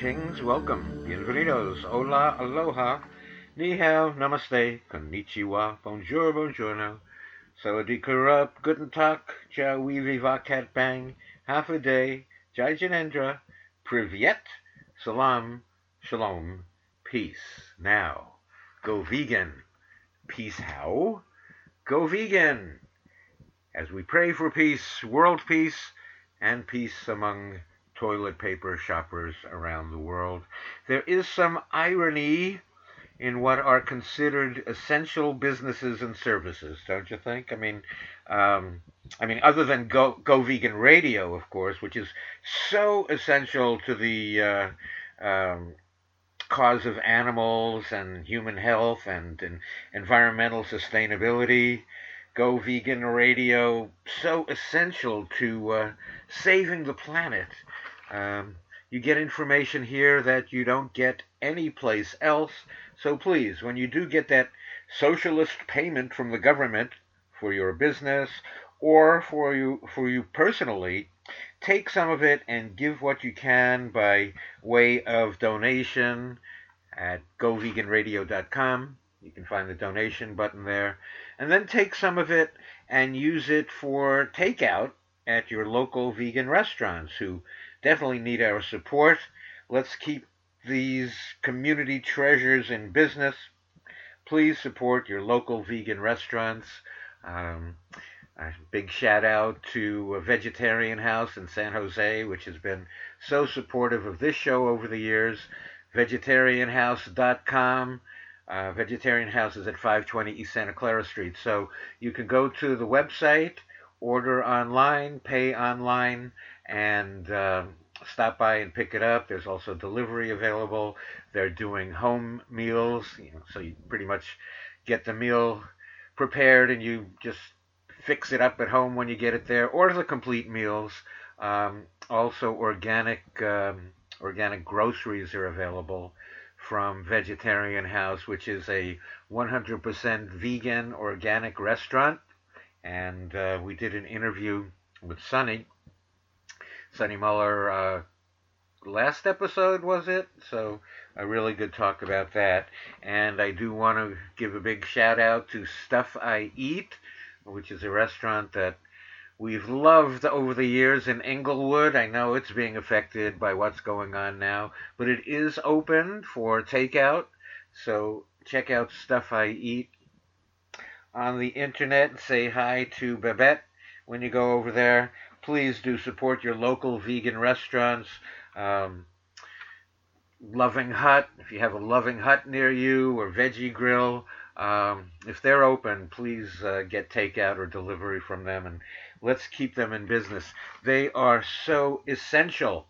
Greetings, welcome, bienvenidos, hola, aloha, ni hao, namaste, konnichiwa, bonjour, buongiorno, sawadee kurup, guten tag, jawi viva cat bang, half a day, jai janendra, privyet, salam, shalom, peace. Now, go vegan. Peace how? Go vegan. As we pray for peace, world peace, and peace among toilet paper shoppers around the world. There is some irony in what are considered essential businesses and services, don't you think? I mean, um, I mean, other than Go Go Vegan Radio, of course, which is so essential to the uh, um, cause of animals and human health and, and environmental sustainability. Go Vegan Radio, so essential to uh, saving the planet um, you get information here that you don't get anyplace else. So please, when you do get that socialist payment from the government for your business or for you for you personally, take some of it and give what you can by way of donation at goveganradio.com. You can find the donation button there. And then take some of it and use it for takeout at your local vegan restaurants who definitely need our support. Let's keep these community treasures in business. Please support your local vegan restaurants. Um, a big shout out to a Vegetarian House in San Jose, which has been so supportive of this show over the years. VegetarianHouse.com. Uh, Vegetarian House is at 520 East Santa Clara Street. So you can go to the website, order online, pay online, and uh, stop by and pick it up. There's also delivery available. They're doing home meals, you know, so you pretty much get the meal prepared and you just fix it up at home when you get it there. Or the complete meals. Um, also, organic um, organic groceries are available from Vegetarian House, which is a 100% vegan organic restaurant. And uh, we did an interview with Sunny Sunny Muller uh, last episode, was it? So a really good talk about that. And I do want to give a big shout out to Stuff I Eat, which is a restaurant that we've loved over the years in Inglewood. I know it's being affected by what's going on now, but it is open for takeout. So check out Stuff I Eat on the internet. And say hi to Babette when you go over there please do support your local vegan restaurants. Um, Loving Hut, if you have a Loving Hut near you, or Veggie Grill, um, if they're open, please uh, get takeout or delivery from them, and let's keep them in business. They are so essential,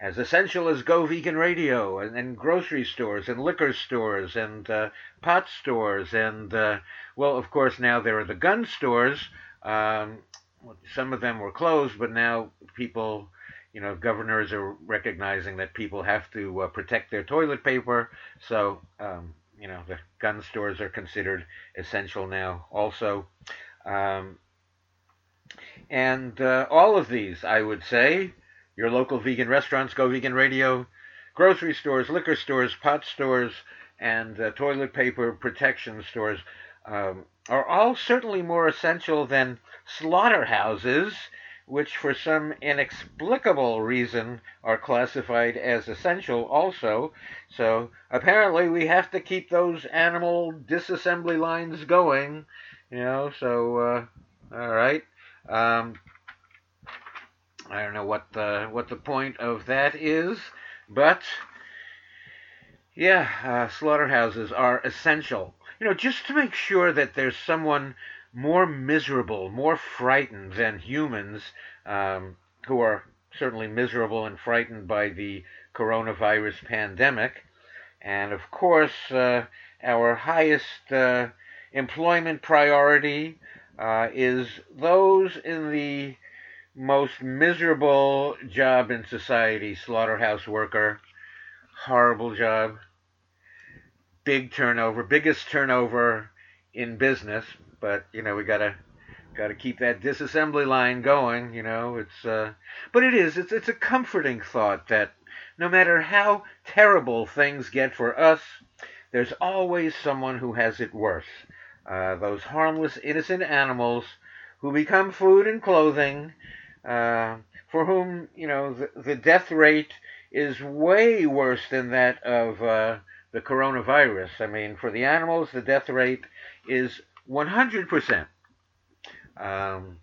as essential as Go Vegan Radio, and, and grocery stores, and liquor stores, and uh, pot stores, and uh, well, of course, now there are the gun stores. Um, some of them were closed, but now people, you know, governors are recognizing that people have to uh, protect their toilet paper. So, um, you know, the gun stores are considered essential now also. Um, and uh, all of these, I would say, your local vegan restaurants, Go Vegan Radio, grocery stores, liquor stores, pot stores, and uh, toilet paper protection stores um, are all certainly more essential than slaughterhouses, which for some inexplicable reason are classified as essential also. So apparently we have to keep those animal disassembly lines going, you know, so, uh, all right. Um, I don't know what the, what the point of that is, but yeah, uh, slaughterhouses are essential. You know, just to make sure that there's someone more miserable, more frightened than humans, um, who are certainly miserable and frightened by the coronavirus pandemic. And of course, uh, our highest uh, employment priority uh, is those in the most miserable job in society slaughterhouse worker. Horrible job. Big turnover, biggest turnover in business, but you know we gotta gotta keep that disassembly line going. You know, it's uh, but it is it's it's a comforting thought that no matter how terrible things get for us, there's always someone who has it worse. Uh, those harmless, innocent animals who become food and clothing, uh, for whom, you know, the, the, death rate is way worse than that of uh, the coronavirus. I mean, for the animals, the death rate is 100%. Um,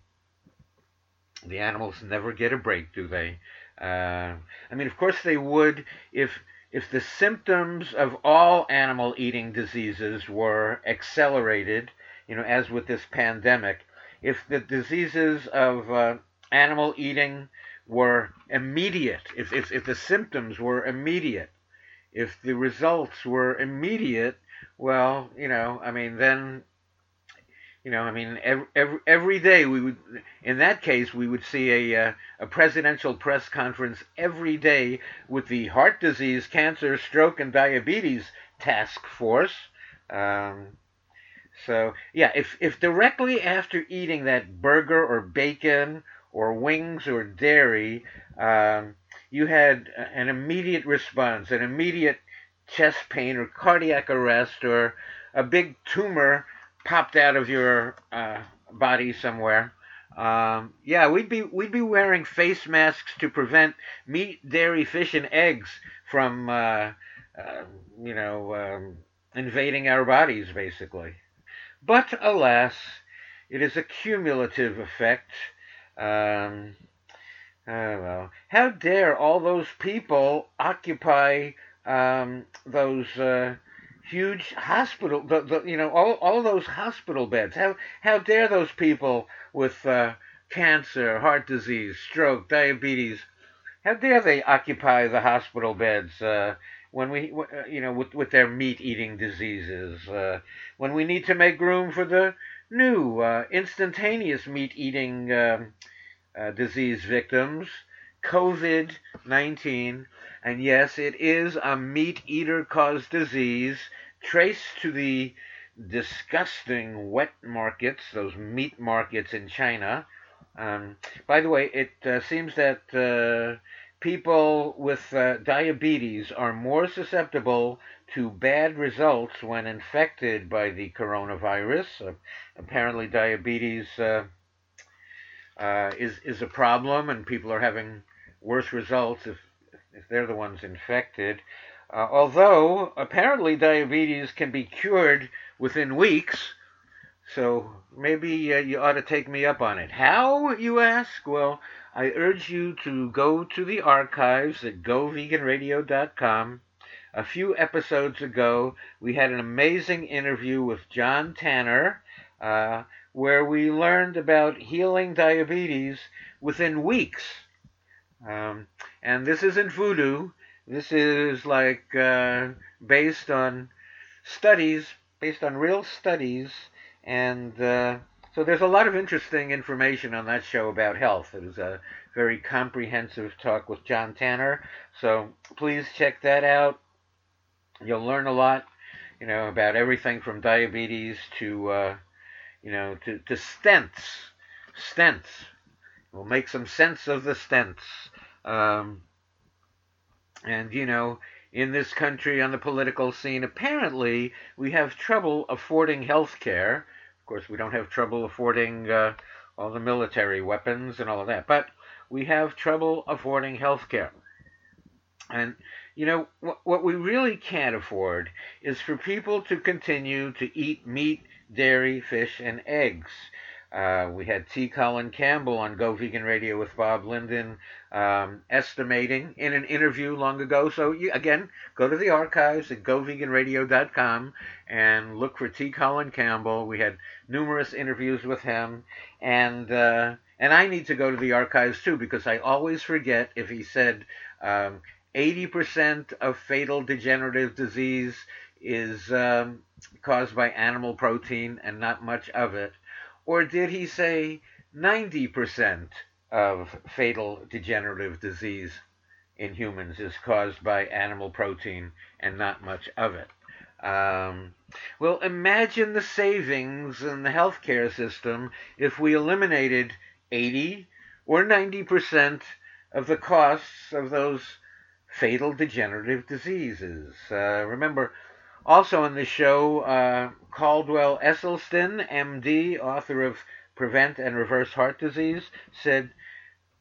the animals never get a break, do they? Uh, I mean, of course they would if if the symptoms of all animal eating diseases were accelerated, you know, as with this pandemic, if the diseases of uh, animal eating were immediate, if, if, if the symptoms were immediate, if the results were immediate, well, you know, I mean, then you know, I mean, every, every, every day we would, in that case, we would see a, uh, a presidential press conference every day with the heart disease, cancer, stroke, and diabetes task force. Um, so, yeah, if, if directly after eating that burger or bacon or wings or dairy, um, you had an immediate response, an immediate chest pain or cardiac arrest or a big tumor popped out of your uh, body somewhere. Um, yeah, we'd be we'd be wearing face masks to prevent meat, dairy, fish, and eggs from uh, uh, you know um, invading our bodies, basically. But alas, it is a cumulative effect. Um, well, how dare all those people occupy um, those uh, huge hospital, the, the, you know, all, all those hospital beds. How, how dare those people with uh, cancer, heart disease, stroke, diabetes, how dare they occupy the hospital beds uh, when we, uh, you know, with, with their meat-eating diseases, uh, when we need to make room for the new uh, instantaneous meat-eating um, uh, disease victims, COVID-19, and yes, it is a meat eater caused disease traced to the disgusting wet markets, those meat markets in China. Um, by the way, it uh, seems that uh, people with uh, diabetes are more susceptible to bad results when infected by the coronavirus. apparently, diabetes uh, is is a problem, and people are having worse results if if they're the ones infected. Uh, although apparently diabetes can be cured within weeks, so maybe uh, you ought to take me up on it. How, you ask? Well, I urge you to go to the archives at goveganradio.com. A few episodes ago, we had an amazing interview with John Tanner, uh, where we learned about healing diabetes within weeks. Um, and this isn't voodoo. This is like uh, based on studies, based on real studies, and uh, so there's a lot of interesting information on that show about health. It was a very comprehensive talk with John Tanner. So please check that out. You'll learn a lot, you know, about everything from diabetes to, uh, you know, to, to stents. Stents. We'll make some sense of the stents. Um, and, you know, in this country on the political scene, apparently we have trouble affording health care. Of course, we don't have trouble affording uh, all the military weapons and all of that, but we have trouble affording health care. And, you know, what, what we really can't afford is for people to continue to eat meat, dairy, fish, and eggs. Uh, we had T. Colin Campbell on Go Vegan Radio with Bob Linden um, estimating in an interview long ago. So, you, again, go to the archives at goveganradio.com and look for T. Colin Campbell. We had numerous interviews with him. And, uh, and I need to go to the archives too because I always forget if he said um, 80% of fatal degenerative disease is um, caused by animal protein and not much of it or did he say 90% of fatal degenerative disease in humans is caused by animal protein and not much of it? Um, well, imagine the savings in the healthcare system if we eliminated 80 or 90% of the costs of those fatal degenerative diseases. Uh, remember, also on the show, uh, Caldwell Esselstyn, MD, author of Prevent and Reverse Heart Disease, said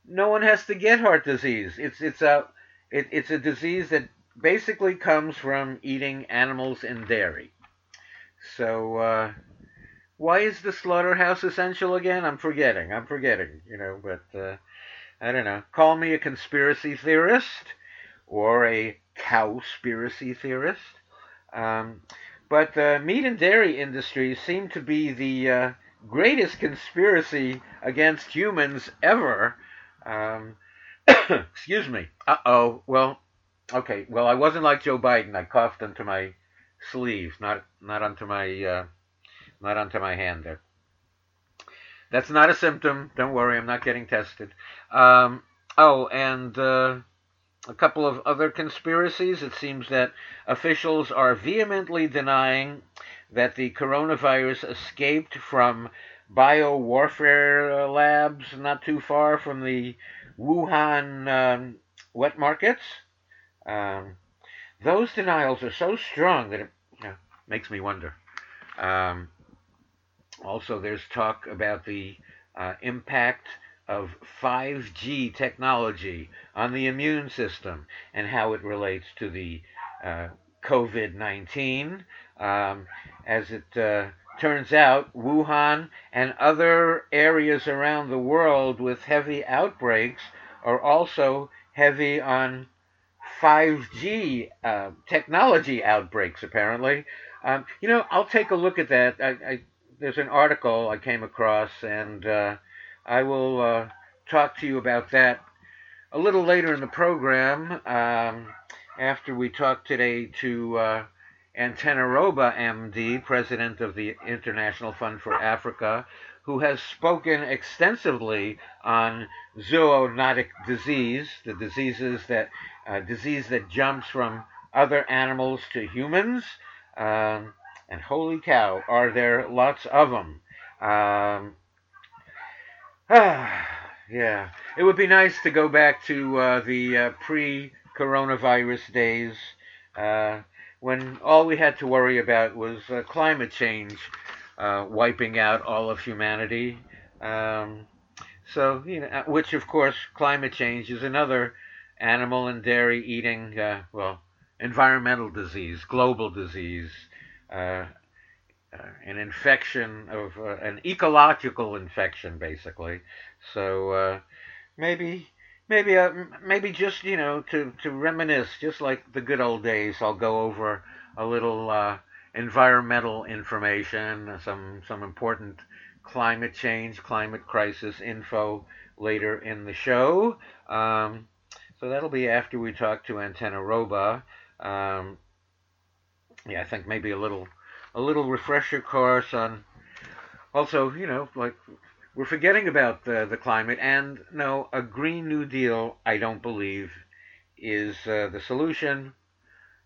no one has to get heart disease. It's it's a it, it's a disease that basically comes from eating animals and dairy. So uh, why is the slaughterhouse essential again? I'm forgetting. I'm forgetting. You know, but uh, I don't know. Call me a conspiracy theorist or a cowspiracy theorist. Um, but the meat and dairy industries seem to be the uh, greatest conspiracy against humans ever. Um, excuse me. Uh oh. Well, okay. Well, I wasn't like Joe Biden. I coughed into my sleeve, not not onto my uh, not onto my hand there. That's not a symptom. Don't worry. I'm not getting tested. Um, oh, and uh, a couple of other conspiracies. It seems that officials are vehemently denying that the coronavirus escaped from biowarfare labs not too far from the Wuhan um, wet markets. Um, those denials are so strong that it makes me wonder. Um, also, there's talk about the uh, impact of 5G technology on the immune system and how it relates to the uh, COVID 19. Um, as it uh, turns out, Wuhan and other areas around the world with heavy outbreaks are also heavy on 5G uh, technology outbreaks, apparently. Um, you know, I'll take a look at that. I, I, there's an article I came across, and uh, I will uh, talk to you about that a little later in the program um, after we talk today to uh, Anteneh Roba MD, president of the International Fund for Africa, who has spoken extensively on zoonotic disease, the diseases that uh, disease that jumps from other animals to humans. Um, and holy cow, are there lots of them? Um, yeah, it would be nice to go back to uh, the uh, pre-coronavirus days uh, when all we had to worry about was uh, climate change uh, wiping out all of humanity. Um, so, you know, uh, which of course, climate change is another animal and dairy eating, well, environmental disease, global disease. Uh, uh, an infection of uh, an ecological infection, basically. So maybe maybe uh, maybe just you know to to reminisce just like the good old days i'll go over a little uh, environmental information some some important climate change climate crisis info later in the show um, so that'll be after we talk to Anteneh Roba um, yeah i think maybe a little a little refresher course on also, you know, like we're forgetting about the, the climate. And no, a Green New Deal, I don't believe, is uh, the solution.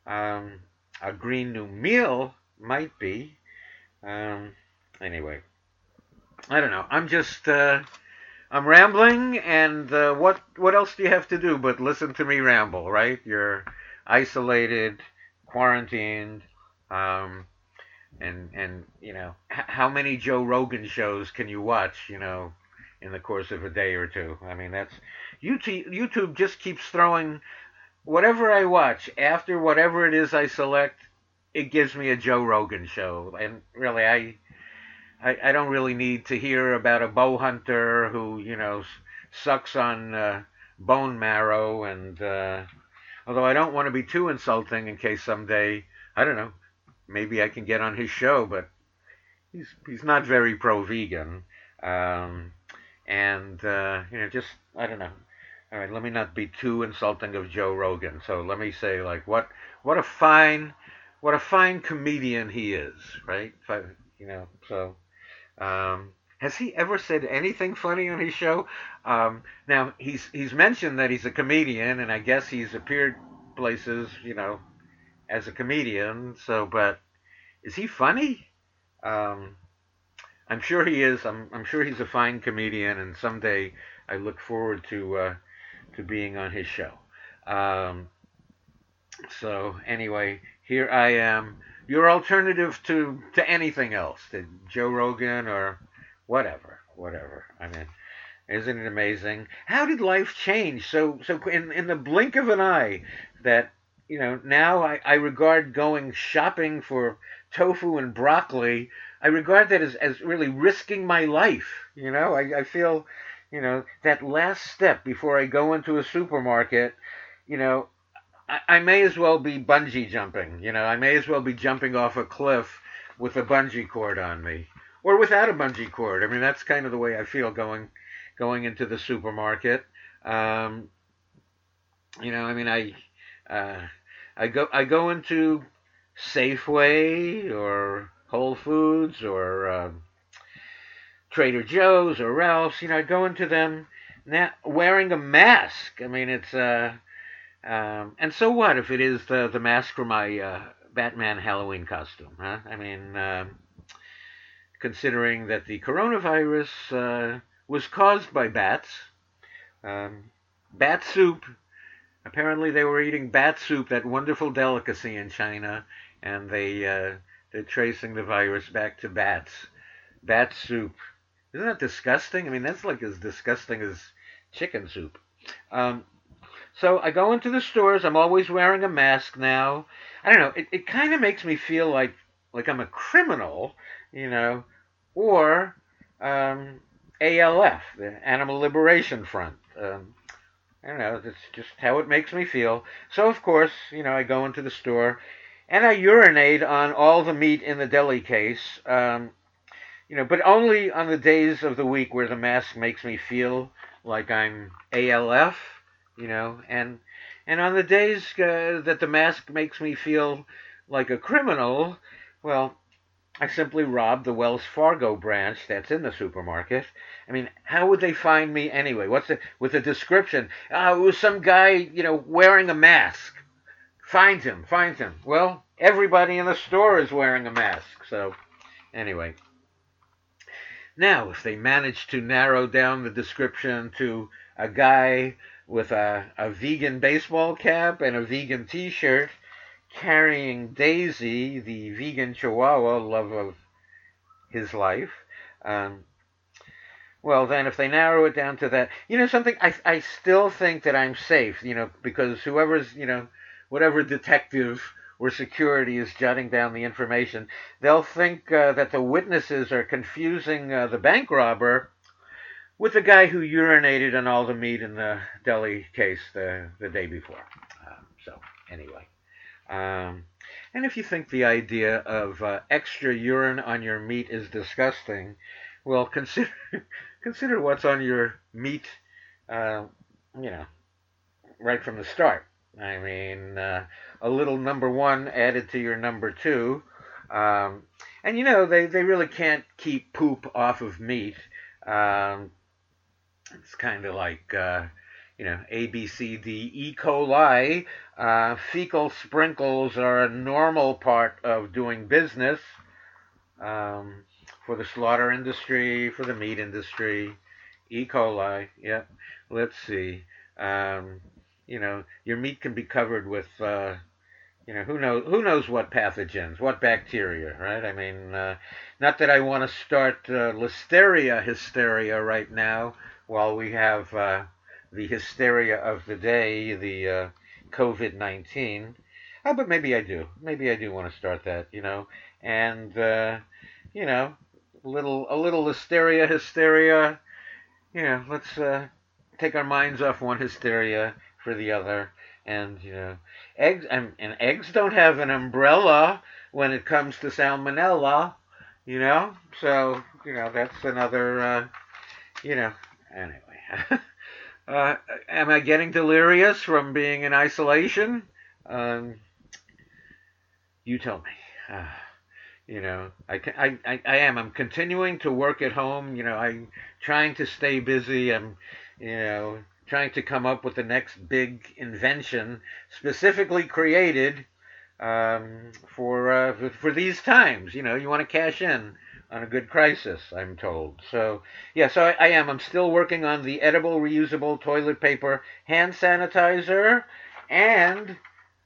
Um, a Green New Meal might be. Um, anyway, I don't know. I'm just. Uh, I'm rambling, and uh, what what else do you have to do but listen to me ramble, right? You're isolated, quarantined. Um, and and you know h- how many Joe Rogan shows can you watch you know in the course of a day or two? I mean that's YouTube YouTube just keeps throwing whatever I watch after whatever it is I select it gives me a Joe Rogan show. And really I I, I don't really need to hear about a bow hunter who you know sucks on uh, bone marrow and uh, although I don't want to be too insulting in case someday I don't know maybe I can get on his show, but he's he's not very pro vegan, um, and uh, you know, just I don't know. All right, let me not be too insulting of Joe Rogan. So let me say, like, what what a fine what a fine comedian he is, right? I, you know, so. Um, has he ever said anything funny on his show? Um, now he's he's mentioned that he's a comedian, and I guess he's appeared places, you know, as a comedian. So, but is he funny? Um, I'm sure he is. I'm, I'm sure he's a fine comedian, and someday I look forward to uh, to being on his show. Um, So anyway, here I am, your alternative to to anything else, to Joe Rogan or whatever, whatever. I mean, isn't it amazing? How did life change so so in in the blink of an eye? That you know now I, I regard going shopping for tofu and broccoli. I regard that as as really risking my life. You know, I, I feel you know that last step before I go into a supermarket. You know, I, I may as well be bungee jumping. You know, I may as well be jumping off a cliff with a bungee cord on me, or without a bungee cord. I mean, that's kind of the way I feel going going into the supermarket. Um, you know, I mean, I uh, I go I go into Safeway or Whole Foods or uh, Trader Joe's or Ralph's. You know, I go into them now wearing a mask. I mean, it's uh, um, and so what if it is the the mask for my uh, Batman Halloween costume? Huh? I mean, uh, considering that the coronavirus uh, was caused by bats. Um, bat soup. Apparently, they were eating bat soup, that wonderful delicacy in China, and they uh, they're tracing the virus back to bats. Bat soup. Isn't that disgusting? I mean, that's like as disgusting as chicken soup. Um, so I go into the stores. I'm always wearing a mask now. I don't know. It, it kind of makes me feel like like I'm a criminal, you know, or um, ALF, the Animal Liberation Front. Um, I don't know. That's just how it makes me feel. So of course, you know, I go into the store and I urinate on all the meat in the deli case. Um, you know, but only on the days of the week where the mask makes me feel like I'm ALF. You know, and and on the days uh, that the mask makes me feel like a criminal, well, I simply robbed the Wells Fargo branch that's in the supermarket. I mean, how would they find me anyway? What's it with a description? Oh, it was some guy, you know, wearing a mask. Find him, find him. Well, everybody in the store is wearing a mask. So, anyway. Now, if they manage to narrow down the description to a guy with a, a vegan baseball cap and a vegan t shirt, carrying Daisy, the vegan chihuahua, love of his life. Um, well, then, if they narrow it down to that, you know, something, I, I still think that I'm safe, you know, because whoever's, you know, whatever detective or security is jotting down the information, they'll think uh, that the witnesses are confusing uh, the bank robber with the guy who urinated on all the meat in the deli case the, the day before. Um, so, anyway. Um, and if you think the idea of uh, extra urine on your meat is disgusting, well, consider consider what's on your meat, uh, you know, right from the start. I mean, uh, a little number one added to your number two. Um, and you know, they, they really can't keep poop off of meat. Um, it's kind of like, uh, you know, A, B, C, D, E. coli. Uh, fecal sprinkles are a normal part of doing business um, for the slaughter industry, for the meat industry. E. coli, yep. Let's see. Um, you know, your meat can be covered with, uh, you know, who knows who knows what pathogens, what bacteria, right? I mean, uh, not that I want to start uh, listeria hysteria right now, while we have uh, the hysteria of the day, the uh, COVID 19. Oh, but maybe I do. Maybe I do want to start that, you know. And, uh, you know, a little, a little hysteria, hysteria. You know, let's uh, take our minds off one hysteria for the other. And, you know, eggs, and, and eggs don't have an umbrella when it comes to salmonella, you know. So, you know, that's another, uh, you know, anyway. uh, am I getting delirious from being in isolation? Um, you tell me. Uh, you know, I, I, I, am. I'm continuing to work at home. You know, I'm trying to stay busy. I'm, you know, trying to come up with the next big invention specifically created um, for, uh, for for these times. You know, you want to cash in on a good crisis, I'm told. So, yeah, so I, I, am. I'm still working on the edible, reusable toilet paper hand sanitizer, and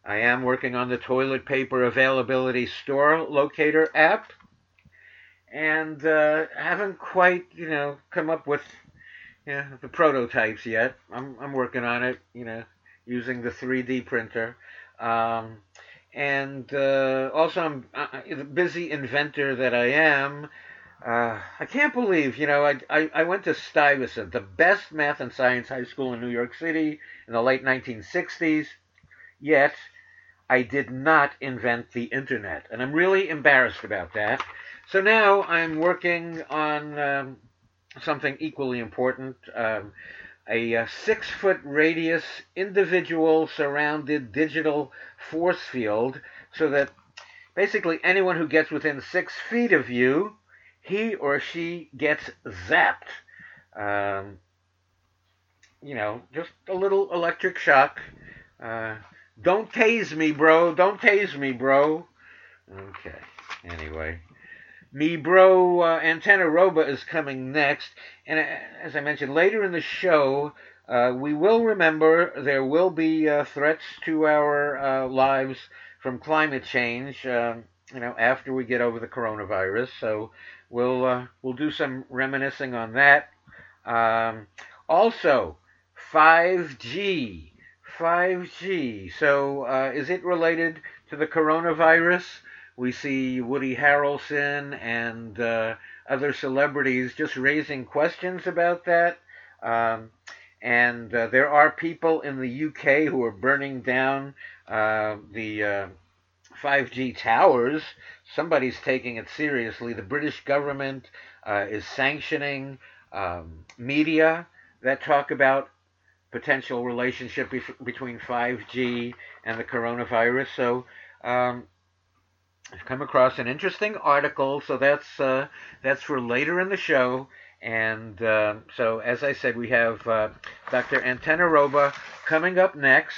I am working on the toilet paper availability store locator app, and uh, haven't quite, you know, come up with you know, the prototypes yet. I'm I'm working on it, you know, using the 3D printer. Um, and uh, also, I'm the busy inventor that I am. Uh, I can't believe, you know, I, I, I went to Stuyvesant, the best math and science high school in New York City in the late 1960s, yet I did not invent the internet. And I'm really embarrassed about that. So now I'm working on um, something equally important. Um, a, a uh, six foot radius individual surrounded digital force field so that basically anyone who gets within six feet of you, he or she gets zapped. Um, you know, just a little electric shock. Uh, don't tase me, bro. Don't tase me, bro. Okay. Anyway. Me Bro uh, Anteneh Roba is coming next. And uh, as I mentioned later in the show, uh, we will remember there will be uh, threats to our uh, lives from climate change. Uh, you know, after we get over the coronavirus, so we'll we'll do some reminiscing on that. Um, also, 5G, 5G. So, is it related to the coronavirus? We see Woody Harrelson and uh, other celebrities just raising questions about that. Um, and uh, there are people in the UK who are burning down uh, the 5G uh, towers. Somebody's taking it seriously. The British government uh, is sanctioning um, media that talk about potential relationship between 5G and the coronavirus. So um, I've come across an interesting article, so that's uh, that's for later in the show. And uh, so, as I said, we have uh, Dr. Anteneh Roba coming up next.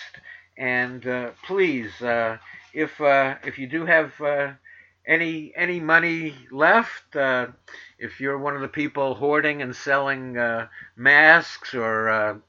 And uh, please, uh, if uh, if you do have any any money left, if you're one of the people hoarding and selling masks or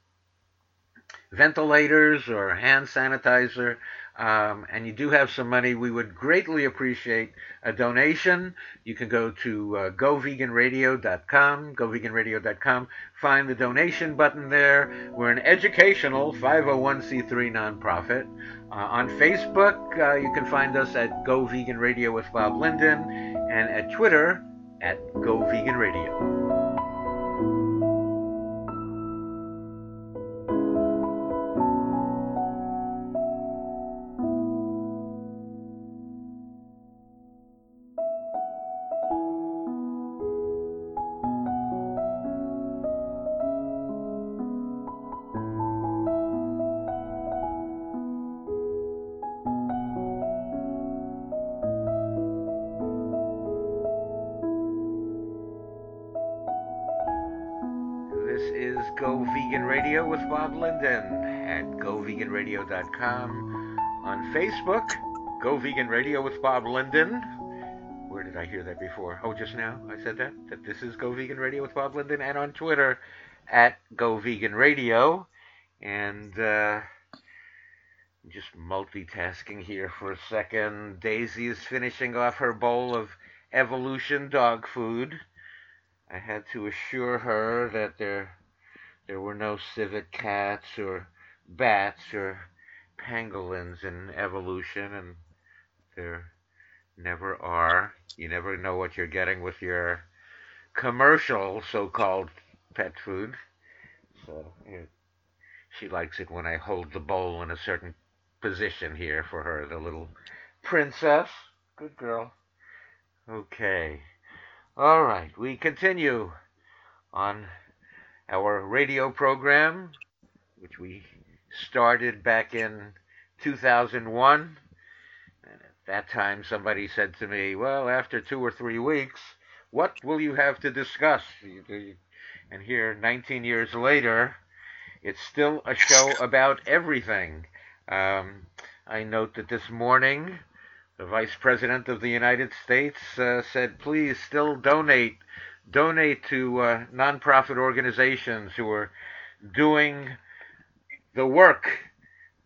ventilators or hand sanitizer, um, and you do have some money, we would greatly appreciate a donation. You can go to uh, goveganradio.com, goveganradio.com, find the donation button there. We're an educational 501c3 nonprofit. Uh, on Facebook, uh, you can find us at Go Vegan Radio with Bob Linden, and at Twitter at Go Vegan Radio. On Facebook, Go Vegan Radio with Bob Linden. Where did I hear that before? Oh, just now I said that? That this is Go Vegan Radio with Bob Linden. And on Twitter, at Go Vegan Radio. And, uh, just multitasking here for a second. Daisy is finishing off her bowl of evolution dog food. I had to assure her that there there were no civet cats or bats or pangolins in evolution, and there never are. You never know what you're getting with your commercial so-called pet food. So she likes it when I hold the bowl in a certain position here for her, the little princess. Good girl. Okay. All right, we continue on our radio program, which we started back in 2001. And at that time, somebody said to me, Well, after two or three weeks, what will you have to discuss? And here, 19 years later, it's still a show about everything. Um, I note that this morning, the Vice President of the United States uh, said, please still donate. Donate to uh, nonprofit organizations who are doing the work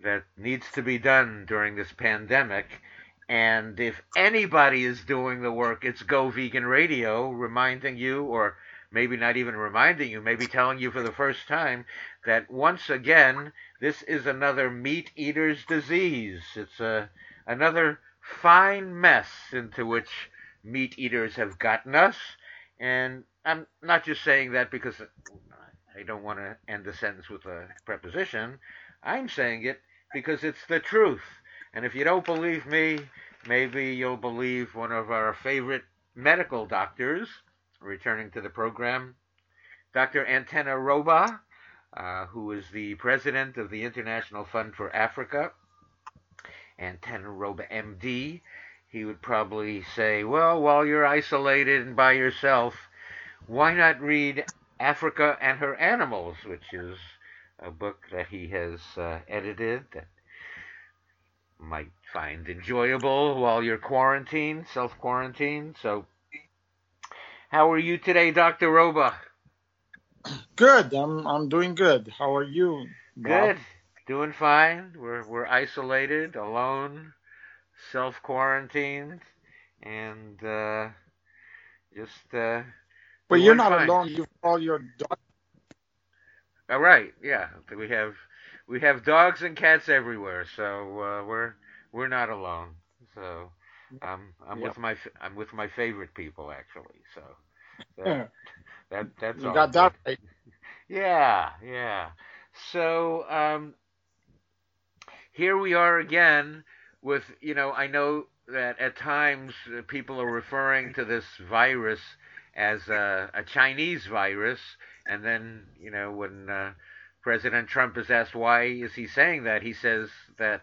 that needs to be done during this pandemic. And if anybody is doing the work, it's Go Vegan Radio, reminding you, or maybe not even reminding you, maybe telling you for the first time, that once again, this is another meat eater's disease. It's a, another fine mess into which meat eaters have gotten us. And I'm not just saying that because I don't want to end the sentence with a preposition. I'm saying it because it's the truth. And if you don't believe me, maybe you'll believe one of our favorite medical doctors, returning to the program, Dr. Anteneh Roba, uh, who is the president of the International Fund for Africa, Anteneh Roba MD. He would probably say, well, while you're isolated and by yourself, why not read Africa and Her Animals, which is a book that he has uh, edited that might find enjoyable while you're quarantined, self quarantined. So, how are you today, Dr. Roba? Good. I'm I'm doing good. How are you? Bob? Good. Doing fine. We're we're isolated, alone, self quarantined, and uh, just. Uh, but you're not fine. alone. You've all your dog. All right. Yeah. We have we have dogs and cats everywhere, so uh, we're we're not alone. So um, I'm yep. with my I'm with my favorite people actually. So that, that that's you got that right. Yeah, yeah. So um, here we are again with you know I know that at times uh, people are referring to this virus as a, a Chinese virus, and then you know when uh, President Trump is asked why is he saying that, he says that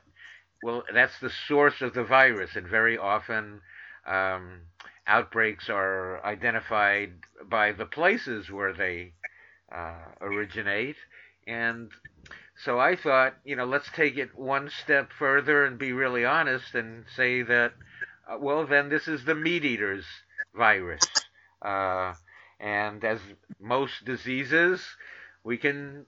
well that's the source of the virus, and very often um, outbreaks are identified by the places where they uh, originate, and so I thought, you know, let's take it one step further and be really honest and say that, uh, well, then this is the meat eaters virus. Uh, and as most diseases, we can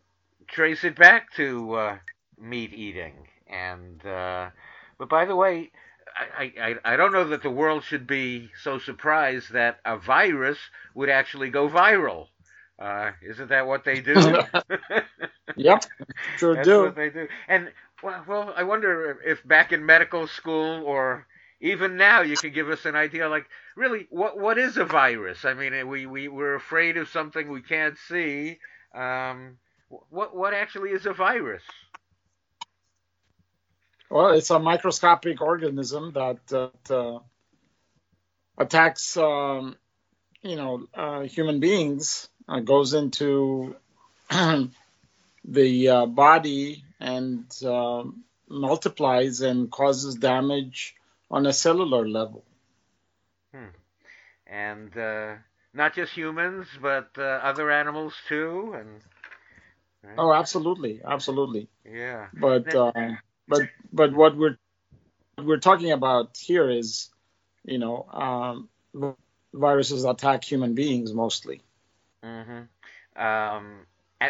trace it back to uh, meat eating. And uh, but by the way, I, I, I don't know that the world should be so surprised that a virus would actually go viral. Uh, isn't that what they do? yep, sure That's do. what they do. And well, well, I wonder if back in medical school or even now you can give us an idea like really what what is a virus? I mean we, we we're afraid of something we can't see. Um, what what actually is a virus? Well it's a microscopic organism that, that uh, attacks um, you know uh, human beings uh, goes into the uh, body and uh, multiplies and causes damage on a cellular level. Hmm. And uh, not just humans, but uh, other animals too, and. Right? Oh, absolutely, absolutely. Yeah. But uh, but but what we're what we're talking about here is, you know, um, viruses attack human beings mostly. Mm-hmm. Um,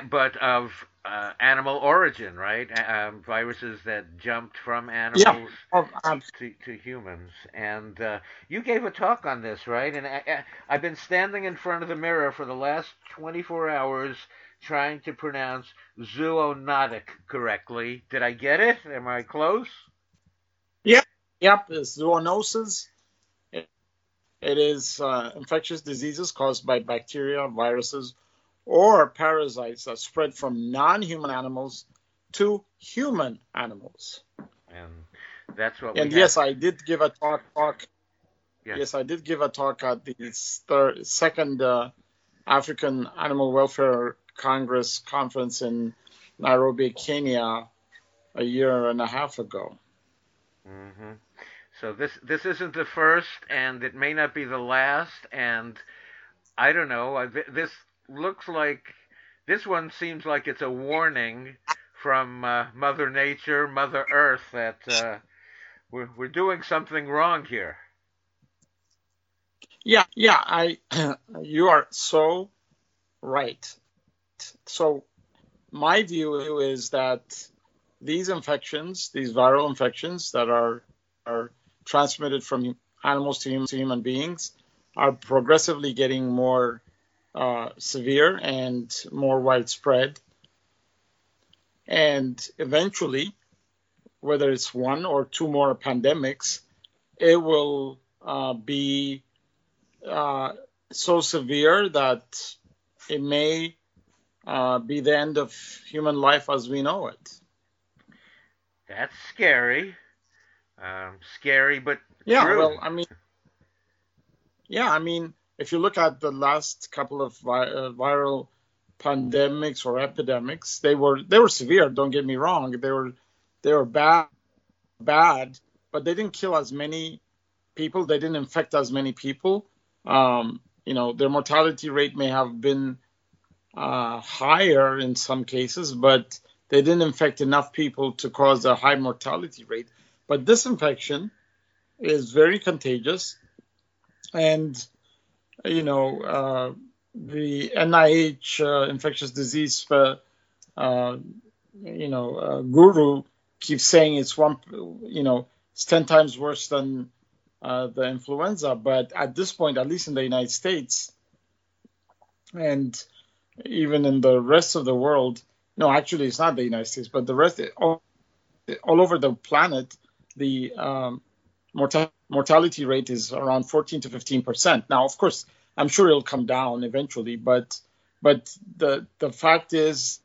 but of uh, animal origin, right? Um, viruses that jumped from animals yeah. oh, um, to, to, humans. And uh, you gave a talk on this, right? And I, have been standing in front of the mirror for the last 24 hours trying to pronounce zoonotic correctly. Did I get it? Am I close? Yep. Yep. It's zoonosis. It, it is uh, infectious diseases caused by bacteria, viruses, or parasites that spread from non-human animals to human animals. And that's what. And yes, I did give a talk. talk yes. yes. I did give a talk at the third, second uh, African Animal Welfare Congress conference in Nairobi, Kenya, a year and a half ago. Mm-hmm. So this this isn't the first, and it may not be the last, and I don't know. This looks like this one seems like it's a warning from uh, Mother Nature, Mother Earth, that uh, we're we're doing something wrong here. Yeah, yeah, I you are so right. So my view is that these infections, these viral infections that are are transmitted from animals to, human, to human beings, are progressively getting more uh, severe and more widespread. And eventually, whether it's one or two more pandemics, it will uh, be uh, so severe that it may uh, be the end of human life as we know it. That's scary. Um, scary, but yeah. True. Well, I mean, yeah. I mean, if you look at the last couple of vi- uh, viral pandemics or epidemics, they were they were severe. Don't get me wrong. They were they were bad, bad, but they didn't kill as many people. They didn't infect as many people. Um, you know, their mortality rate may have been uh, higher in some cases, but they didn't infect enough people to cause a high mortality rate. But this infection is very contagious, and you know uh, the NIH uh, infectious disease uh, uh you know uh, guru keeps saying it's one you know it's ten times worse than uh, the influenza. But at this point, at least in the United States, and even in the rest of the world, no, actually, it's not the United States, but the rest, all, all over the planet, the um, morta- mortality rate is around 14 to 15 percent. Now, of course, I'm sure it'll come down eventually, but but the the fact is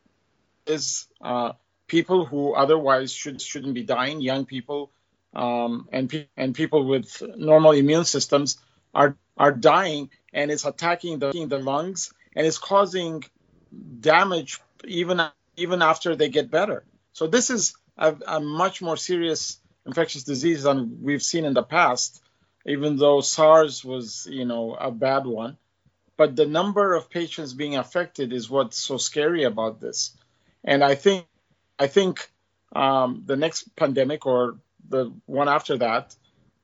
is uh, people who otherwise should shouldn't be dying, young people, um, and pe- and people with normal immune systems are are dying, and it's attacking the the lungs, and it's causing damage even even after they get better. So this is a, a much more serious infectious disease than we've seen in the past, even though SARS was, you know, a bad one. But the number of patients being affected is what's so scary about this. And I think, I think um, the next pandemic or the one after that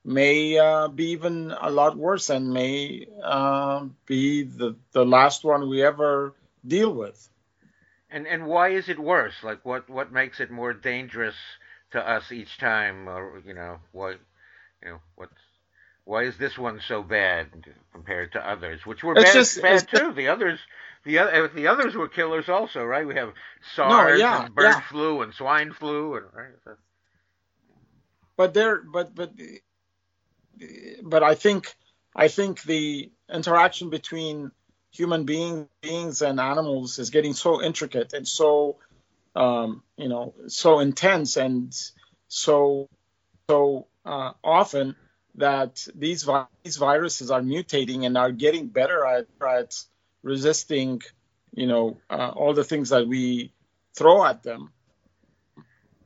may uh, be even a lot worse and may uh, be the, the last one we ever deal with. And and why is it worse? Like what what makes it more dangerous to us each time, or you know, what, you know, what's why is this one so bad compared to others, which were bad, just, bad too? The others, the other, the others were killers also, right? We have SARS no, yeah, and bird yeah. flu and swine flu, and right. But there, but but but I think I think the interaction between human being, beings and animals is getting so intricate and so um, you know, so intense and so so uh, often that these vi- these viruses are mutating and are getting better at, at resisting, you know, uh, all the things that we throw at them.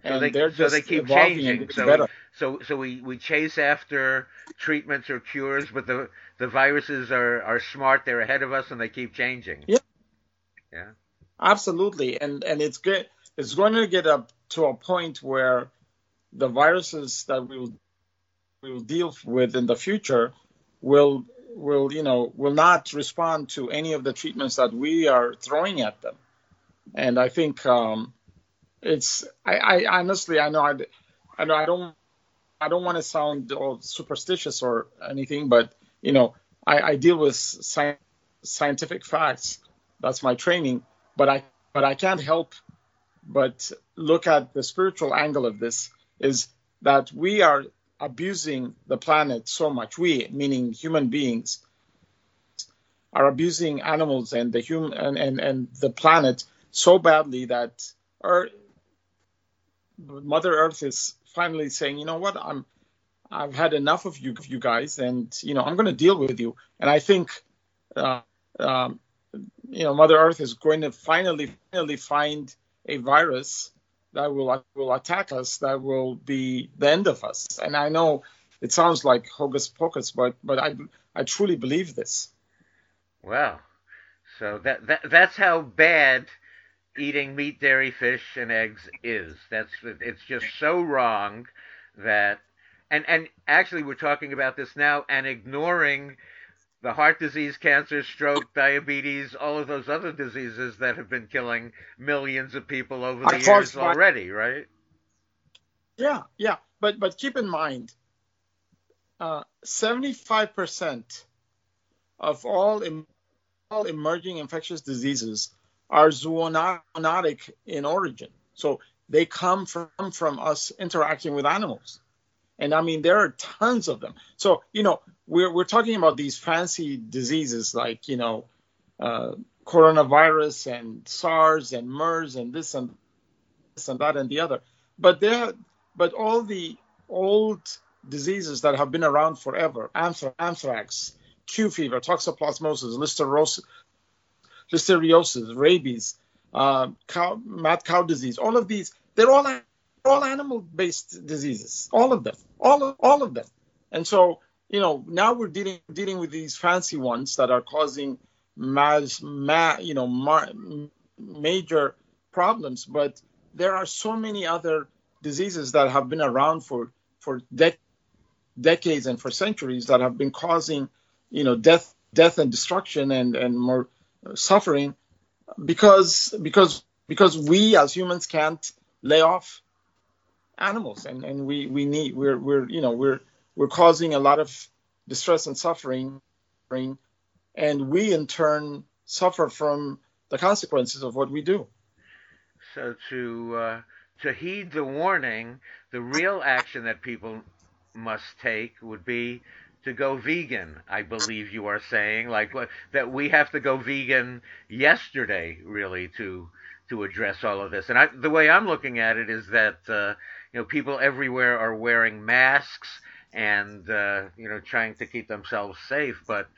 So they, they're so they keep changing. So better. so so we, we chase after treatments or cures, but the the viruses are, are smart. They're ahead of us, and they keep changing. Yeah. Yeah. Absolutely, and and it's good it's going to get up to a point where the viruses that we will will deal with in the future will will you know will not respond to any of the treatments that we are throwing at them. And i think um, it's I, I honestly i know I, I know i don't i don't want to sound superstitious or anything but you know i, I deal with sci- scientific facts. That's my training. But i but i can't help but look at the spiritual angle of this is that we are abusing the planet so much. We, meaning human beings, are abusing animals and the human and, and, and the planet so badly that our Mother Earth is finally saying, you know what, I'm I've had enough of you, you guys, and you know I'm going to deal with you. And I think, uh, um, you know, Mother Earth is going to finally, finally find a virus that will will attack us that will be the end of us. And I know it sounds like hocus pocus, but but I I truly believe this. Wow. So that, that that's how bad eating meat, dairy, fish, and eggs is. That's it's just so wrong that and and actually we're talking about this now and ignoring the heart disease, cancer, stroke, diabetes, all of those other diseases that have been killing millions of people over the years already, right? Yeah, yeah, but but keep in mind, uh, 75% of all, Im- all emerging infectious diseases are zoonotic in origin. So they come from from us interacting with animals. And I mean, there are tons of them. So, you know, we're, we're talking about these fancy diseases like, you know, uh, coronavirus and SARS and MERS and this and this and that and the other. But there, but all the old diseases that have been around forever, anthrax, Q fever, toxoplasmosis, listeriosis, listeriosis rabies, uh, cow, mad cow disease, all of these, they're all all animal-based diseases, all of them, all of, all of them. And so, you know, now we're dealing dealing with these fancy ones that are causing mass, ma, you know, ma, major problems. But there are so many other diseases that have been around for for de- decades and for centuries that have been causing, you know, death, death and destruction and and more uh, suffering because because because we as humans can't lay off animals and, and we, we need we're we're you know we're we're causing a lot of distress and suffering and we in turn suffer from the consequences of what we do. So to uh, to heed the warning the real action that people must take would be to go vegan i believe you are saying like that we have to go vegan yesterday really to to address all of this. And I, the way i'm looking at it is that uh, you know, people everywhere are wearing masks and uh, you know trying to keep themselves safe. But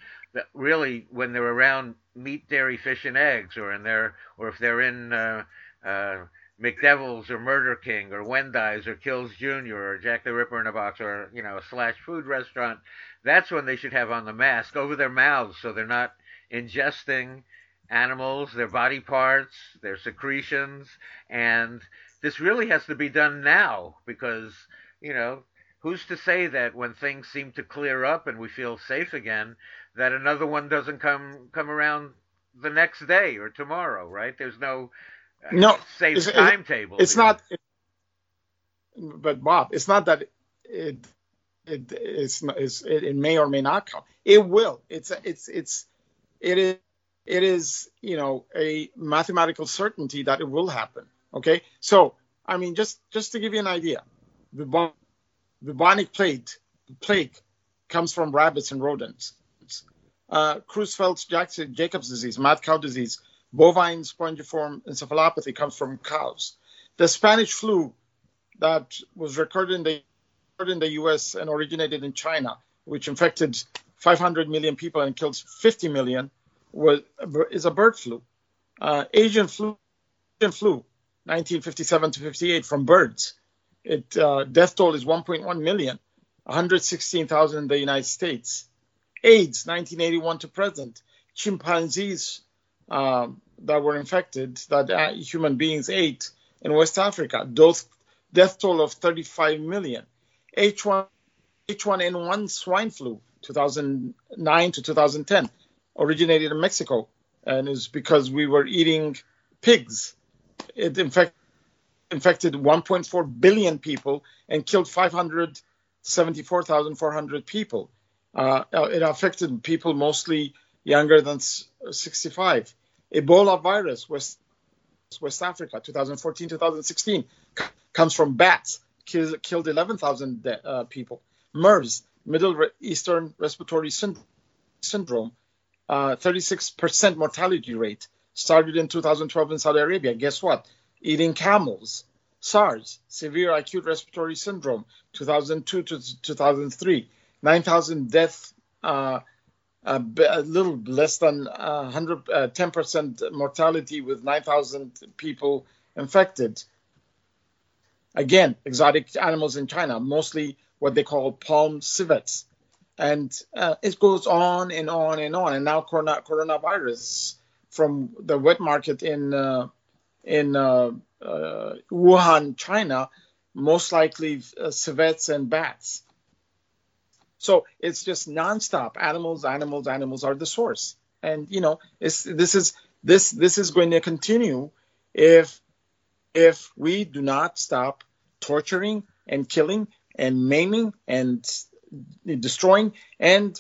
really, when they're around meat, dairy, fish, and eggs, or in their, or if they're in uh, uh, McDevil's or Murder King or Wendy's or Kills Jr. or Jack the Ripper in a box or you know a slash food restaurant, that's when they should have on the mask over their mouths so they're not ingesting animals, their body parts, their secretions, and this really has to be done now because, you know, who's to say that when things seem to clear up and we feel safe again, that another one doesn't come come around the next day or tomorrow, right? There's no, uh, no safe it's, timetable. It's here. not. It, but Bob, it's not that it it it's, it's it, it may or may not come. It will. It's it's it's it is it is you know a mathematical certainty that it will happen. Okay, so I mean, just just to give you an idea, the bubonic plague plague comes from rabbits and rodents. Uh, Creutzfeldt-Jakob's disease, mad cow disease, bovine spongiform encephalopathy comes from cows. The Spanish flu that was recorded in the in the U.S. and originated in China, which infected 500 million people and killed 50 million, was is a bird flu. Uh, Asian flu, Asian flu 1957 to 58 from birds. It uh, death toll is 1.1 million, 116,000 in the United States. AIDS 1981 to present. Chimpanzees uh, that were infected that uh, human beings ate in West Africa. Death, death toll of 35 million. H1 H1N1 swine flu 2009 to 2010 originated in Mexico and is because we were eating pigs it infect, infected 1.4 billion people and killed 574,400 people. Uh, it affected people mostly younger than 65. Ebola virus, West, West Africa, 2014 2016, comes from bats, killed, killed 11,000 uh, people. MERS, Middle Eastern Respiratory Syndrome, uh, 36% mortality rate started in 2012 in Saudi Arabia. Guess what? Eating camels. SARS, severe acute respiratory syndrome, 2002 to 2003. 9,000 deaths, uh, a, a, little less than 100, uh, 10% uh, mortality with 9,000 people infected. Again, exotic animals in China, mostly what they call palm civets. And uh, it goes on and on and on. And now corona, coronavirus from the wet market in uh, in uh, uh, Wuhan, China, most likely uh, civets and bats. So it's just nonstop. Animals, animals, animals are the source, and you know, this is this this is going to continue if if we do not stop torturing, and killing and maiming and destroying and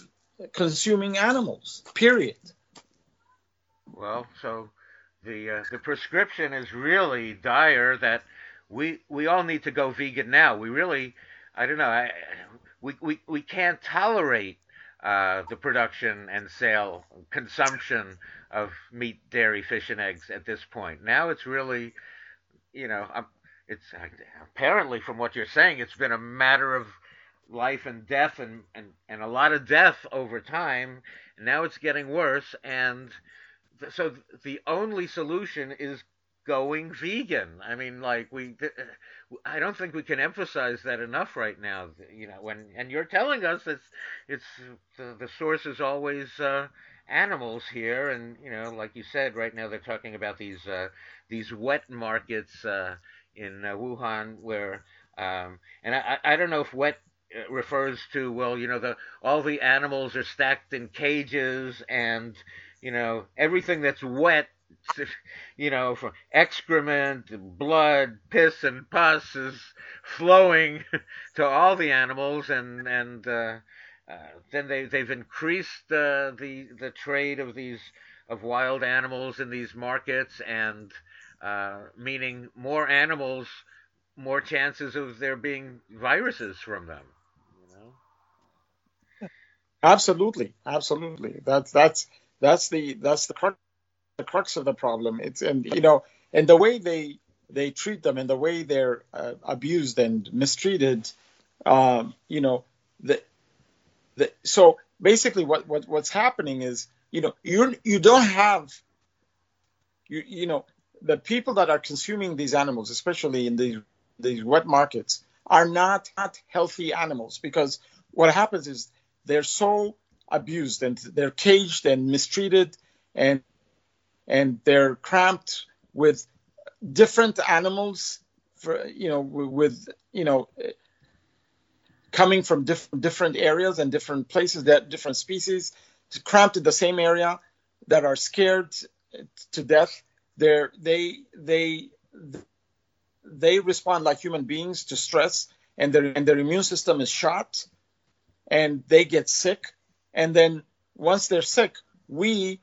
consuming animals. Period. Well, so the uh, the prescription is really dire that we we all need to go vegan now. We really, I don't know, I, we we we can't tolerate uh, the production and sale, consumption of meat, dairy, fish, and eggs at this point. Now it's really, you know, um, it's apparently from what you're saying, it's been a matter of life and death and, and, and a lot of death over time. Now it's getting worse. And so the only solution is going vegan. I mean, like we, I don't think we can emphasize that enough right now. You know, when and you're telling us it's it's the, the source is always uh, animals here, and you know, like you said, right now they're talking about these uh, these wet markets uh, in uh, Wuhan, where um, and I, I don't know if wet uh, refers to well, you know, the all the animals are stacked in cages, and you know everything that's wet you know, from excrement, blood, piss, and pus is flowing to all the animals, and and uh, uh, then they they've increased uh, the the trade of these of wild animals in these markets, and uh, meaning more animals, more chances of there being viruses from them. Absolutely, absolutely. That's that's that's the that's the the crux of the problem. It's and you know, and the way they they treat them and the way they're uh, abused and mistreated, um, you know, the the so basically what, what what's happening is you know you you don't have you you know the people that are consuming these animals, especially in these these wet markets, are not not healthy animals because what happens is they're so abused and they're caged and mistreated and and they're cramped with different animals for you know with you know coming from different different areas and different places that different species cramped in the same area that are scared to death. They're they they they respond like human beings to stress and their and their immune system is shot and they get sick and then once they're sick we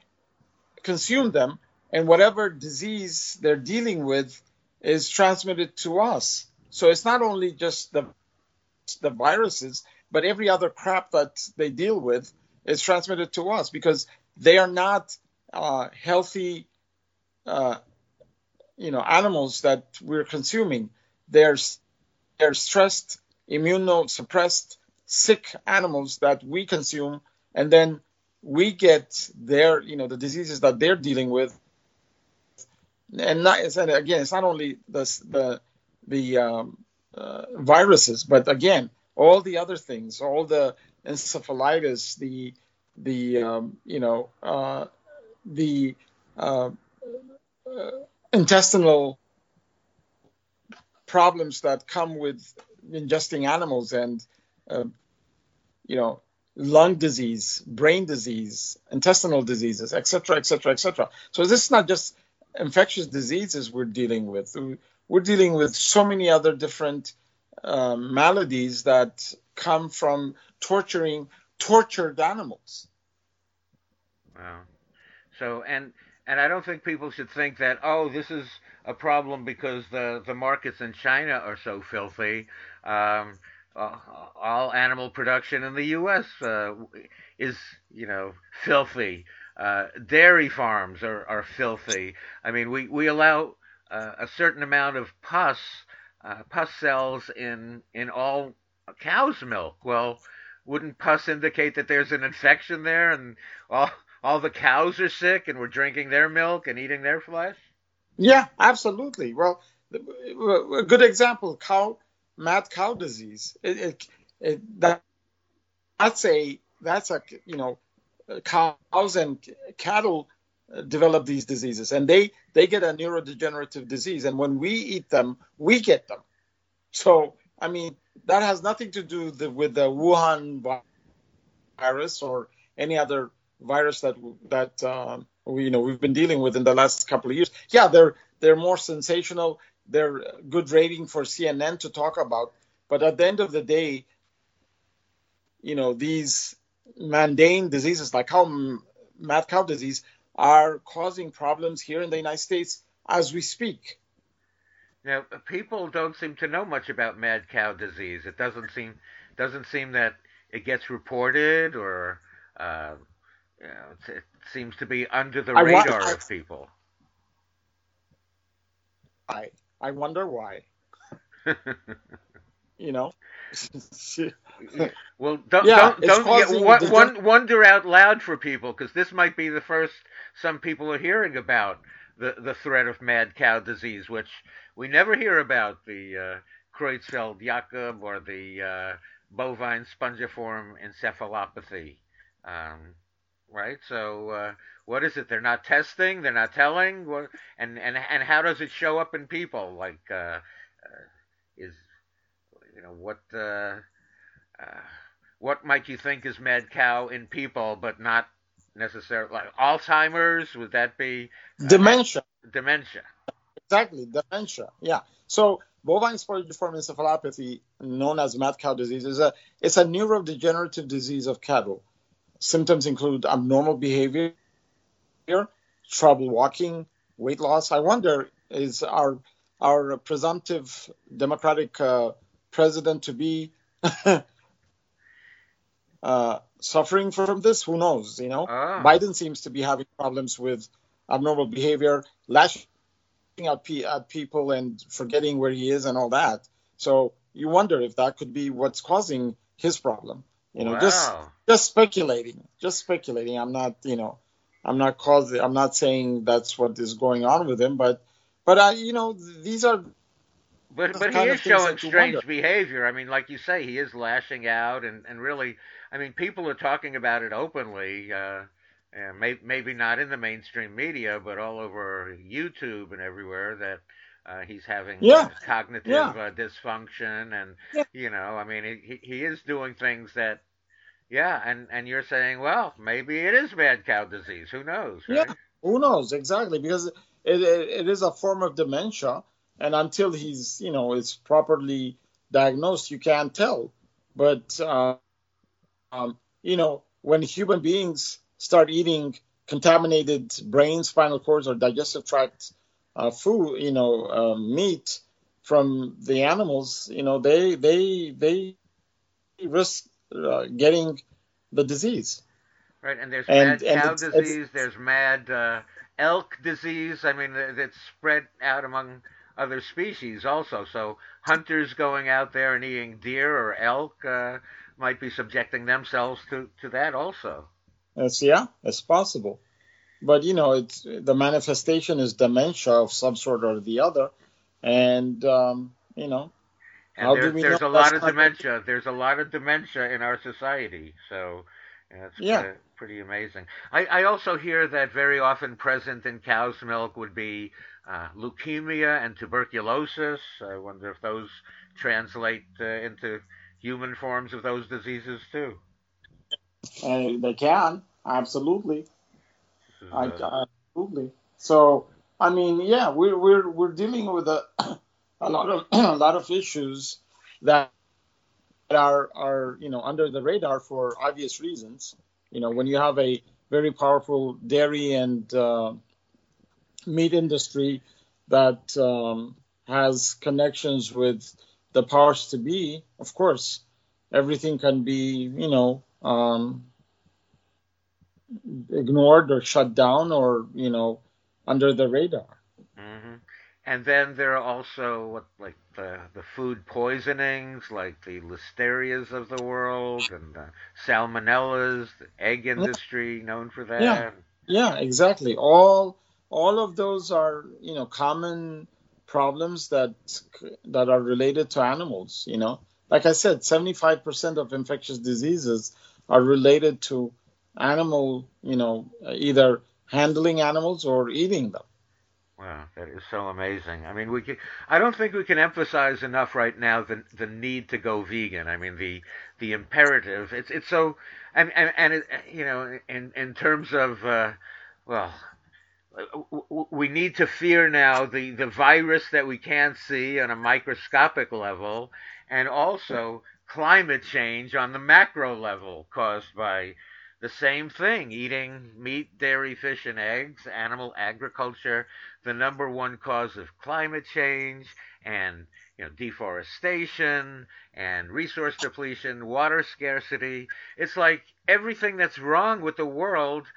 consume them, and whatever disease they're dealing with is transmitted to us. So it's not only just the the viruses, but every other crap that they deal with is transmitted to us because they are not uh, healthy, uh, you know, animals that we're consuming. They're they're stressed, immunosuppressed, sick animals that we consume, and then we get their, you know, the diseases that they're dealing with, and not, and again, it's not only the the the um, uh, viruses, but again, all the other things, all the encephalitis, the the um, you know uh, the uh, uh intestinal problems that come with ingesting animals and uh, you know lung disease, brain disease, intestinal diseases, etc., etc., etc. So this is not just infectious diseases we're dealing with. We're dealing with so many other different uh, maladies that come from torturing tortured animals. Wow. So and and I don't think people should think that oh this is a problem because the the markets in China are so filthy. Um, uh, all animal production in the U.S. Uh, is, you know, filthy. Uh, dairy farms are, are filthy. I mean, we, we allow uh, a certain amount of pus, uh, pus cells in, in all cow's milk. Well, wouldn't pus indicate that there's an infection there and all, all the cows are sick and we're drinking their milk and eating their flesh? Yeah, absolutely. Well, a good example, cow mad cow disease. It, it, it, that, that's a that's a you know cows and cattle develop these diseases and they they get a neurodegenerative disease and when we eat them we get them. So i mean that has nothing to do the, with the wuhan virus or any other virus that that um, we, you know we've been dealing with in the last couple of years. Yeah they're they're more sensational they're good rating for CNN to talk about. But at the end of the day, you know, these mundane diseases like how mad cow disease are causing problems here in the United States as we speak. Now, people don't seem to know much about mad cow disease. It doesn't seem doesn't seem that it gets reported or uh, you know, it seems to be under the radar I, I, of people. I I wonder why. you know. well, don't yeah, don't, don't yeah, one, wonder out loud for people because this might be the first some people are hearing about the the threat of mad cow disease, which we never hear about the uh, Creutzfeldt-Jakob or the uh, bovine spongiform encephalopathy. Um, right? So, uh, what is it? They're not testing. They're not telling. What, and and and how does it show up in people? Like, uh, uh, is you know what? Uh, uh, what might you think is mad cow in people, but not necessarily like Alzheimer's? Would that be uh, dementia? Dementia. Exactly, dementia. Yeah. So bovine spongiform encephalopathy, known as mad cow disease, is a it's a neurodegenerative disease of cattle. Symptoms include abnormal behavior, trouble walking, weight loss. I wonder is our our presumptive Democratic uh, president to be uh, suffering from this? Who knows? You know, ah. Biden seems to be having problems with abnormal behavior, lashing out pe- at people and forgetting where he is and all that. So you wonder if that could be what's causing his problem. You know, wow. just just speculating, just speculating. I'm not, you know, I'm not causing. I'm not saying that's what is going on with him, but but I, you know, these are. But but he is showing strange wonder. behavior. I mean, like you say, he is lashing out, and and really, I mean, people are talking about it openly. Uh, and may, maybe not in the mainstream media, but all over YouTube and everywhere that uh, he's having yeah. uh, cognitive yeah. Uh, dysfunction, and yeah. you know, I mean, he he is doing things that yeah, and and you're saying, well, maybe it is mad cow disease. Who knows? Right? Yeah, who knows exactly? Because it, it, it is a form of dementia, and until he's you know is properly diagnosed, you can't tell. But uh, um, you know, when human beings start eating contaminated brain, spinal cords, or digestive tract uh, food, you know, uh, meat from the animals, you know, they they they risk uh, getting the disease. Right, and there's and, mad and cow it's, disease. It's, there's mad uh, elk disease. I mean, it's spread out among other species also. So hunters going out there and eating deer or elk uh, might be subjecting themselves to, to that also. It's, yeah, it's possible. But you know, it's the manifestation is dementia of some sort or the other, and um, you know, and there's, there's a lot of dementia. There's a lot of dementia in our society. So it's yeah. pretty amazing. I, I also hear that very often present in cow's milk would be uh, leukemia and tuberculosis. I wonder if those translate uh, into human forms of those diseases too. Uh, they can absolutely. I, absolutely. So I mean, yeah, we're we're we're dealing with a a lot of a lot of issues that are are you know under the radar for obvious reasons. You know, when you have a very powerful dairy and uh, meat industry that um, has connections with the powers to be, of course, everything can be you know um, ignored or shut down or you know under the radar. And then there are also what like the the food poisonings, like the listerias of the world, and the salmonellas, the egg industry known for that. Yeah, yeah, exactly. All all of those are you know common problems that that are related to animals. You know, like I said, seventy five percent of infectious diseases are related to animal. You know, either handling animals or eating them. Wow, that is so amazing. I mean, we can, I don't think we can emphasize enough right now the the need to go vegan. I mean, the the imperative. It's it's so and and and it, you know, in in terms of uh, well, we need to fear now the the virus that we can't see on a microscopic level, and also climate change on the macro level caused by the same thing eating meat, dairy, fish, and eggs, animal agriculture, the number one cause of climate change, and you know, deforestation and resource depletion, water scarcity. It's like everything that's wrong with the world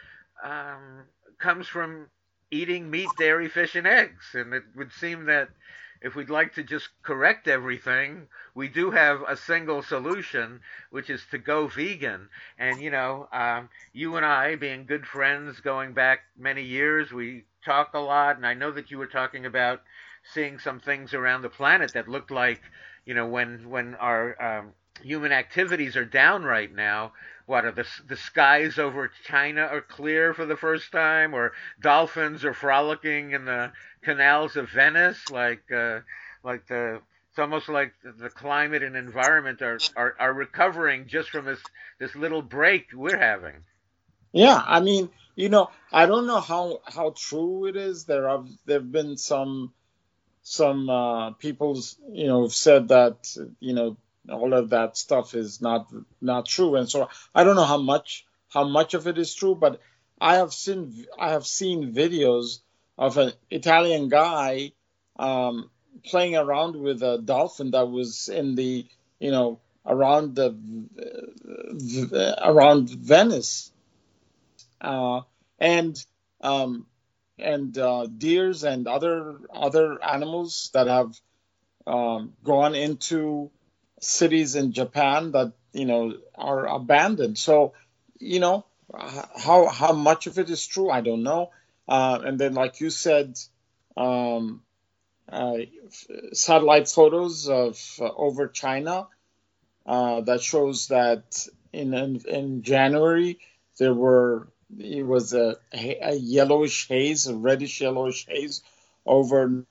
um, comes from eating meat, dairy, fish, and eggs. And it would seem that if we'd like to just correct everything, we do have a single solution, which is to go vegan. And, you know, um, you and I, being good friends going back many years, we talk a lot. And I know that you were talking about seeing some things around the planet that looked like, you know, when, when our um, human activities are down right now, what are the the skies over China are clear for the first time, or dolphins are frolicking in the canals of Venice, like uh, like the it's almost like the climate and environment are, are, are recovering just from this this little break we're having. Yeah, I mean, you know, I don't know how how true it is. There have there've been some some uh, people's you know said that you know all of that stuff is not not true and so i don't know how much how much of it is true but i have seen i have seen videos of an italian guy um, playing around with a dolphin that was in the you know around the uh, around venice uh, and um, and uh, deers and other other animals that have um, gone into cities in Japan that you know are abandoned. So you know how how much of it is true, I don't know. Uh, and then, like you said, um, uh, satellite photos of uh, over China uh, that shows that in, in, in January there were it was a, a yellowish haze, a reddish yellowish haze over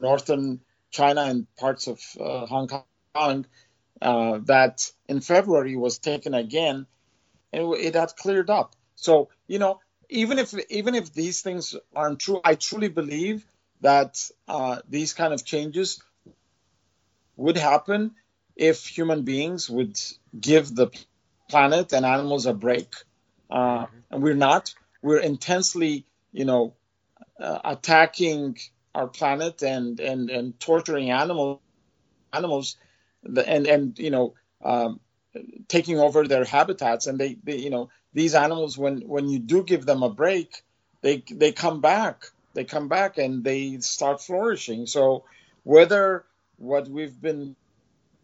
northern China and parts of uh, Hong Kong uh, that in February was taken again, and it had cleared up. So you know, even if even if these things aren't true, I truly believe that uh, these kind of changes would happen if human beings would give the planet and animals a break. Uh, and we're not. We're intensely, you know, uh, attacking our planet and and and torturing animals animals and and you know um, taking over their habitats. And they, they you know these animals when when you do give them a break they they come back. They come back and they start flourishing. So whether what we've been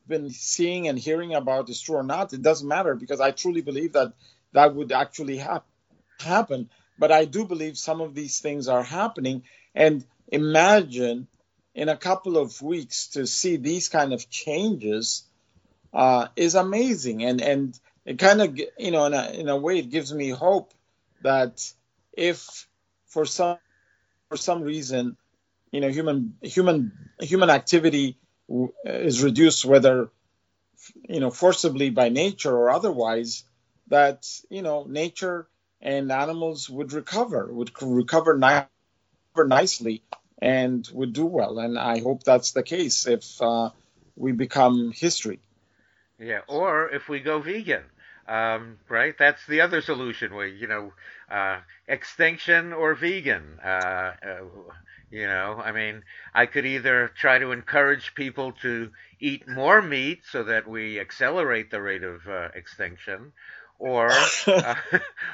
been seeing and hearing about is true or not it doesn't matter because i truly believe that that would actually ha- happen. But i do believe some of these things are happening. And imagine in a couple of weeks to see these kind of changes uh, is amazing, and and it kind of you know in a, in a way it gives me hope that if for some for some reason you know human human human activity is reduced whether you know forcibly by nature or otherwise that you know nature and animals would recover would recover nicely and would do well. And I hope that's the case if uh, we become history. Yeah, or if we go vegan, um, right? That's the other solution. Where you know, uh, extinction or vegan. Uh, uh, you know, I mean, I could either try to encourage people to eat more meat so that we accelerate the rate of uh, extinction, or uh,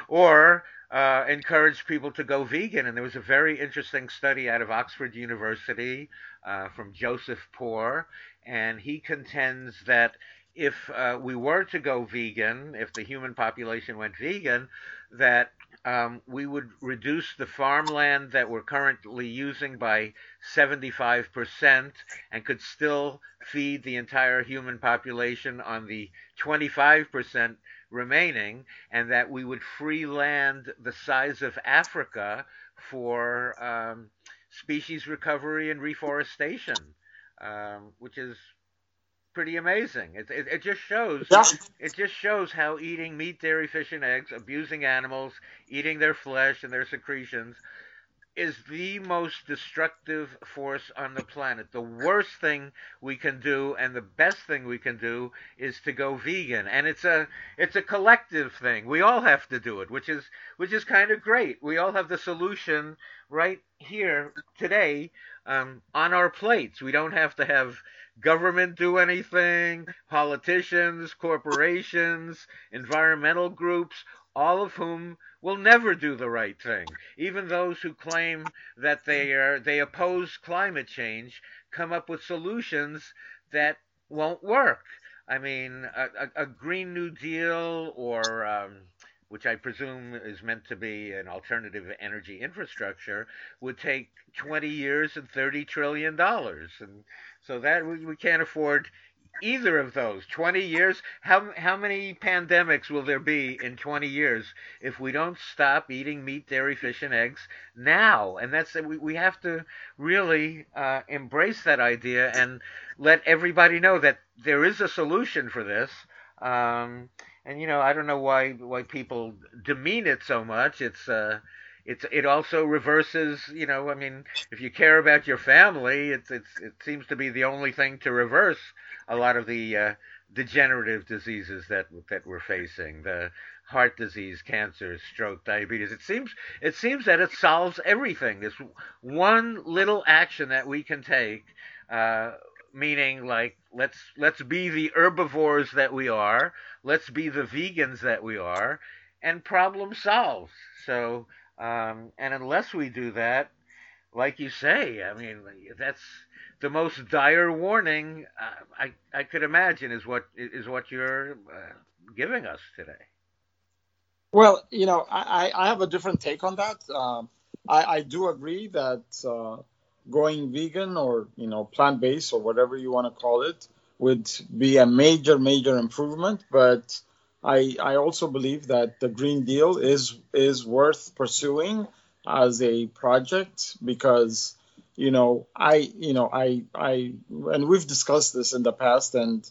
or uh, encouraged people to go vegan. And there was a very interesting study out of Oxford University uh, from Joseph Poore, and he contends that if uh, we were to go vegan, if the human population went vegan, that um, we would reduce the farmland that we're currently using by 75% and could still feed the entire human population on the 25% remaining, and that we would free land the size of Africa for um, species recovery and reforestation, um, which is pretty amazing. It, it, it just shows it just shows how eating meat, dairy, fish, and eggs, abusing animals, eating their flesh and their secretions, is the most destructive force on the planet. The worst thing we can do and the best thing we can do is to go vegan. And it's a it's a collective thing. We all have to do it, which is which is kind of great. We all have the solution right here today um, on our plates. We don't have to have government do anything, politicians, corporations, environmental groups, all of whom will never do the right thing. Even those who claim that they are they oppose climate change come up with solutions that won't work. I mean, a, a, a Green New Deal or um, which I presume is meant to be an alternative energy infrastructure, would take 20 years and 30 trillion dollars, and so that we, we can't afford either of those. 20 years how how many pandemics will there be in 20 years if we don't stop eating meat dairy fish and eggs now? And that's we, we have to really uh, embrace that idea and let everybody know that there is a solution for this. Um, and you know i don't know why why people demean it so much. It's uh it's it also reverses you know i mean if you care about your family it's it's it seems to be the only thing to reverse a lot of the uh, degenerative diseases that that we're facing the heart disease cancer stroke diabetes. It seems it seems that it solves everything. This one little action that we can take uh, meaning like let's let's be the herbivores that we are let's be the vegans that we are and problem solved. So um, and unless we do that, like you say, I mean, that's the most dire warning uh, I I could imagine is what is what you're uh, giving us today. Well, you know, I, I have a different take on that. Um, I, I do agree that uh, going vegan or you know plant based or whatever you want to call it would be a major major improvement, but I, I also believe that the Green Deal is is worth pursuing as a project because you know I you know I I and we've discussed this in the past and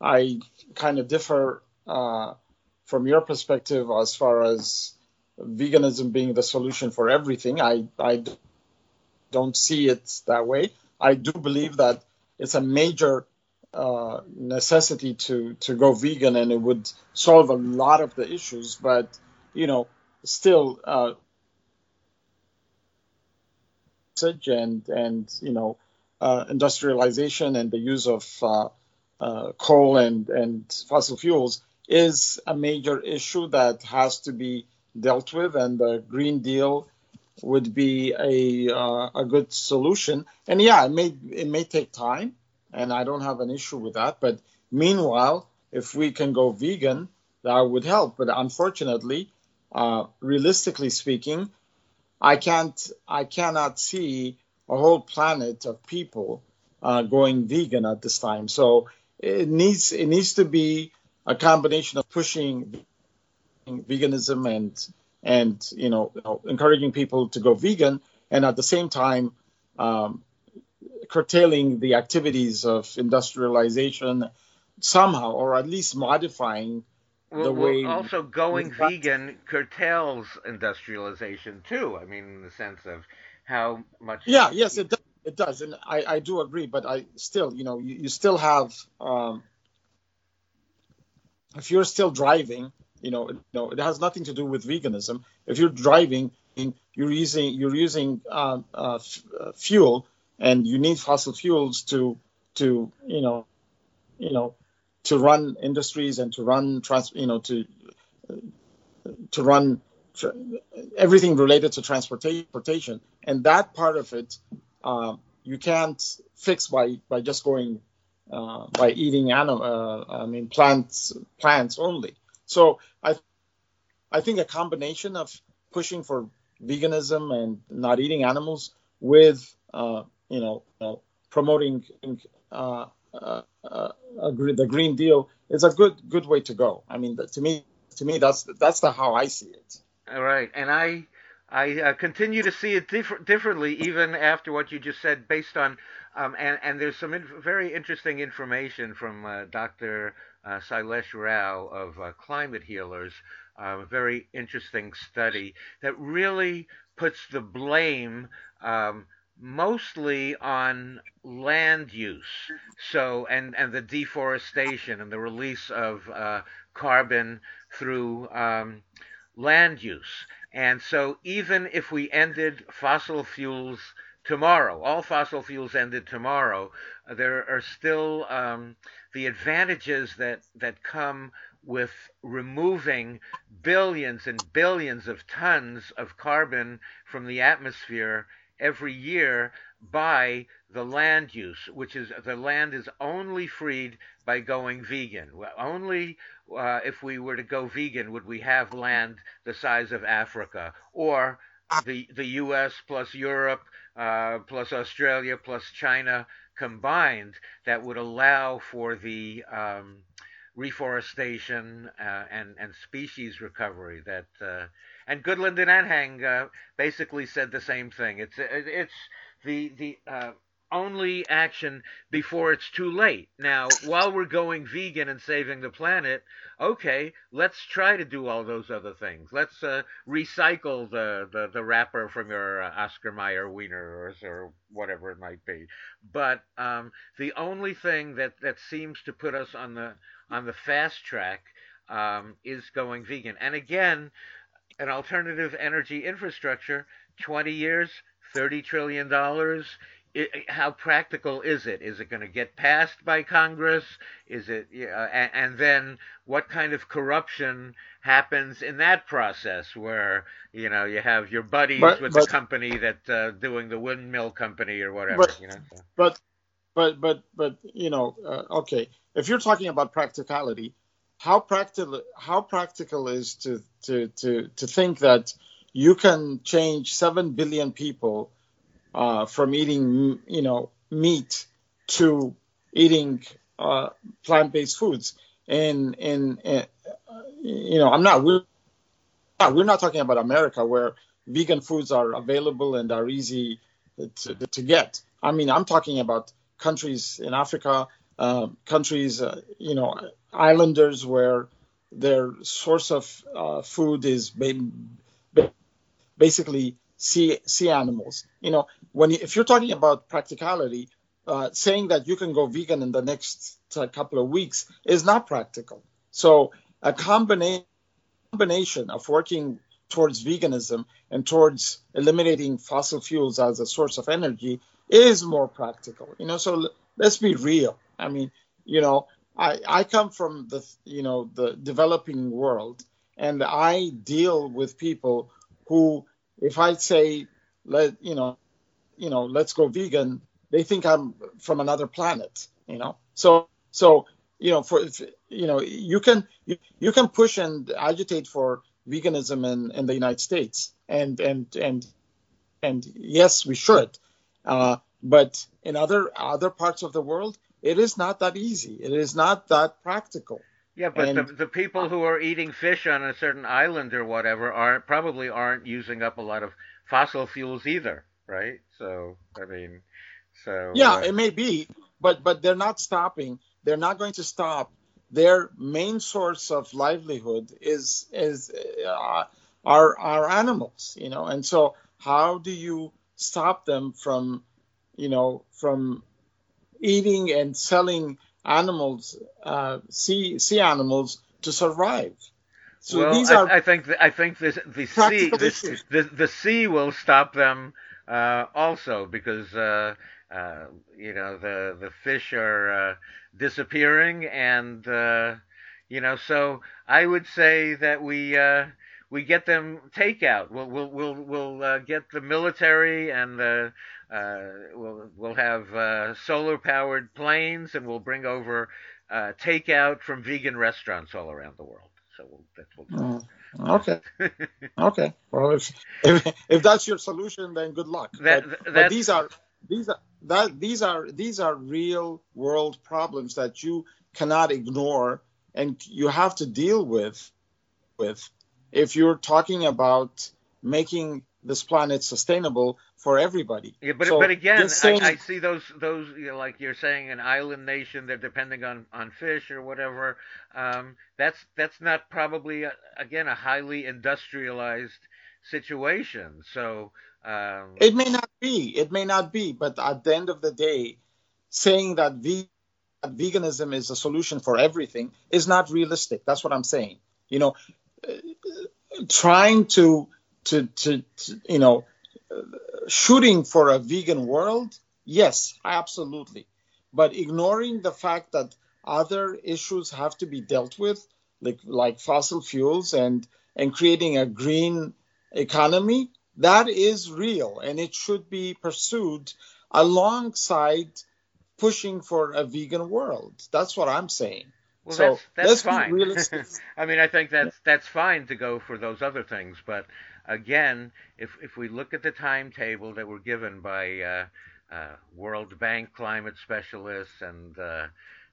I kind of differ uh, from your perspective as far as veganism being the solution for everything. I I don't see it that way. I do believe that it's a major uh, necessity to to go vegan, and it would solve a lot of the issues. But you know, still, uh, and and you know, uh, industrialization and the use of uh, uh, coal and and fossil fuels is a major issue that has to be dealt with, and the Green Deal would be a uh, a good solution. And yeah, it may it may take time and I don't have an issue with that. But meanwhile, if we can go vegan, that would help. But unfortunately, uh, realistically speaking, I can't, I cannot see a whole planet of people uh, going vegan at this time. So it needs, it needs to be a combination of pushing veganism and and you know, encouraging people to go vegan, and at the same time um, curtailing the activities of industrialization somehow, or at least modifying well, the way. Well, also, going vegan curtails industrialization too. I mean, in the sense of how much. Yeah. Yes, it does. It does, and I, I do agree. But I still, you know, you, you still have. Um, if you're still driving, you know, you know, it has nothing to do with veganism. If you're driving, you're using you're using uh, uh, f- uh, fuel and you need fossil fuels to to you know you know to run industries and to run trans you know to to run everything related to transportation. And that part of it uh, you can't fix by by just going uh, by eating animal uh, I mean plants plants only. So I I think a combination of pushing for veganism and not eating animals with uh, you know, uh, promoting uh, uh, uh the Green Deal is a good good way to go. I mean, to me, to me, that's that's the how I see it. All right, and I I continue to see it diff- differently even after what you just said, based on um, and and there's some very interesting information from Dr. Uh, Sailesh Rao of Climate Healers, a very interesting study that really puts the blame um, mostly on land use. So and and the deforestation and the release of uh, carbon through um, land use. And so even if we ended fossil fuels tomorrow, all fossil fuels ended tomorrow, there are still um, the advantages that that come with removing billions and billions of tons of carbon from the atmosphere every year by the land use, which is the land is only freed by going vegan. Only uh, if we were to go vegan would we have land the size of Africa or the the U.S. plus Europe uh, plus Australia plus China combined that would allow for the um, reforestation uh, and and species recovery that uh, and Goodland and Anhang uh, basically said the same thing. It's it's the the uh, only action before it's too late. Now, while we're going vegan and saving the planet, okay, let's try to do all those other things. Let's uh, recycle the, the, the, wrapper from your uh, Oscar Mayer wieners or whatever it might be. But um, the only thing that, that seems to put us on the on the fast track um, is going vegan. And again, an alternative energy infrastructure, 20 years, 30 trillion dollars it, how practical is it? Is it going to get passed by Congress? Is it, uh, and, and, then what kind of corruption happens in that process, where you know you have your buddies but, with but, the company that uh, doing the windmill company or whatever, but, you know. But, but, but, but, you know, uh, okay, if you're talking about practicality, how practical how practical is to to to to think that you can change seven billion people uh, from eating, you know, meat to eating uh, plant-based foods. And and uh, you know, I'm not we're, not we're not talking about America where vegan foods are available and are easy to, to get. I mean, I'm talking about countries in Africa, uh, countries, uh, you know, islanders where their source of uh, food is basically sea sea animals. You know, when if you're talking about practicality, uh, saying that you can go vegan in the next uh, couple of weeks is not practical. So a combination combination of working towards veganism and towards eliminating fossil fuels as a source of energy is more practical. You know, so let's be real. I mean, you know, I, I come from the you know the developing world and I deal with people who if I say let you know, you know, let's go vegan, they think I'm from another planet. You know, so so you know for you know you can you, you can push and agitate for veganism in, in the United States and and and and yes we should uh, but in other other parts of the world it is not that easy it is not that practical yeah, but and, the, the people who are eating fish on a certain island or whatever aren't probably aren't using up a lot of fossil fuels either, right? So I mean, so yeah, uh, it may be, but but they're not stopping. They're not going to stop. Their main source of livelihood is is uh, our our animals, you know, and so how do you stop them from, you know, from eating and selling animals, uh, sea sea animals, to survive. So well, these are I, I think the, I think this, the sea the, the, the sea will stop them uh, also because uh, uh, you know the the fish are uh, disappearing and uh, you know so I would say that we uh, we get them takeout. We'll we'll we'll we'll get the military and the uh, we'll we'll have uh, solar powered planes, and we'll bring over uh, takeout from vegan restaurants all around the world. So we'll, that's what we'll mm, okay, okay. Well, if, if, if that's your solution, then good luck. That, but, but these are these are that these are these are real world problems that you cannot ignore, and you have to deal with with if you're talking about making this planet sustainable for everybody. Yeah, but so but again, I, I, see those those you know, like you're saying an island nation they're depending on on fish or whatever. Um, that's that's not probably a, again a highly industrialized situation. So um, it may not be, it may not be, but at the end of the day, saying that veganism is a solution for everything is not realistic. That's what I'm saying. You know, trying to to to, to you know shooting for a vegan world, yes, absolutely, but ignoring the fact that other issues have to be dealt with, like like fossil fuels and and creating a green economy, that is real and it should be pursued alongside pushing for a vegan world. That's what I'm saying. Well, so that's, that's fine. I mean, I think that's that's fine to go for those other things, but again, if if we look at the timetable that we're given by uh, uh, World Bank climate specialists and uh,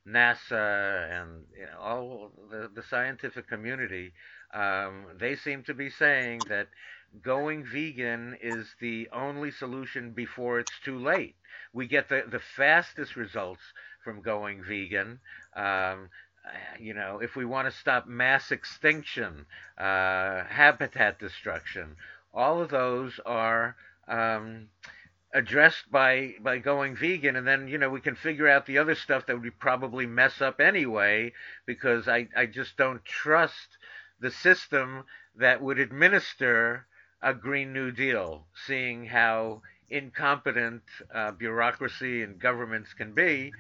NASA and you know, all the, the scientific community, um, they seem to be saying that going vegan is the only solution before it's too late. We get the, the fastest results from going vegan. Um, you know, if we want to stop mass extinction, uh, habitat destruction, all of those are um, addressed by by going vegan, and then you know we can figure out the other stuff that we probably mess up anyway because I I just don't trust the system that would administer a Green New Deal, seeing how incompetent uh, bureaucracy and governments can be.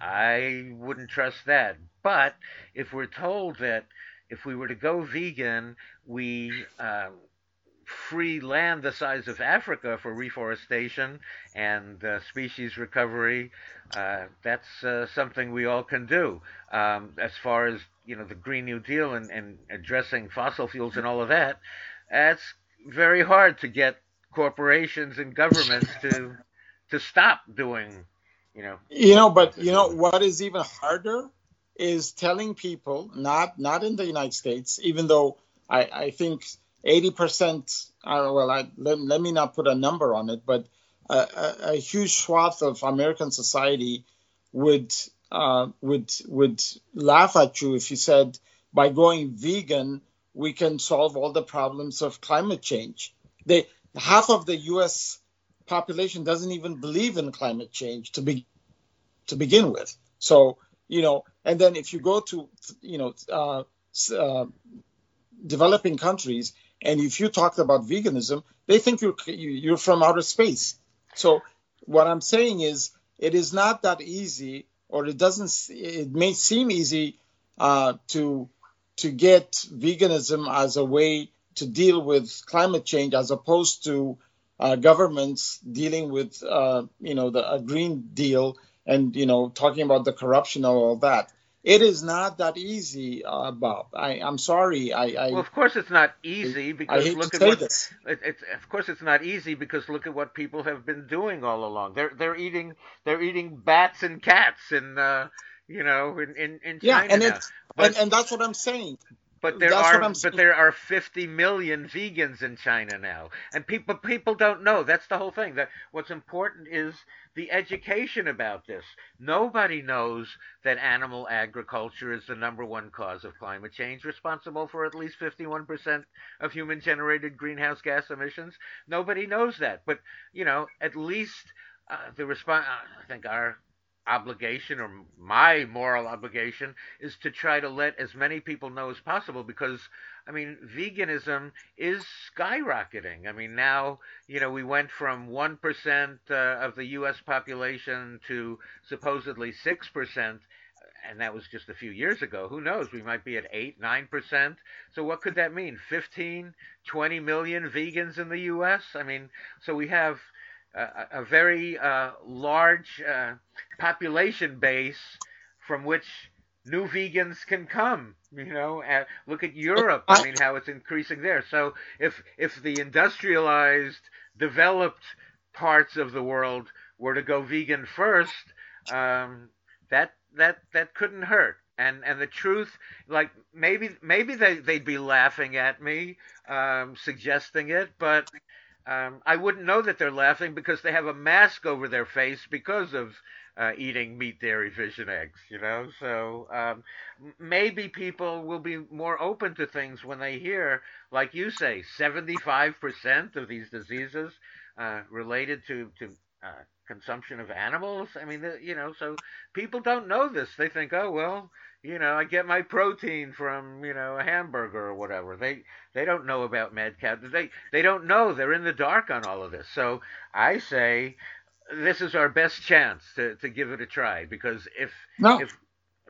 I wouldn't trust that. But if we're told that if we were to go vegan, we uh, free land the size of Africa for reforestation and uh, species recovery, uh, that's uh, something we all can do. Um, as far as you know, the Green New Deal and, and addressing fossil fuels and all of that, that's very hard to get corporations and governments to to stop doing. You know. You know, but you know what is even harder is telling people not not in the United States, even though I, I think 80%, uh, well, I, let, let, me not put a number on it, but a, a, a huge swath of American society would uh, would would laugh at you if you said by going vegan we can solve all the problems of climate change. They half of the U.S. population doesn't even believe in climate change to be to begin with. So you know, and then if you go to you know uh, uh, developing countries and if you talk about veganism, they think you're you're from outer space. So what I'm saying is, it is not that easy, or it doesn't. It may seem easy uh, to to get veganism as a way to deal with climate change, as opposed to uh, governments dealing with uh, you know the a Green Deal and you know talking about the corruption and all that. It is not that easy, uh, Bob. I, am sorry. I, I, well, of course it's not easy because look at what it, it's. Of course it's not easy because look at what people have been doing all along. They're they're eating they're eating bats and cats in uh, you know in in, in China yeah, and and, and that's what I'm saying. But there That's are but there are 50 million vegans in China now, and people people don't know. That's the whole thing. That what's important is the education about this. Nobody knows that animal agriculture is the number one cause of climate change, responsible for at least 51% of human generated greenhouse gas emissions. Nobody knows that. But, you know, at least uh, the response, uh, I think our obligation or my moral obligation is to try to let as many people know as possible because I mean veganism is skyrocketing. I mean now, you know, we went from 1% uh, of the US population to supposedly 6% and that was just a few years ago. Who knows? We might be at 8, 9%. So what could that mean? 15, 20 million vegans in the US? I mean, so we have a, a very uh, large uh, population base from which new vegans can come. You know, look at Europe. I mean, how it's increasing there. So if if the industrialized, developed parts of the world were to go vegan first, um, that that that couldn't hurt. And and the truth, like maybe maybe they they'd be laughing at me, um, suggesting it, but um, I wouldn't know that they're laughing because they have a mask over their face because of uh, eating meat, dairy, fish, and eggs. You know, so um, maybe people will be more open to things when they hear, like you say, seventy-five percent of these diseases uh, related to to uh, consumption of animals. I mean, you know, so people don't know this. They think, oh well, you know, I get my protein from you know a hamburger or whatever. They they don't know about mad cow. They they don't know. They're in the dark on all of this. So I say this is our best chance to, to give it a try because if no. if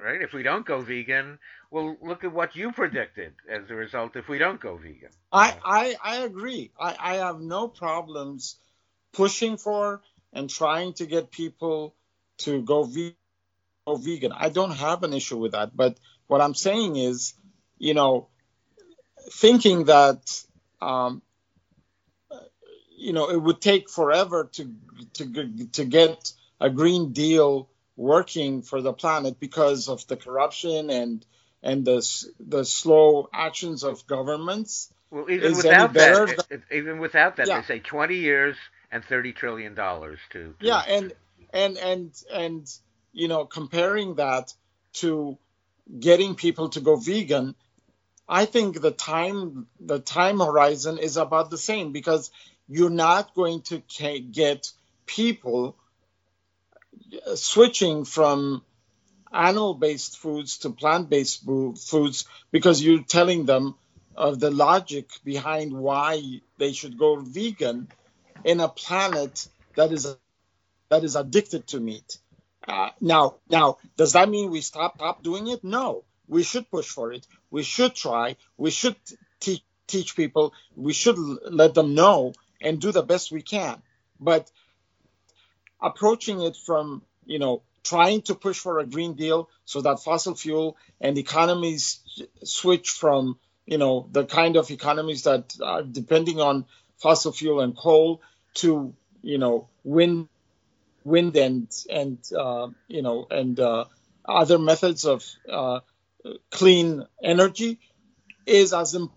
right if we don't go vegan, well look at what you predicted as a result if we don't go vegan. I I, I agree. I, I have no problems pushing for and trying to get people to go vegan vegan. I don't have an issue with that. But what I'm saying is, you know, thinking that, um, you know, it would take forever to to to get a green deal working for the planet because of the corruption and and the the slow actions of governments. Well, even without that, even without that, yeah. they say 20 years and 30 trillion dollars to, to. Yeah, and and and and you know, comparing that to getting people to go vegan, I think the time the time horizon is about the same because you're not going to get people switching from animal-based foods to plant-based foods because you're telling them of the logic behind why they should go vegan in a planet that is that is addicted to meat. Uh, now, now, does that mean we stop, stop doing it? No, we should push for it. We should try. We should teach teach people. We should let them know and do the best we can. But approaching it from you know trying to push for a green deal so that fossil fuel and economies switch from you know the kind of economies that are depending on fossil fuel and coal to you know wind wind and and uh, you know and uh, other methods of uh, clean energy is as Im-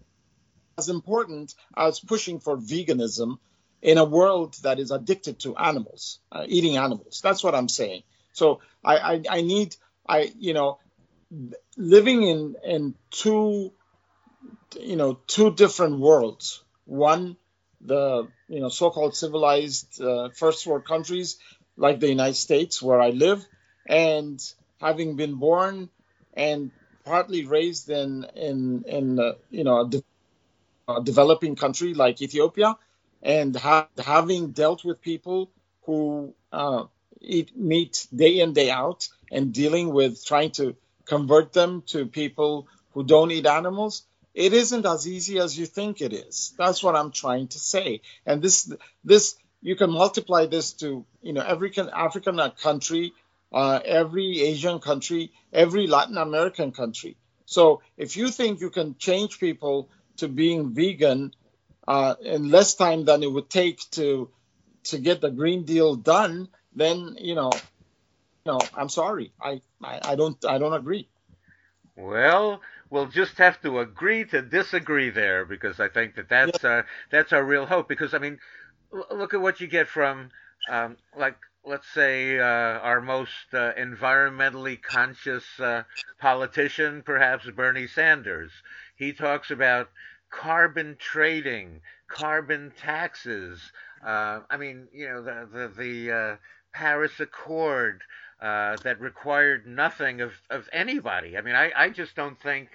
as important as pushing for veganism in a world that is addicted to animals, uh, eating animals. That's what I'm saying. So I, I, I need I you know living in in two you know two different worlds. One the you know so-called civilized uh, first world countries like the United States, where I live, and having been born and partly raised in in in uh, you know a, de- a, developing country like Ethiopia, and ha- having dealt with people who uh, eat meat day in day out, and dealing with trying to convert them to people who don't eat animals, it isn't as easy as you think it is. That's what I'm trying to say. And this this you can multiply this to you know every African country, uh, every Asian country, every Latin American country. So if you think you can change people to being vegan uh, in less time than it would take to to get the Green Deal done, then you know, you know, I'm sorry, I, I, I don't I don't agree. Well, we'll just have to agree to disagree there because I think that that's yeah. uh, that's our real hope. Because I mean, look at what you get from, um, like, let's say, uh, our most uh, environmentally conscious uh, politician, perhaps Bernie Sanders. He talks about carbon trading, carbon taxes. Uh, I mean, you know, the the, the uh, Paris Accord uh, that required nothing of, of anybody. I mean, I, I just don't think,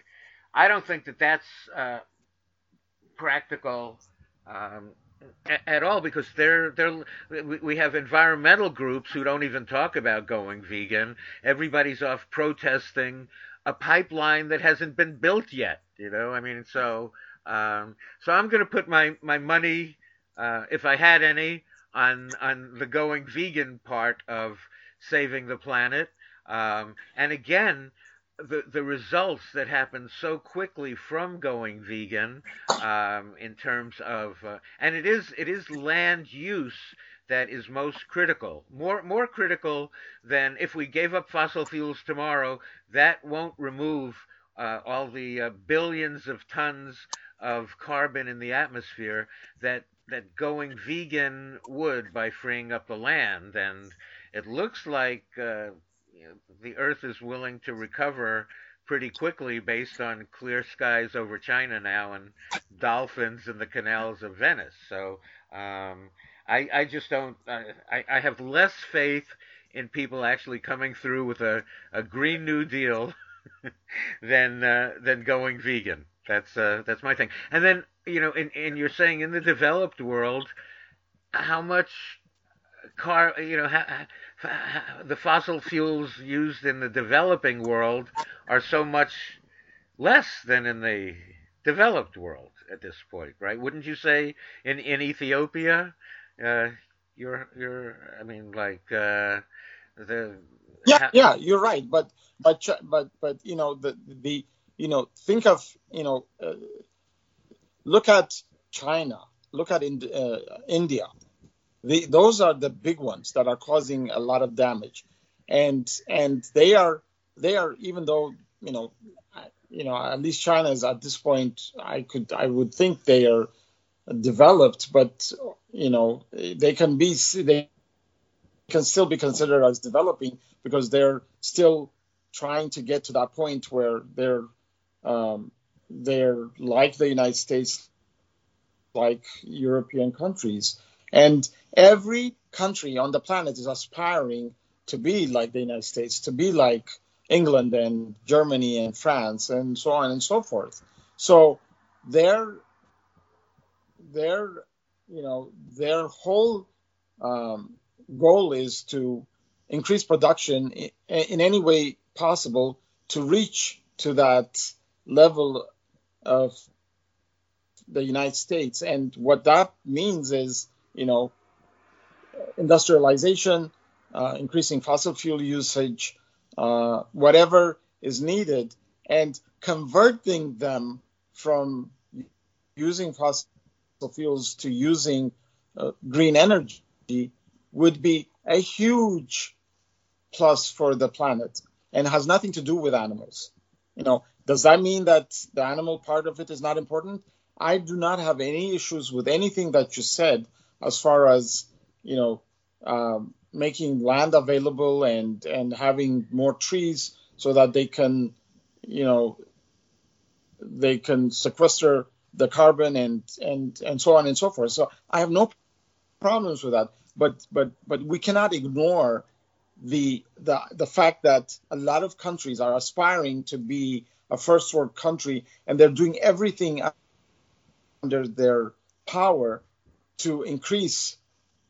I don't think that that's practical. Um, at all because they're they're we have environmental groups who don't even talk about going vegan. Everybody's off protesting a pipeline that hasn't been built yet. You know, I mean, so um, so I'm going to put my my money, uh, if I had any, on on the going vegan part of saving the planet. Um, and again, the the results that happen so quickly from going vegan um, in terms of uh, and it is it is land use that is most critical more more critical than if we gave up fossil fuels tomorrow that won't remove uh, all the uh, billions of tons of carbon in the atmosphere that that going vegan would by freeing up the land. And it looks like uh, the Earth is willing to recover pretty quickly based on clear skies over China now and dolphins in the canals of Venice. So um, I, I just don't. I, I have less faith in people actually coming through with a, a Green New Deal than uh, than going vegan. That's uh, that's my thing. And then you know, and you're saying in the developed world, how much car you know the fossil fuels used in the developing world are so much less than in the developed world at this point, right? Wouldn't you say in in Ethiopia, uh, you're you're I mean like uh, the yeah yeah you're right, but but but but you know the the you know think of you know uh, look at China, look at in, uh, India those are the big ones that are causing a lot of damage, and and they are they are even though you know you know at least China is at this point I could I would think they are developed, but you know they can be they can still be considered as developing because they're still trying to get to that point where they're um, they're like the United States, like European countries, and every country on the planet is aspiring to be like the United States, to be like England and Germany and France and so on and so forth. So their their you know their whole um, goal is to increase production in, in any way possible to reach to that level of the United States. And what that means is, you know, industrialization, uh, increasing fossil fuel usage, uh, whatever is needed, and converting them from using fossil fuels to using uh, green energy would be a huge plus for the planet and has nothing to do with animals. You know, does that mean that the animal part of it is not important? I do not have any issues with anything that you said as far as you know, um, making land available and and having more trees so that they can, you know, they can sequester the carbon and and and so on and so forth. So I have no problems with that. But but but we cannot ignore the the the fact that a lot of countries are aspiring to be a first world country and they're doing everything under their power to increase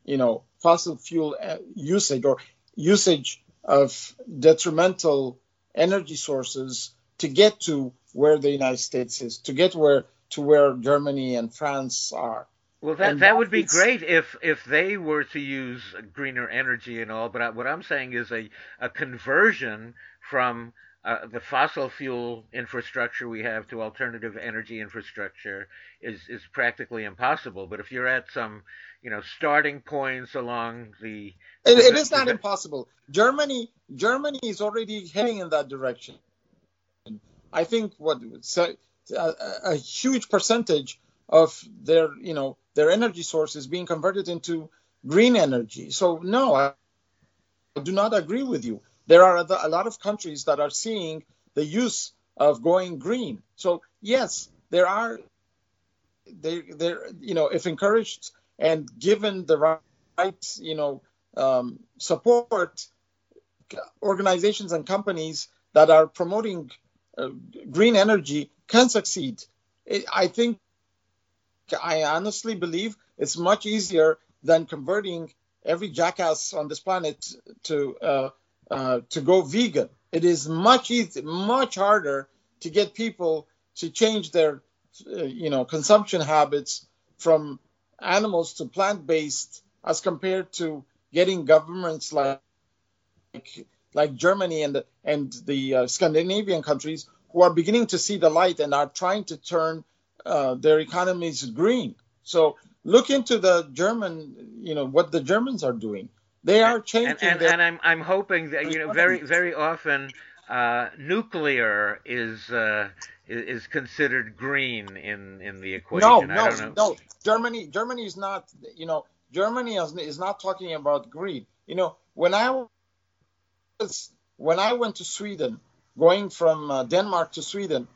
you know, fossil fuel uh, usage or usage of detrimental energy sources to get to where the United States is, to get where to where Germany and France are. Well, that and that would be great if if they were to use greener energy and all. But I, what I'm saying is a a conversion from uh, the fossil fuel infrastructure we have to alternative energy infrastructure is is practically impossible. But if you're at some you know starting points along the. it, it is not impossible. Germany Germany is already heading in that direction. I think what so, a, a huge percentage of their you know their energy source is being converted into green energy. So no, I do not agree with you. There are a lot of countries that are seeing the use of going green. So yes, there are they there you know if encouraged and given the right, you know, um, support, organizations and companies that are promoting uh, green energy can succeed. I think, I honestly believe it's much easier than converting every jackass on this planet to uh, uh, to go vegan. It is much easy, much harder to get people to change their, uh, you know, consumption habits from animals to plant based as compared to getting governments like like Germany and the, and the uh, Scandinavian countries who are beginning to see the light and are trying to turn uh, their economies green. So look into the German, you know, what the Germans are doing. They are changing. And, and, and I'm I'm hoping that you know very very often uh, nuclear is uh, is considered green in in the equation. No, no, no. Germany Germany is not. You know, Germany is, is not talking about green. You know, when I was when I went to Sweden, going from uh, Denmark to Sweden,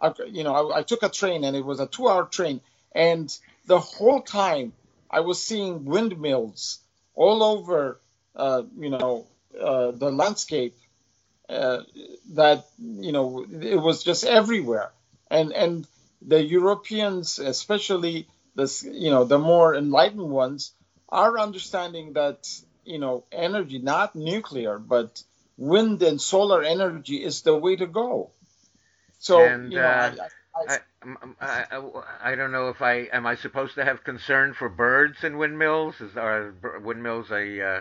I, you know, I, I took a train and it was a two-hour train, and the whole time I was seeing windmills all over, uh, you know, uh, the landscape. Uh, that you know, it was just everywhere, and and the Europeans, especially the you know the more enlightened ones, are understanding that you know energy, not nuclear, but wind and solar energy is the way to go. So And you know, uh, I, I, I, I, I, I don't know if I am I supposed to have concern for birds and windmills. Is are windmills a uh,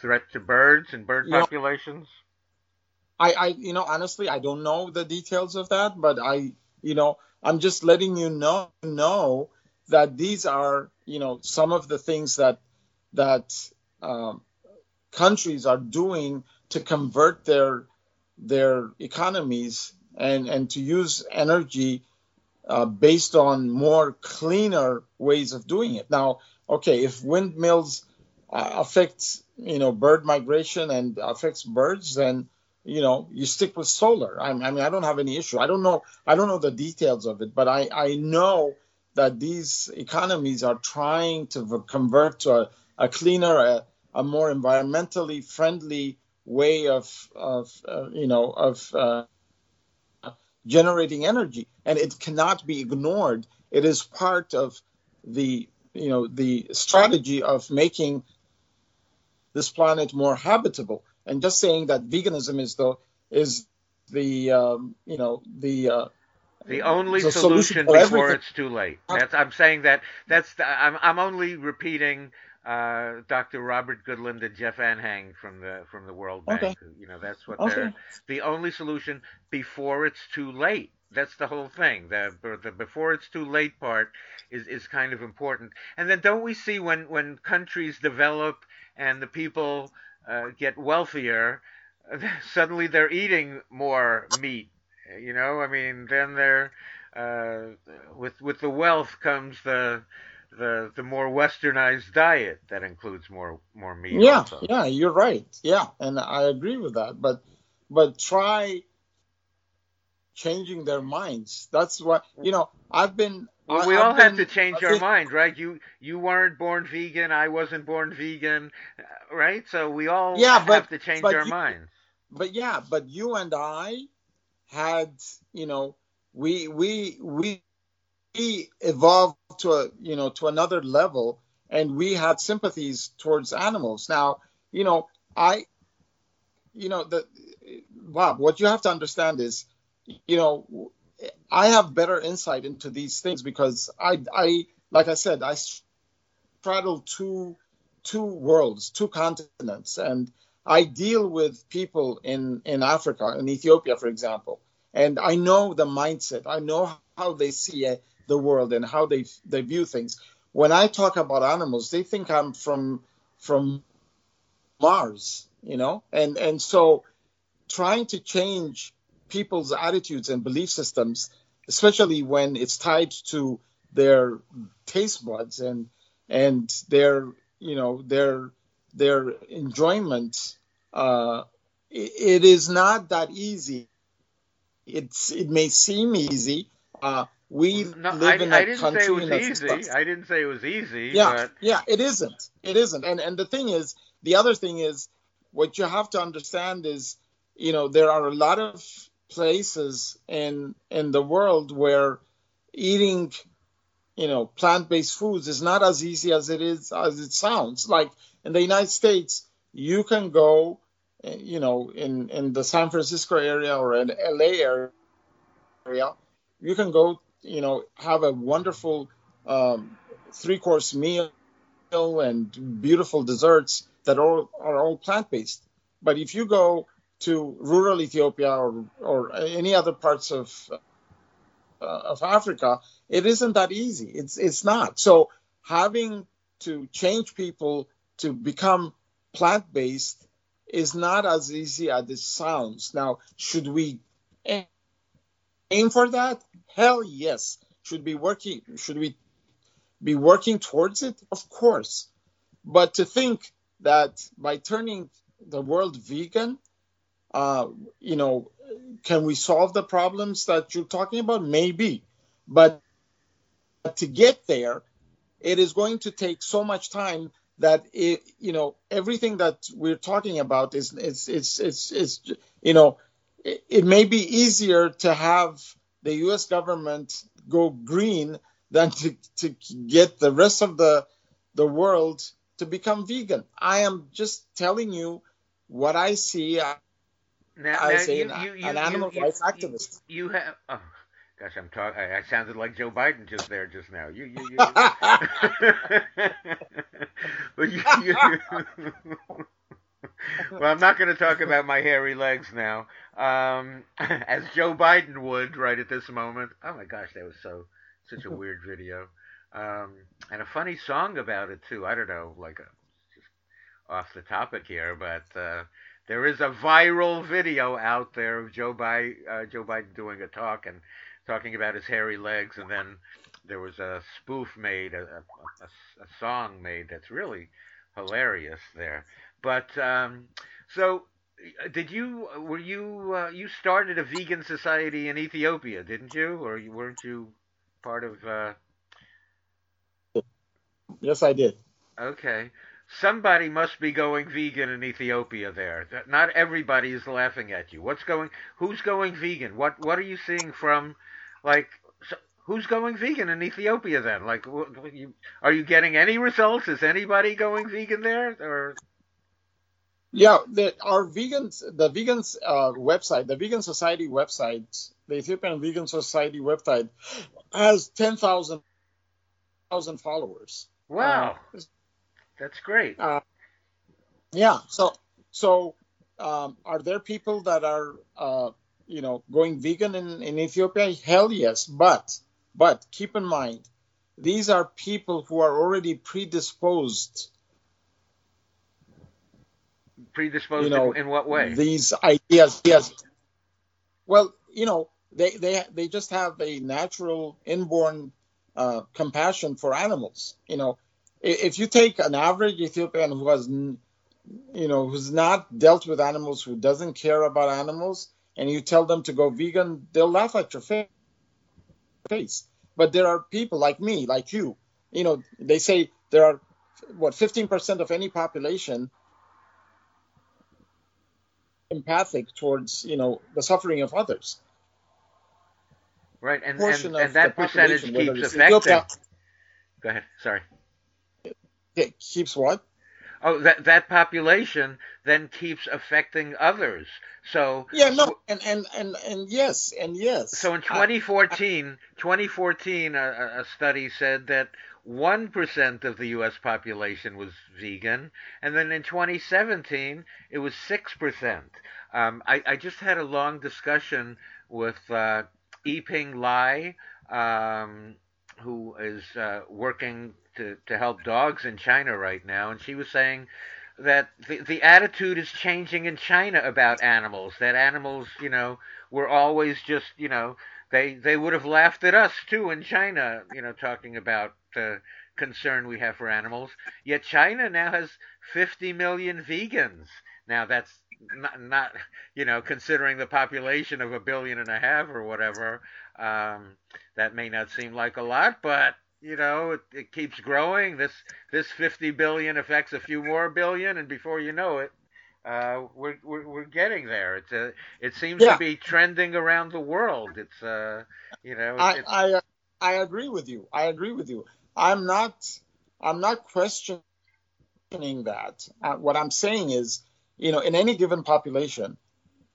threat to birds and bird You know- populations? I, I, you know, honestly, I don't know the details of that, but I, you know, I'm just letting you know know that these are, you know, some of the things that that um, countries are doing to convert their their economies and and to use energy uh, based on more cleaner ways of doing it. Now, okay, if windmills uh, affect you know bird migration and affects birds, then you know you stick with solar. I, I mean, I don't have any issue. I don't know. I don't know the details of it, but I I know that these economies are trying to convert to a, a cleaner, a, a more environmentally friendly way of of uh, you know of uh, generating energy, and it cannot be ignored. It is part of the you know the strategy of making this planet more habitable. And just saying that veganism is the is the um, you know the uh, The only the solution, for before everything. it's too late. That's I'm saying that that's the, I'm I'm only repeating uh, Dr. Robert Goodland and Jeff Anhang from the from the World Bank. Okay. You know that's what Okay. they're the only solution before it's too late. That's the whole thing. The, the before it's too late part is, is kind of important. And then don't we see when, when countries develop and the people uh, get wealthier, suddenly they're eating more meat. You know, I mean, then they're uh, with with the wealth comes the the the more westernized diet that includes more more meat. yeah also. yeah you're right yeah and I agree with that but but try changing their minds that's what you know I've been Well, we I've all been- to change I've our been- mind, right? You you weren't born vegan, I wasn't born vegan, uh, right? So we all Yeah, have but- to change our you- minds. but yeah, but you and I had, you know, we we we evolved to a you know to another level, and we had sympathies towards animals. Now, you know, I, you know, the Bob, what you have to understand is, you know, I have better insight into these things because I I like I said I straddle two two worlds, two continents, and I deal with people in, in Africa, in Ethiopia, for example, and I know the mindset. I know how they see uh, the world and how they they view things. When I talk about animals, they think I'm from from Mars, you know, and and so trying to change people's attitudes and belief systems, especially when it's tied to their taste buds and and their you know their their enjoyment uh, it, it is not that easy it's it may seem easy uh, we No, I, live in I a didn't country say it was in easy. I didn't say it was easy, yeah but yeah it isn't. It isn't. And and the thing is the other thing is what you have to understand is you know there are a lot of places in in the world where eating you know plant-based foods is not as easy as it is as it sounds. Like in the united states you can go eh, you know in in the san francisco area or in la area you can go you know have a wonderful um, three course meal and beautiful desserts that are, are all plant-based but if you go to rural ethiopia or, or any other parts of uh, of Africa, it isn't that easy. It's it's not. So having to change people to become plant based is not as easy as it sounds. Now, should we aim for that? Hell yes. Should be working. Should we be working towards it? Of course. But to think that by turning the world vegan, uh, you know, can we solve the problems that you're talking about? Maybe, but to get there, it is going to take so much time that it, you know, everything that we're talking about is it's it's it's, it's you know, it, it may be easier to have the U.S. government go green than to, to get the rest of the the world to become vegan. I am just telling you what I see now, as now, you, an, you, you, an animal rights activist. You, have. Oh, gosh, I'm talking. I sounded like Joe Biden just there just now. You, you, you. but you, you well, I'm not going to talk about my hairy legs now, um, as Joe Biden would right at this moment. Oh my gosh, that was so such a weird video, um, and a funny song about it too. I don't know, like a, just off the topic here, but uh, there is a viral video out there of Joe Biden, uh, Joe Biden doing a talk and talking about his hairy legs, and then there was a spoof made, a, a, a song made that's really hilarious there. But um, so, did you were you uh, you started a vegan society in Ethiopia, didn't you, or weren't you part of? Uh... Yes, I did. Okay. Somebody must be going vegan in Ethiopia there. Not everybody is laughing at you. What's going who's going vegan? What what are you seeing from like so, who's going vegan in Ethiopia then? Like you, are you getting any results? Is anybody going vegan there or yeah, the, our vegans, the vegans uh, website, the Vegan Society website, the Ethiopian Vegan Society website, has 10,000 followers. Wow, uh, that's great. Uh, yeah, so so um, are there people that are uh, you know going vegan in, in Ethiopia? Hell yes, but but keep in mind these are people who are already predisposed predisposed you know, in, what way? These ideas, yes. Well, you know, they they they just have a natural inborn uh, compassion for animals. You know, if you take an average Ethiopian who has, you know, who's not dealt with animals, who doesn't care about animals, and you tell them to go vegan, they'll laugh at your face. But there are people like me, like you. You know, they say there are what 15% of any population empathic towards you know the suffering of others. Right, and and, and that percentage keeps affecting. Go ahead. Sorry. It keeps what? Oh, that that population then keeps affecting others. So yeah, no, and and and and yes, and yes. So in 2014, I, I, 2014, a, a study said that 1% of the U.S. population was vegan, and then in 2017 it was 6%. Um, I, I, just had a long discussion with uh, Yiping Lai, um, who is uh, working to, to help dogs in China right now, and she was saying that the, the attitude is changing in China about animals, that animals, you know, were always just, you know, they they would have laughed at us too in China, you know, talking about the concern we have for animals. Yet China now has 50 million vegans. Now that's not, not you know, considering the population of a billion and a half or whatever, um, that may not seem like a lot, but you know, it, it keeps growing. This this 50 billion affects a few more billion, and before you know it, uh, we're, we're, we're getting there. It's a, it seems yeah. to be trending around the world. It's uh, you know. I, I I agree with you. I agree with you. I'm not I'm not questioning that. Uh, what I'm saying is, you know, in any given population,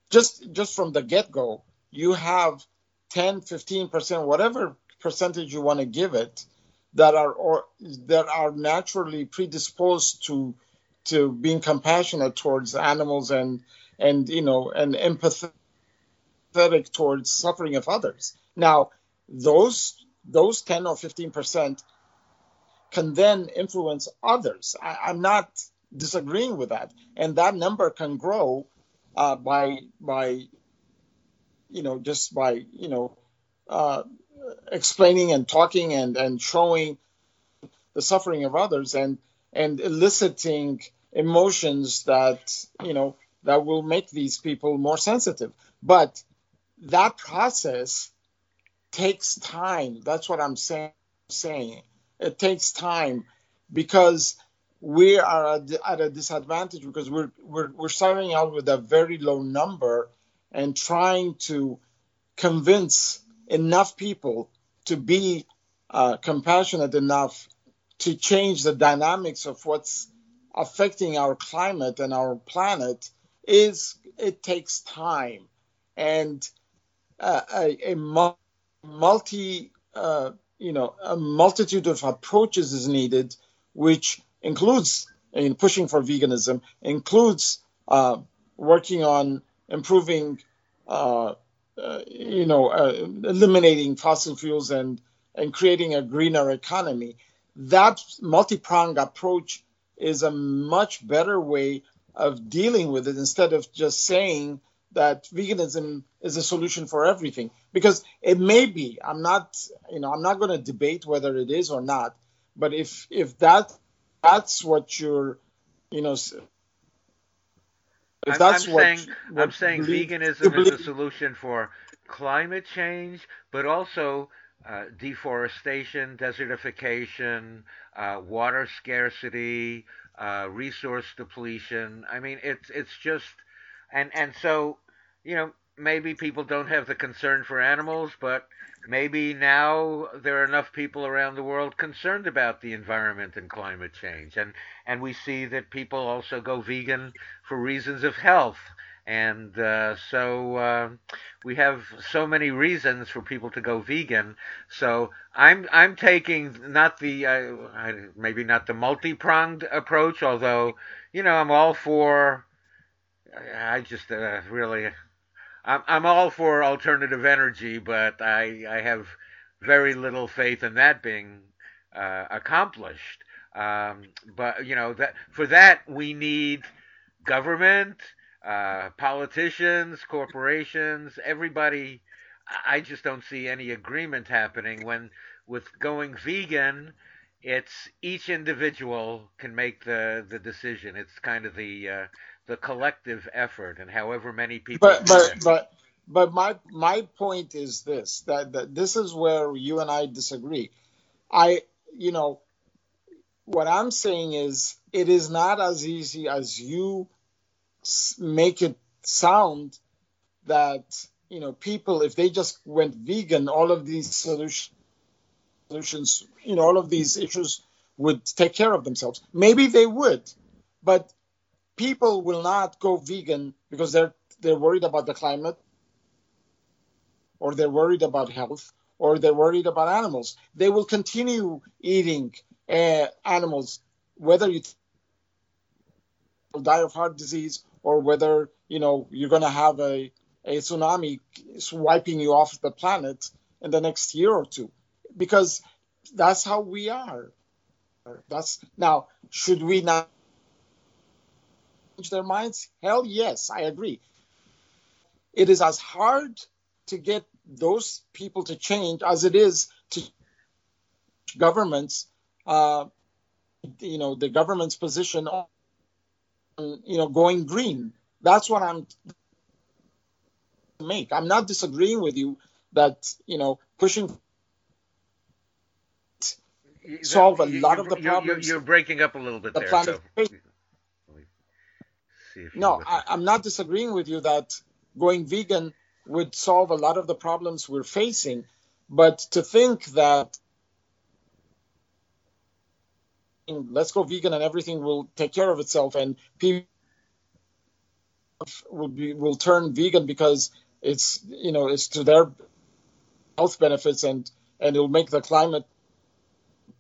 just just from the get go, you have 10, 15 percent, whatever percentage you want to give it, that are or that are naturally predisposed to to being compassionate towards animals and and you know and empathetic towards suffering of others. Now, those those 10 or 15 percent can then influence others. I, am not disagreeing with that, and that number can grow uh, by by you know just by you know uh, explaining and talking and and showing the suffering of others and and eliciting emotions that you know that will make these people more sensitive. But that process takes time. That's what I'm saying. Saying it takes time because we are at a disadvantage because we're, we're we're starting out with a very low number and trying to convince enough people to be uh, compassionate enough to change the dynamics of what's affecting our climate and our planet is it takes time. And uh, a, a, multi uh, you know a multitude of approaches is needed which includes in pushing for veganism includes uh, working on improving uh, uh, you know uh, eliminating fossil fuels and and creating a greener economy. That multi-pronged approach is a much better way of dealing with it instead of just saying that veganism is a solution for everything. Because it may be i'm not you know i'm not going to debate whether it is or not but if if that that's what you're you know if that's I'm what, saying what i'm saying veganism is a solution for climate change but also uh, deforestation, desertification, uh, water scarcity, uh, resource depletion. I mean, it's it's just, and and so, you know, maybe people don't have the concern for animals, but maybe now there are enough people around the world concerned about the environment and climate change, and and we see that people also go vegan for reasons of health and uh, so uh, we have so many reasons for people to go vegan. So I'm I'm taking not the uh, maybe not the multi pronged approach, although you know I'm all for. I just uh, really I'm I'm all for alternative energy, but I I have very little faith in that being uh, accomplished. Um, but you know that for that we need government uh, politicians, corporations, everybody. I just don't see any agreement happening when, with going vegan, it's each individual can make the the decision. It's kind of the uh, the collective effort, and however many people. But but but but my my point is this that, that this is where you and I disagree. I you know what I'm saying is it is not as easy as you make it sound that you know people if they just went vegan all of these solutions you know all of these issues would take care of themselves. Maybe they would but people will not go vegan because they're they're worried about the climate or they're worried about health or they're worried about animals. They will continue eating uh, animals whether you die of heart disease or whether you know you're going to have a a tsunami wiping you off the planet in the next year or two. Because that's how we are. That's now should we not change their minds? Hell yes i agree. It is as hard to get those people to change as it is to governments uh, you know the government's position on you know, going green. That's what I'm make. I'm not disagreeing with you that you know pushing solve a lot of the problems. You're, breaking up a little bit the there. So. No, I, I'm not disagreeing with you that going vegan would solve a lot of the problems we're facing, but to think that let's go vegan and everything will take care of itself and people will be will turn vegan because it's you know it's to their health benefits and and it'll make the climate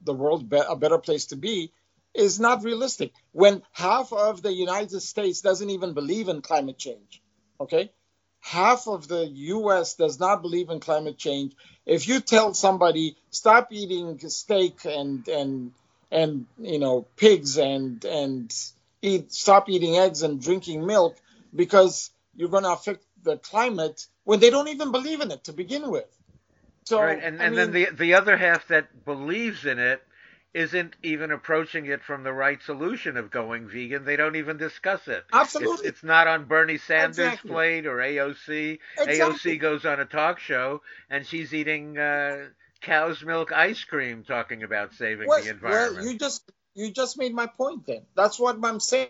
the world be- a better place to be is not realistic. When half of the united states doesn't even believe in climate change okay? Half of the us does not believe in climate change. If you tell somebody stop eating steak and and and you know pigs and and eat stop eating eggs and drinking milk because you're going to affect the climate when they don't even believe in it to begin with. So, right, and, and then the the other half that believes in it isn't even approaching it from the right solution of going vegan. They don't even discuss it. Absolutely. It's, it's not on Bernie Sanders' Exactly. plate or AOC. Exactly. AOC goes on a talk show and she's eating uh, cow's milk ice cream talking about saving Well, the environment. well, you just you just made my point. Then that's what I'm saying.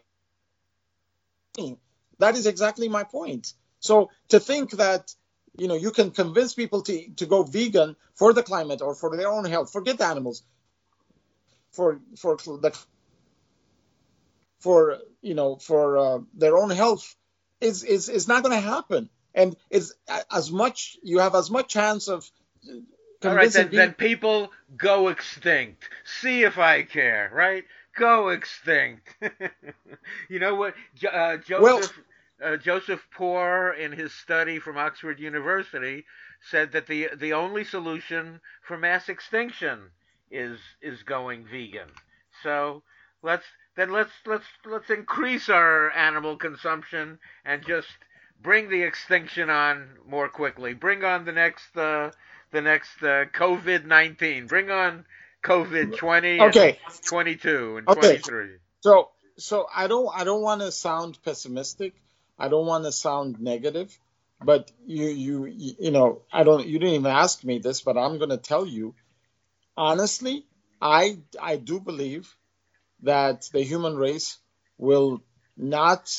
That is exactly my point. So to think that you know you can convince people to to go vegan for the climate or for their own health, forget the animals, for for the for you know for uh, their own health is is is not going to happen. And it's as much you have as much chance of All right, then, then people go extinct. See if I care, right? Go extinct. you know what? Uh, Joseph uh, Joseph Poore, in his study from Oxford University, said that the the only solution for mass extinction is is going vegan. So let's then let's let's let's increase our animal consumption and just bring the extinction on more quickly. Bring on the next uh, the next uh, COVID nineteen. Bring on COVID twenty, Okay. twenty two, and Okay. twenty three. So so I don't I don't want to sound pessimistic. I don't want to sound negative, but you you you know I don't you didn't even ask me this, but I'm going to tell you honestly. I I do believe that the human race will not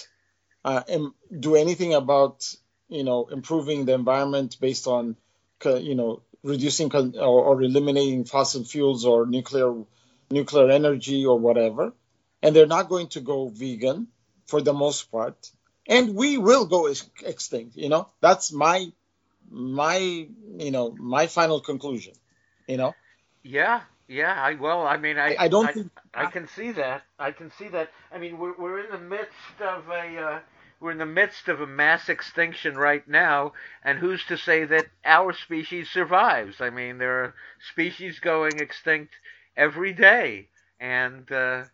uh, im- do anything about you know improving the environment based on you know reducing con- or, or eliminating fossil fuels or nuclear nuclear energy or whatever and they're not going to go vegan for the most part and we will go ex- extinct you know that's my my you know my final conclusion you know Yeah, yeah. I well, I mean, I I don't I, think- I can see that. I can see that. I mean, we're we're in the midst of a uh, we're in the midst of a mass extinction right now, and who's to say that our species survives? I mean, there are species going extinct every day, and uh,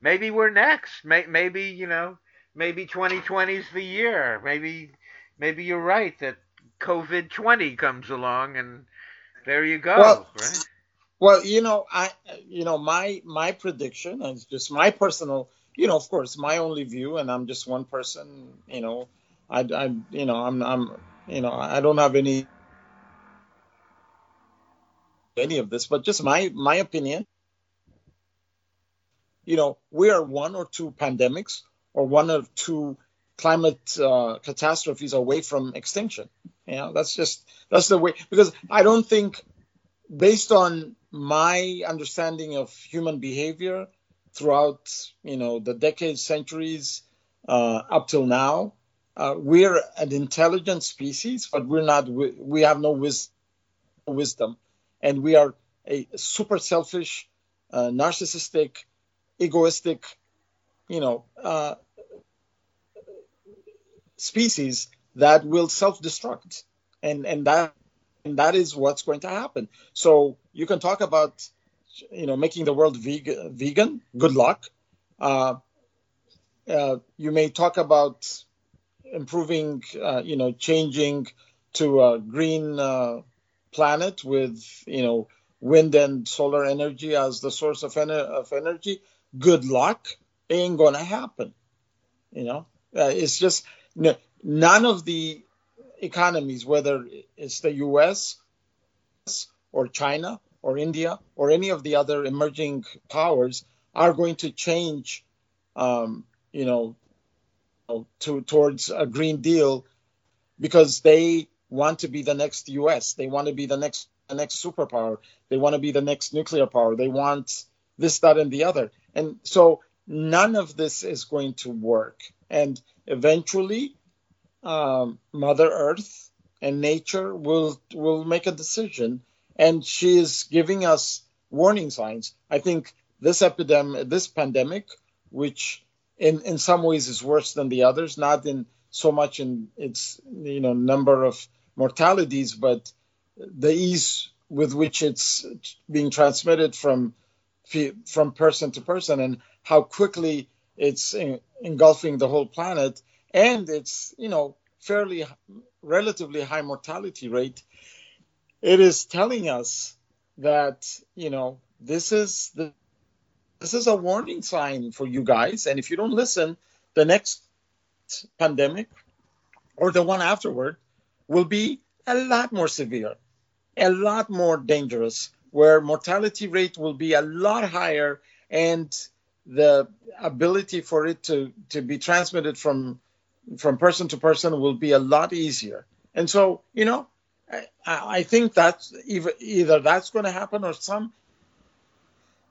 maybe we're next. May, maybe you know, maybe 2020 is the year. Maybe maybe you're right that COVID 20 comes along, and there you go. Well, right? Well, you know, I, you know, my my prediction is just my personal, you know, of course, my only view, and I'm just one person. You know, I, I, you know, I'm, I'm, you know, I don't have any any of this, but just my my opinion. You know, we are one or two pandemics or one or two climate uh, catastrophes away from extinction. You know, that's just that's the way because I don't think based on my understanding of human behavior throughout you know the decades centuries uh, up till now. Uh, we're an intelligent species but we're not wi- we have no wis- wisdom. And we are a super selfish uh, narcissistic egoistic you know uh, species that will self-destruct. And and that and that is what's going to happen. So you can talk about, you know, making the world vegan. Vegan. Good luck. Uh, uh, you may talk about improving, uh, you know, changing to a green uh, planet with, you know, wind and solar energy as the source of, ener- of energy. Good luck. Ain't gonna happen. You know, uh, it's just n- none of the economies, whether it's the US or China or India or any of the other emerging powers, are going to change, um, you know, to, towards a Green Deal because they want to be the next US. They want to be the next the next superpower. They want to be the next nuclear power. They want this, that, and the other. And so none of this is going to work. And eventually, um, Mother Earth and nature will will make a decision, and she is giving us warning signs. I think this epidemic, this pandemic, which in in some ways is worse than the others, not in so much in its you know number of mortalities, but the ease with which it's being transmitted from from person to person and how quickly it's engulfing the whole planet and it's you know fairly relatively high mortality rate it is telling us that you know this is the this is a warning sign for you guys. And if you don't listen, the next pandemic or the one afterward will be a lot more severe, a lot more dangerous, where mortality rate will be a lot higher and the ability for it to, to be transmitted from from person to person will be a lot easier. And so, you know, I, think that's either, either that's going to happen or some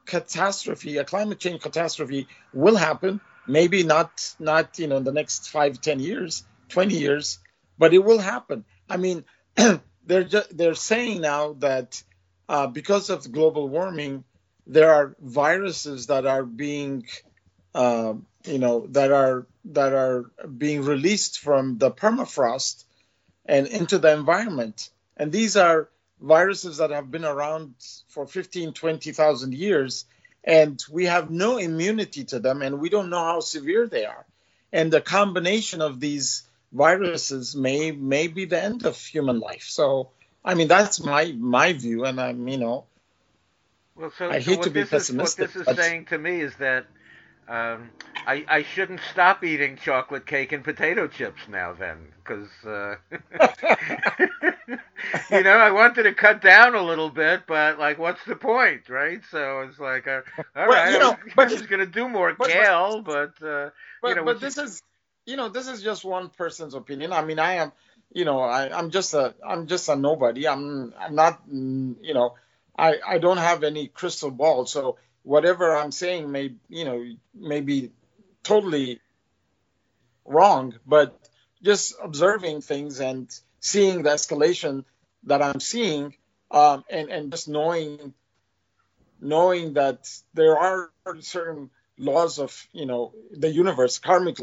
catastrophe, a climate change catastrophe will happen. Maybe not, not you know, in the next five, ten years, twenty years, but it will happen. I mean, they're just, they're saying now that uh, because of global warming, there are viruses that are being, uh, you know, that are that are being released from the permafrost and into the environment, and these are viruses that have been around for 15, 20,000 years, and we have no immunity to them, and we don't know how severe they are. And the combination of these viruses may may be the end of human life. So, I mean, that's my my view, and I'm you know, well, so, I so hate to be pessimistic. Is, what this is saying to me is that um, I, I shouldn't stop eating chocolate cake and potato chips now then, because uh, you know I wanted to cut down a little bit, but like, what's the point, right? So it's like, uh, all well, right, you know, I'm, but, just gonna do more but, kale, but, but uh, but, you know, but this is you know this is just one person's opinion. I mean, I am you know I, I'm just a I'm just a nobody. I'm I'm not you know I I don't have any crystal ball, so whatever I'm saying may you know may be totally wrong, but just observing things and seeing the escalation that I'm seeing, um, and and just knowing knowing that there are certain laws of you know the universe, karmic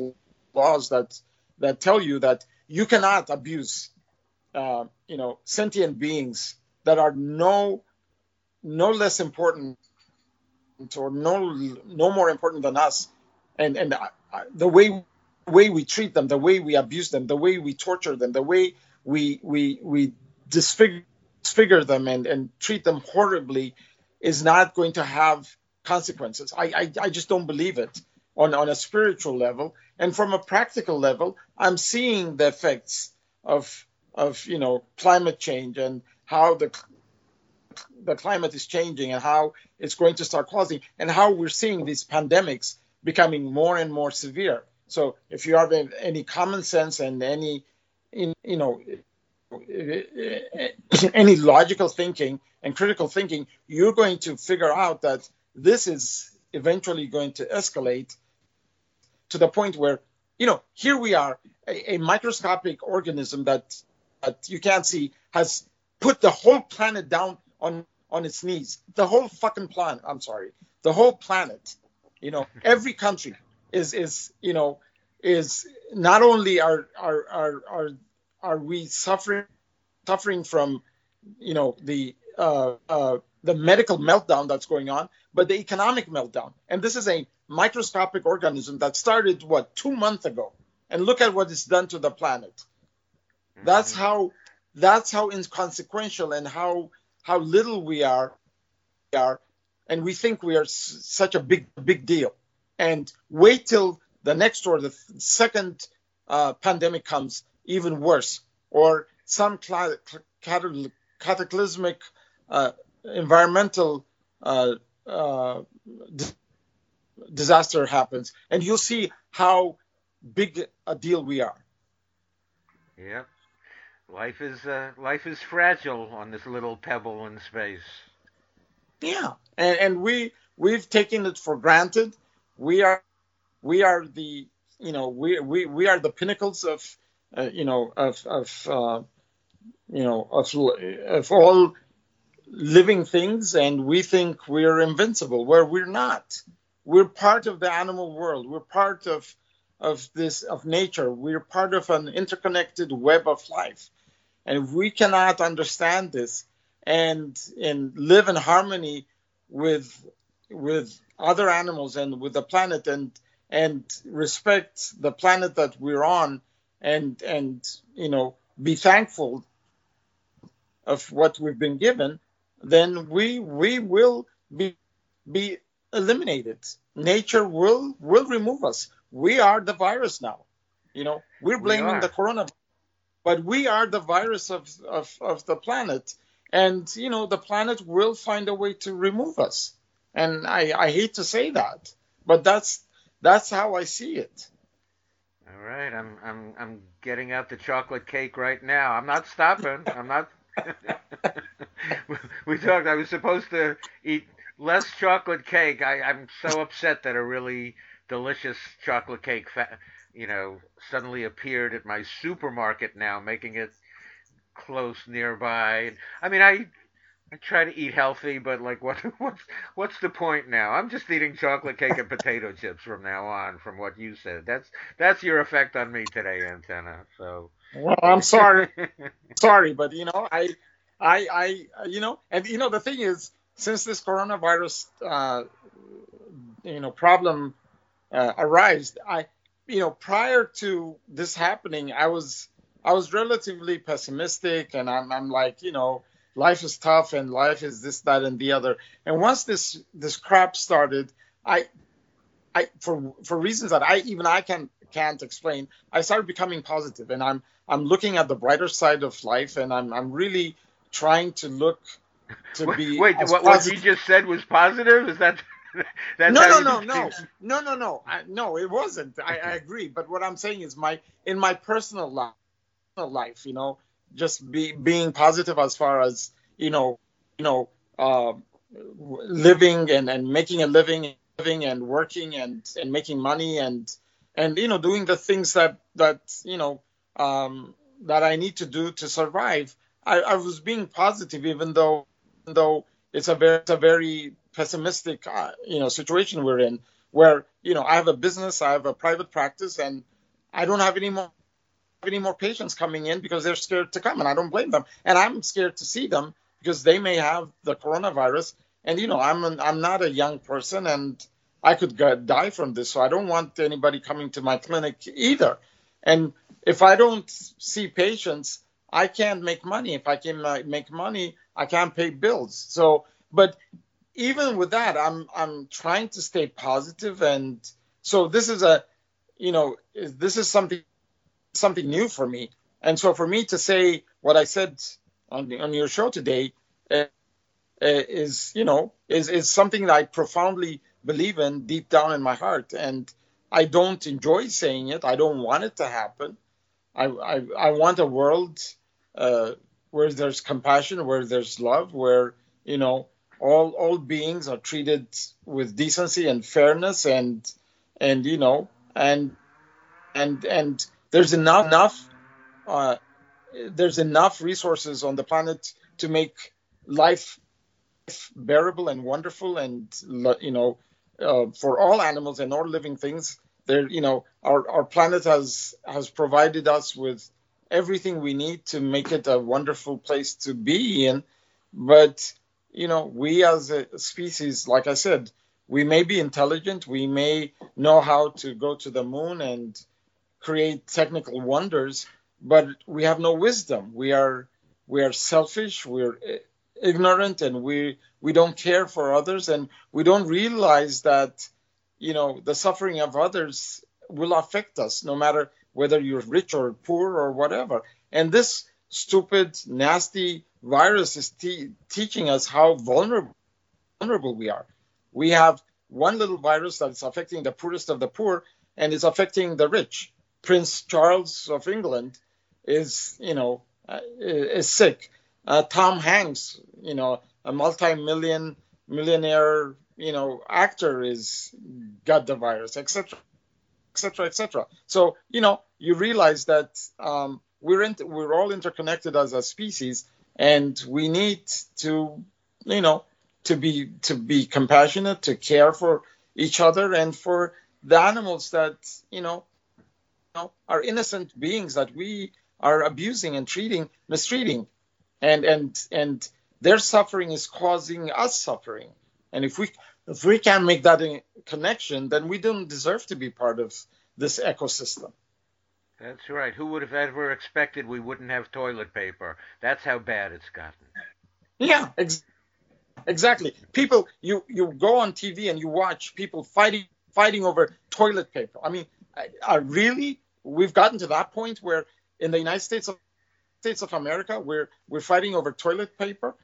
laws that that tell you that you cannot abuse uh, you know sentient beings that are no no less important or no no more important than us, and and the way way we treat them, the way we abuse them, the way we torture them, the way we we we disfigure, disfigure them and and treat them horribly, is not going to have consequences. I, I I just don't believe it on on a spiritual level, and from a practical level, I'm seeing the effects of of you know climate change and how the the climate is changing and how it's going to start causing and how we're seeing these pandemics becoming more and more severe. So if you have any common sense and any, you know, any logical thinking and critical thinking, you're going to figure out that this is eventually going to escalate to the point where, you know, here we are, a, a microscopic organism that, that you can't see has put the whole planet down on on its knees. The whole fucking planet. I'm sorry. The whole planet. You know, every country is is you know is not only are are are are are we suffering suffering from you know the uh, uh, the medical meltdown that's going on, but the economic meltdown. And this is a microscopic organism that started what two months ago, and look at what it's done to the planet. That's mm-hmm. how that's how inconsequential and how how little we are, we are and we think we are s- such a big big deal. And wait till the next or the th- second uh, pandemic comes, even worse, or some cl- cl- cataclysmic uh, environmental uh, uh, disaster happens, and you'll see how big a deal we are. Yeah. Life is uh, life is fragile on this little pebble in space. Yeah, and and we we've taken it for granted. We are we are the you know we we, we are the pinnacles of uh, you know of of uh, you know of of all living things, and we think we're invincible, where we're not. We're part of the animal world. We're part of of this of nature. We're part of an interconnected web of life. And if we cannot understand this and and live in harmony with with other animals and with the planet and and respect the planet that we're on and and you know be thankful of what we've been given then we we will be be eliminate it. Nature will will remove us. We are the virus now. You know, we're blaming we the coronavirus, but we are the virus of, of, of the planet. And, you know, the planet will find a way to remove us. And I, I hate to say that, but that's that's how I see it. All right, I'm I'm I'm getting out the chocolate cake right now. I'm not stopping. I'm not. we talked. I was supposed to eat less chocolate cake. I, I'm so upset that a really delicious chocolate cake, fa- you know, suddenly appeared at my supermarket now, making it close nearby. I mean, I I try to eat healthy, but like, what what's what's the point now? I'm just eating chocolate cake and potato chips from now on. From what you said, that's that's your effect on me today, Anteneh. So. Well, I'm sorry, sorry, but you know, I, I, I, you know, and you know, the thing is, since this coronavirus, uh, you know, problem uh, arrived, I, you know, prior to this happening, I was, I was relatively pessimistic, and I'm, I'm like, you know life is tough and life is this, that, and the other. And once this this crap started, I I for for reasons that I even I can can't explain, I started becoming positive, and I'm I'm looking at the brighter side of life, and I'm I'm really trying to look to be. Wait, what, what you just said was positive? Is that? No, no, no, no, no, no, no, I, no. It wasn't. I, I agree, but what I'm saying is my in my personal life, life, you know, just be being positive as far as you know, you know, uh, living and, and making a living, living and working and, and making money and and you know doing the things that that you know um, that I need to do to survive. I, I was being positive, even though even though it's a very it's a very pessimistic uh, you know situation we're in, where you know I have a business, I have a private practice, and I don't have any more any more patients coming in because they're scared to come, and I don't blame them. And I'm scared to see them because they may have the coronavirus. And you know, I'm an, I'm not a young person, and I could die from this. So I don't want anybody coming to my clinic either. And if I don't see patients, I can't make money. If I can make money, I can't pay bills. So, but even with that, I'm I'm trying to stay positive, and so this is a, you know, this is something something new for me. And so for me to say what I said on, on your show today uh, is, you know, is, is something that I profoundly believe in deep down in my heart. And I don't enjoy saying it. I don't want it to happen. I, I, I want a world uh, where there's compassion, where there's love, where, you know, all, all beings are treated with decency and fairness and, and, you know, and, and, and there's enough, enough uh, there's enough resources on the planet to make life bearable and wonderful and you know uh, for all animals and all living things. There you know our, our planet has has provided us with everything we need to make it a wonderful place to be in. But you know we as a species like i said we may be intelligent we may know how to go to the moon and create technical wonders but we have no wisdom. We are we are selfish. We're ignorant, and we we don't care for others, and we don't realize that you know the suffering of others will affect us, no matter whether you're rich or poor or whatever. And this stupid, nasty virus is te- teaching us how vulnerable vulnerable we are. We have one little virus that's affecting the poorest of the poor, and it's affecting the rich. Prince Charles of England is you know uh, is sick. Uh, Tom Hanks, you know, a multi-million millionaire, you know, actor is got the virus, etc., etc., etc. So you know, you realize that um, we're in, we're all interconnected as a species, and we need to, you know, to be to be compassionate, to care for each other, and for the animals that you know, you know are innocent beings that we are abusing and treating, mistreating, and and and their suffering is causing us suffering. And if we if we can't make that connection, then we don't deserve to be part of this ecosystem. That's right. Who would have ever expected we wouldn't have toilet paper? That's how bad it's gotten. Yeah, ex- exactly. People, you you go on TV and you watch people fighting fighting over toilet paper. I mean, I, I really, we've gotten to that point where in the United States of States of America, we're we're fighting over toilet paper,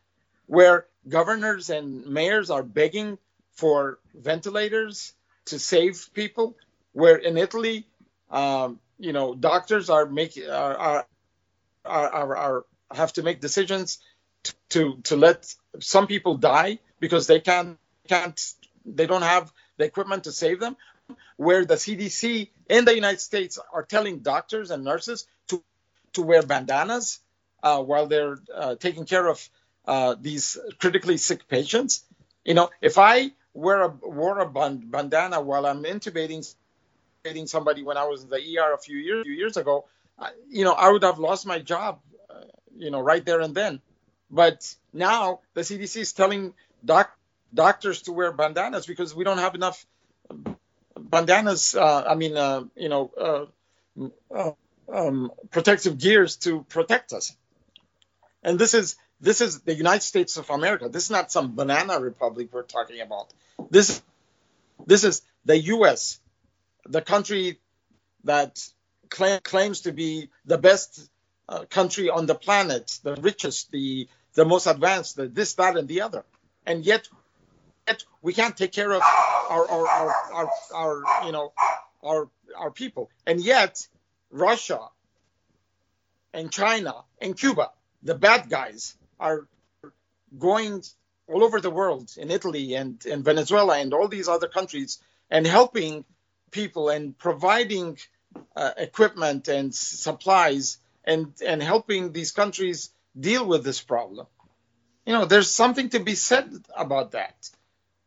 where governors and mayors are begging for ventilators to save people. Where in Italy, um, you know, doctors are making are, are are, are, have to make decisions to, to to let some people die because they can't can't they don't have the equipment to save them. Where the CDC in the United States are telling doctors and nurses to to wear bandanas uh, while they're uh, taking care of uh, these critically sick patients. You know, if I wear a, wore a bandana while I'm intubating, intubating somebody when I was in the ER a few years, few years ago, you know, I would have lost my job, uh, you know, right there and then. But now the CDC is telling doc- doctors to wear bandanas because we don't have enough bandanas. Uh, I mean, uh, you know, uh, um, protective gears to protect us. And this is this is the United States of America. This is not some banana republic we're talking about. This this is the U.S., the country that claim, claims to be the best uh, country on the planet, the richest, the the most advanced, the this, that, and the other, and yet, yet we can't take care of our our, our, our, our you know our our people, and yet Russia and China and Cuba, the bad guys, are going all over the world in Italy and in Venezuela and all these other countries and helping people and providing uh, equipment and supplies and and helping these countries deal with this problem. You know, there's something to be said about that,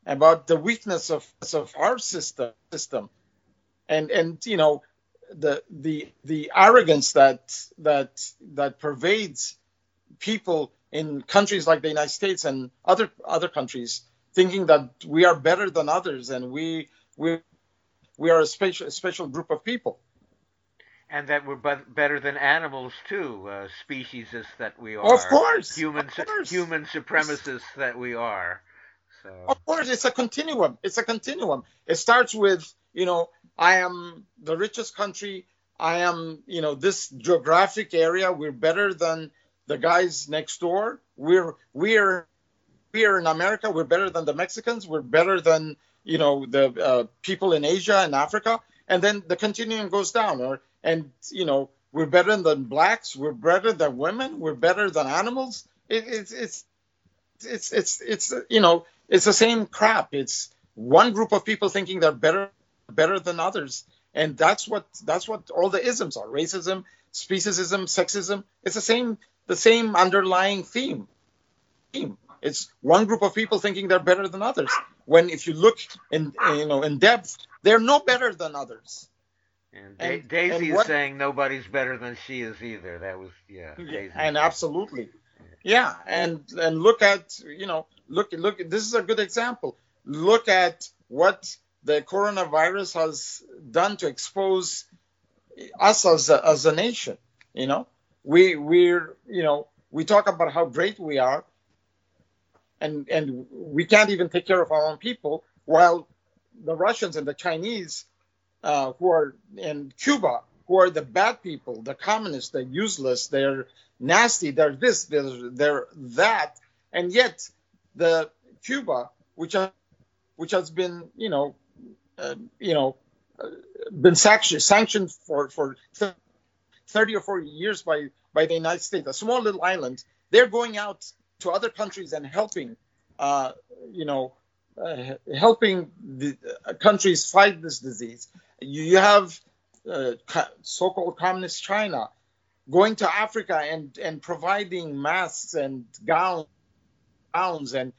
about the weakness of of our system system, and and you know the the the arrogance that that that pervades people in countries like the United States and other other countries thinking that we are better than others and we we we are a special a special group of people and that we're better than animals too, uh, speciesists that we are. Of course, human of course. human supremacists that we are. So. Of course, it's a continuum. It's a continuum. It starts with you know I am the richest country. I am you know this geographic area. We're better than the guys next door. We're we're we're in America. We're better than the Mexicans. We're better than you know the uh, people in Asia and Africa. And then the continuum goes down. Or and you know we're better than blacks, we're better than women, we're better than animals. It, it's it's it's it's it's you know it's the same crap. It's one group of people thinking they're better better than others, and that's what that's what all the isms are: racism, speciesism, sexism. It's the same the same underlying theme. Theme. It's one group of people thinking they're better than others. When if you look in you know in depth, they're no better than others. And, da- and Daisy and what, is saying nobody's better than she is either. That was yeah. Daisy. And absolutely, yeah. And and look at you know look look. This is a good example. Look at what the coronavirus has done to expose us as a, as a nation. You know, we we're you know we talk about how great we are, and and we can't even take care of our own people, while the Russians and the Chinese uh, who are in Cuba, who are the bad people, the communists, they're useless, they're nasty, they're this, they're, they're that, and yet the Cuba, which which has been, you know, uh, you know, uh, been sanctioned, sanctioned for for 30 or 40 years by by the United States, a small little island, they're going out to other countries and helping, uh, you know, uh, helping the uh, countries fight this disease. You have uh, so-called communist China going to Africa and, and providing masks and gowns, gowns and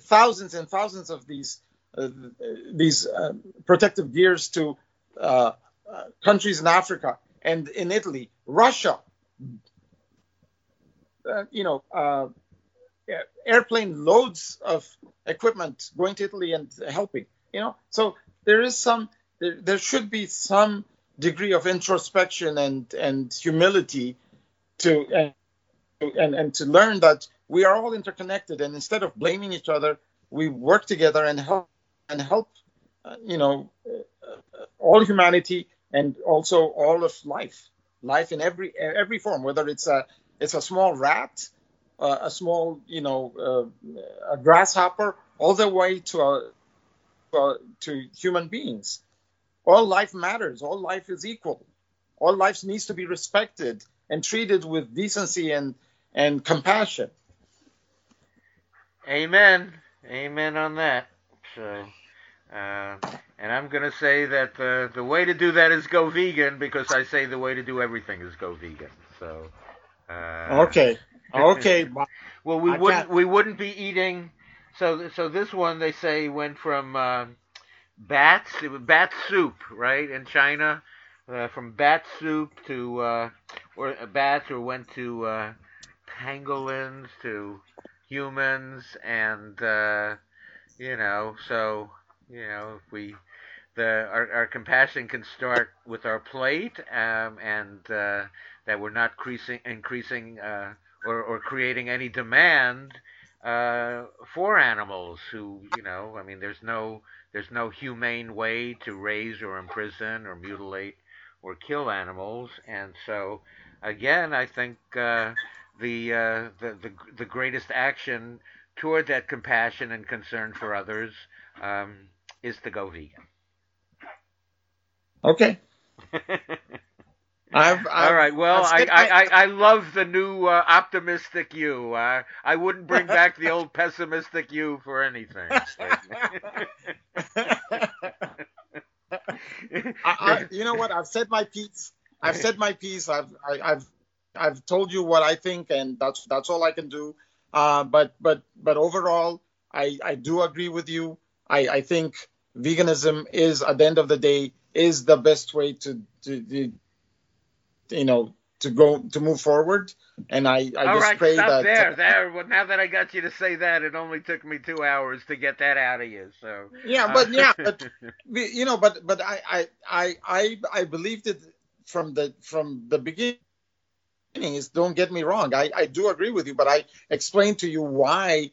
thousands and thousands of these uh, these uh, protective gears to uh, uh, countries in Africa and in Italy, Russia. You know, airplane loads of equipment going to Italy and helping. You know, so there is some there, there should be some degree of introspection and and humility to and, and to learn that we are all interconnected and instead of blaming each other we work together and help and help uh, you know uh, all humanity and also all of life life in every every form whether it's a it's a small rat uh, a small you know uh, a grasshopper all the way to a, uh, to human beings all life matters all life is equal all life needs to be respected and treated with decency and and compassion. Amen. Amen on that. So, uh, and I'm going to say that uh, the way to do that is go vegan because I say the way to do everything is go vegan. So. Uh, okay. Okay. well, we I wouldn't can't... we wouldn't be eating. So so this one they say went from uh, bats bat soup right in China. Uh, from bat soup to uh, or bats or went to pangolins to humans, and uh, you know, so you know, we the our, our compassion can start with our plate, um, and uh, that we're not increasing increasing uh, or or creating any demand uh, for animals who you know, I mean, there's no there's no humane way to raise or imprison or mutilate or kill animals, and so again, I think uh, the, uh, the, the the greatest action toward that compassion and concern for others um, is to go vegan. Okay. I've, I've, All right. Well, I, I, I, I, love the new uh, optimistic you. Uh, I wouldn't bring back the old pessimistic you for anything. I, you know what? I've said my piece. I've said my piece. I've I, have i I've told you what I think, and that's that's all I can do. Uh, but but but overall, I I do agree with you. I I think veganism is at the end of the day is the best way to to, to you know to go to move forward. And I I all just right, pray stop that there there. Well, now that I got you to say that, it only took me two hours to get that out of you. So yeah, but uh, yeah, but you know, but but I I I I, believed it from the from the beginning is don't get me wrong I, I do agree with you but i explained to you why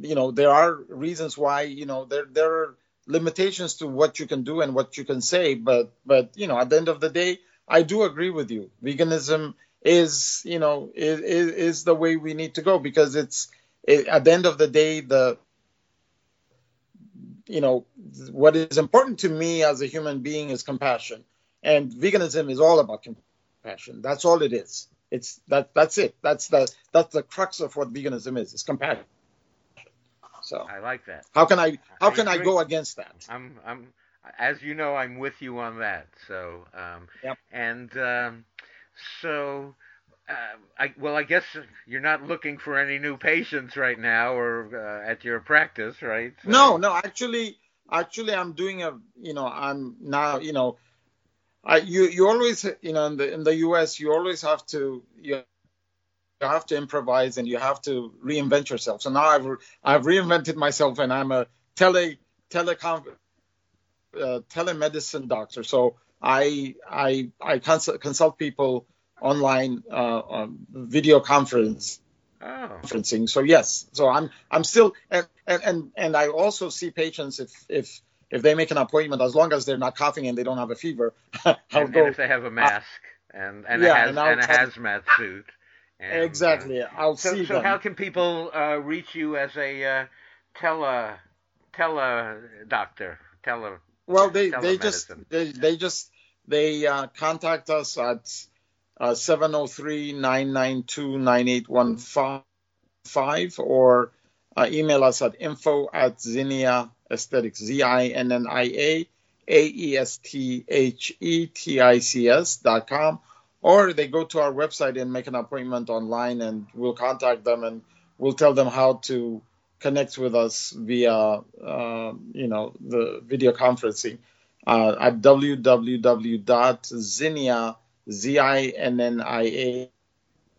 you know there are reasons why you know there there are limitations to what you can do and what you can say but but you know at the end of the day i do agree with you veganism is you know is, is the way we need to go because it's it, at the end of the day the you know what is important to me as a human being is compassion and veganism is all about compassion that's all it is it's that that's it. That's the that's the crux of what veganism is. It's compassion. So I like that. How can I how I can agree. I go against that? I'm I'm as you know I'm with you on that. So um, yep. and um, so. Uh, I, well, I guess you're not looking for any new patients right now, or uh, at your practice, right? So. No, no. Actually, actually, I'm doing a. You know, I'm now. You know, I, you you always you know in the in the U.S. you always have to you, you have to improvise and you have to reinvent yourself. So now I've I've reinvented myself and I'm a tele telecom uh, telemedicine doctor. So I I I consult, consult people online uh, on video conference oh. conferencing. So yes, so I'm I'm still and and and I also see patients if if if they make an appointment, as long as they're not coughing and they don't have a fever, and. And if they have a mask uh, and and, yeah, a, and, and a hazmat suit. And, exactly. Uh, I'll so, see. So them. how can people uh, reach you as a uh, tele tele doctor? Tele. Well, they they just they, they just they uh, contact us at 703-992-9815 uh, or uh, email us at info at zinnia aesthetics, Z I N N I A A E S T H E T I C S dot com, or they go to our website and make an appointment online, and we'll contact them and we'll tell them how to connect with us via, uh, you know, the video conferencing uh, at www.zinnia, Z-I-N-N-I-A,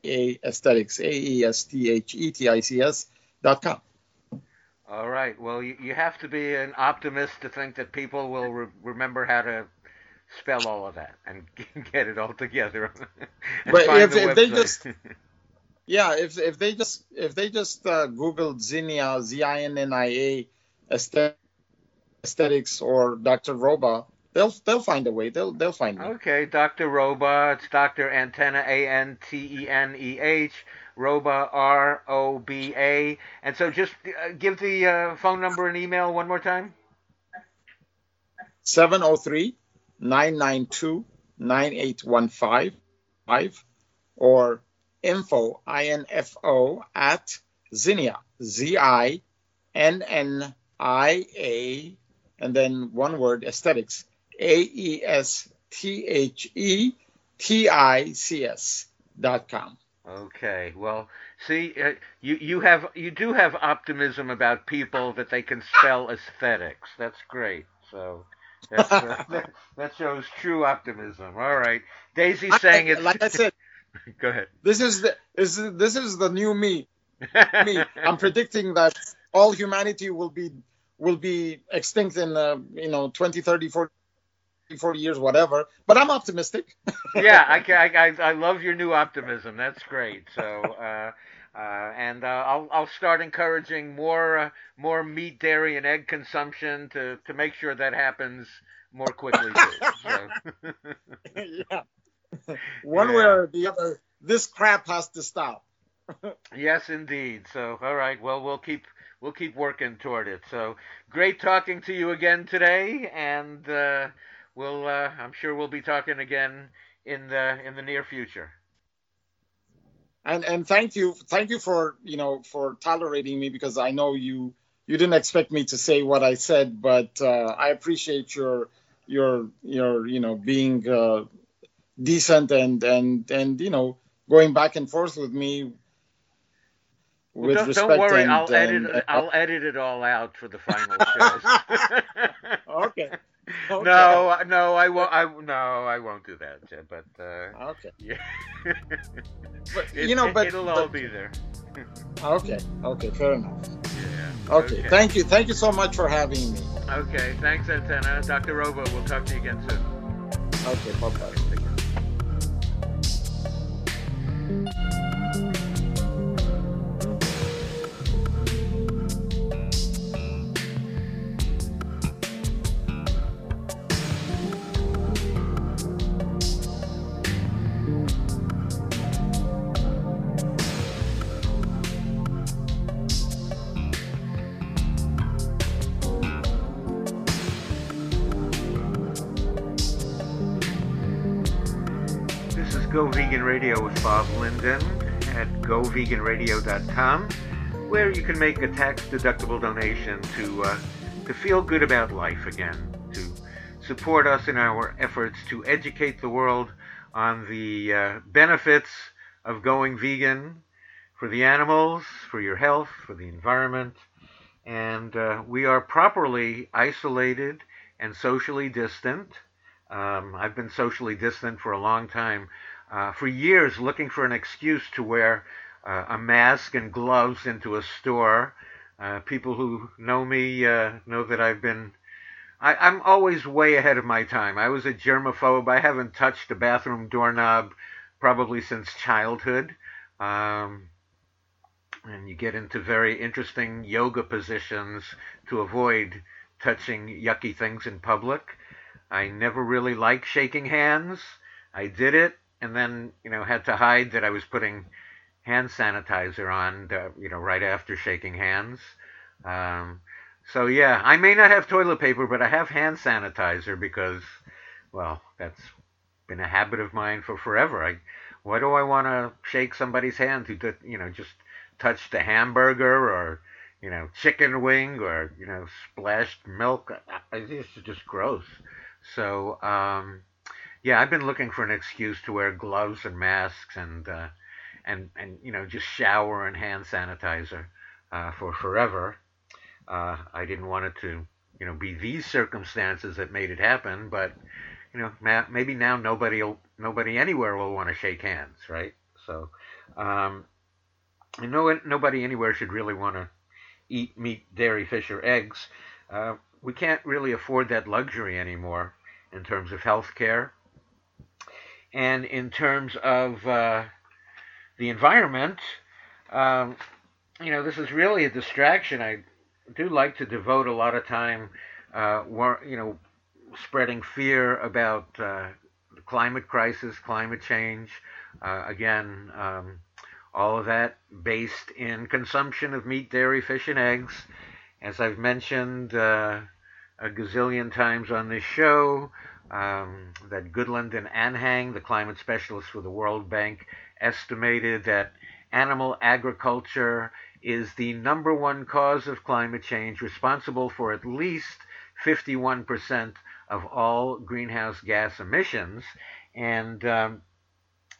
A aesthetics, A-E-S-T-H-E-T-I-C-S dot com. All right. Well, you, you have to be an optimist to think that people will re- remember how to spell all of that and get it all together. but if, if they just yeah, if if they just if they just uh, Google Zinnia Z I N N I A aesthetics or Dr. Roba, they'll they'll find a way. They'll they'll find me. Okay, Dr. Roba. It's Dr. Anteneh A N T E N E H. Roba R O B A. And so just uh, give the uh, phone number and email one more time. 703 992 9815 or info info at zinnia z i n n i a and then one word aesthetics a e s t h e t i c s dot com Okay. Well, see, uh, you you have you do have optimism about people that they can spell aesthetics. That's great. So that's, uh, that, that shows true optimism. All right. Daisy's saying it's like I said. go ahead. This is the is this is the new me. me. I'm predicting that all humanity will be will be extinct in uh, you know 20, 30, 40 40 years, whatever. But I'm optimistic. yeah, I, I, I love your new optimism. That's great. So, uh, uh, and uh, I'll I'll start encouraging more uh, more meat, dairy, and egg consumption to to make sure that happens more quickly too. So. yeah. One yeah. way or the other, this crap has to stop. yes, indeed. So, all right. Well, we'll keep we'll keep working toward it. So, great talking to you again today, and. Uh, we'll uh, I'm sure we'll be talking again in the in the near future. And and thank you thank you for you know for tolerating me because I know you you didn't expect me to say what I said, but uh, I appreciate your your your you know being uh, decent and and and you know going back and forth with me well, don't, don't, worry, and, I'll and, edit. I'll edit it all out for the final show. okay. Okay. No, no, I won't. I no, I won't do that. But uh, okay. Yeah. but you know, but it'll but, all be there. okay. Okay. Fair enough. Yeah. Okay. okay. Thank you. Thank you so much for having me. Okay. Thanks, Anteneh. Dr. Roba. We'll talk to you again soon. Okay. Bye bye. Go Radio with Bob Linden at goveganradio.com, where you can make a tax-deductible donation to uh, to feel good about life again, to support us in our efforts to educate the world on the uh, benefits of going vegan for the animals, for your health, for the environment, and uh, we are properly isolated and socially distant. Um, I've been socially distant for a long time uh, for years looking for an excuse to wear uh, a mask and gloves into a store. Uh, people who know me uh, know that I've been. I, am always way ahead of my time. I was a germaphobe. I haven't touched a bathroom doorknob probably since childhood. Um, and you get into very interesting yoga positions to avoid touching yucky things in public. I never really liked shaking hands. I did it and then you know had to hide that I was putting hand sanitizer on, you know, right after shaking hands. Um, so yeah, I may not have toilet paper, but I have hand sanitizer because, well, that's been a habit of mine for forever. I, why do I want to shake somebody's hand who, did, you know, just touched a hamburger or, you know, chicken wing or, you know, splashed milk? It's just gross. So, um, yeah, I've been looking for an excuse to wear gloves and masks and uh, and and you know just shower and hand sanitizer uh, for forever. Uh, I didn't want it to you know be these circumstances that made it happen, but you know maybe now nobody nobody anywhere will want to shake hands, right? So um, no nobody anywhere should really want to eat meat, dairy, fish, or eggs. Uh, we can't really afford that luxury anymore in terms of health care and in terms of uh, the environment, um, you know, this is really a distraction. I do like to devote a lot of time, uh, you know, spreading fear about uh, the climate crisis, climate change. Uh, again, um, all of that based in consumption of meat, dairy, fish, and eggs. As I've mentioned uh, a gazillion times on this show, um, that Goodland and Anhang, the climate specialists for the World Bank, estimated that animal agriculture is the number one cause of climate change, responsible for at least 51% of all greenhouse gas emissions. And um,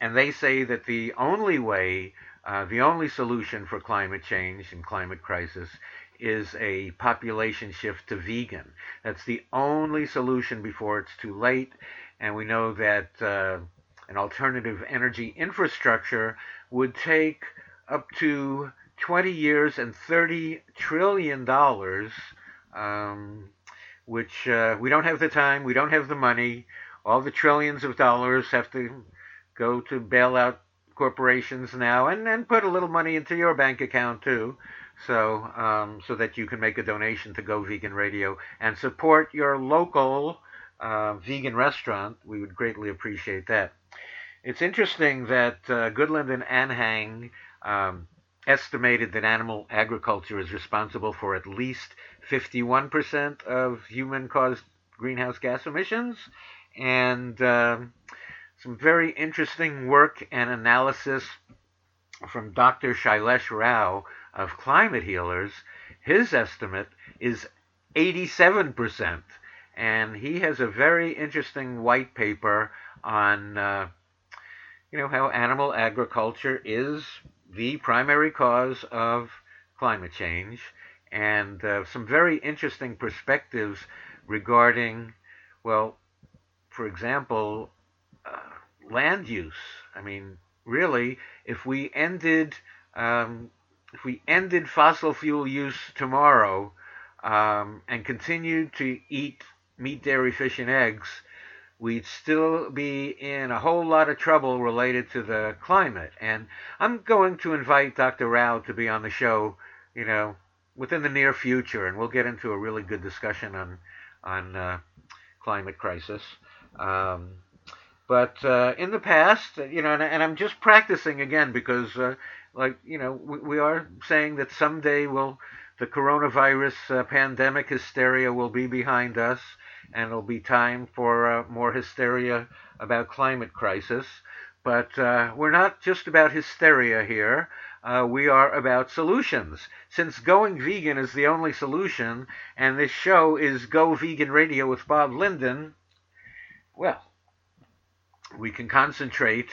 and they say that the only way, uh, the only solution for climate change and climate crisis is a population shift to vegan. That's the only solution before it's too late. And we know that uh, an alternative energy infrastructure would take up to 20 years and 30 trillion dollars, um, which uh, we don't have the time, we don't have the money. All the trillions of dollars have to go to bail out corporations now and, and put a little money into your bank account too. So, um, so that you can make a donation to Go Vegan Radio and support your local uh, vegan restaurant. We would greatly appreciate that. It's interesting that uh, Goodland and Anhang um, estimated that animal agriculture is responsible for at least 51% of human caused greenhouse gas emissions. And um, some very interesting work and analysis from Dr. Shailesh Rao of Climate Healers. His estimate is 87%. And he has a very interesting white paper on, uh, you know, how animal agriculture is the primary cause of climate change, and uh, some very interesting perspectives regarding, well, for example, uh, land use. I mean, really, if we ended um, if we ended fossil fuel use tomorrow um, and continued to eat meat, dairy, fish, and eggs, we'd still be in a whole lot of trouble related to the climate. And I'm going to invite Dr. Rao to be on the show, you know, within the near future, and we'll get into a really good discussion on on uh, climate crisis. Um, but uh, in the past, you know, and, and, I'm just practicing again because, uh, like, you know, we, we, are saying that someday will the coronavirus uh, pandemic hysteria will be behind us, and it'll be time for uh, more hysteria about climate crisis. But uh, we're not just about hysteria here. Uh, we are about solutions. Since going vegan is the only solution, and this show is Go Vegan Radio with Bob Linden, well, we can concentrate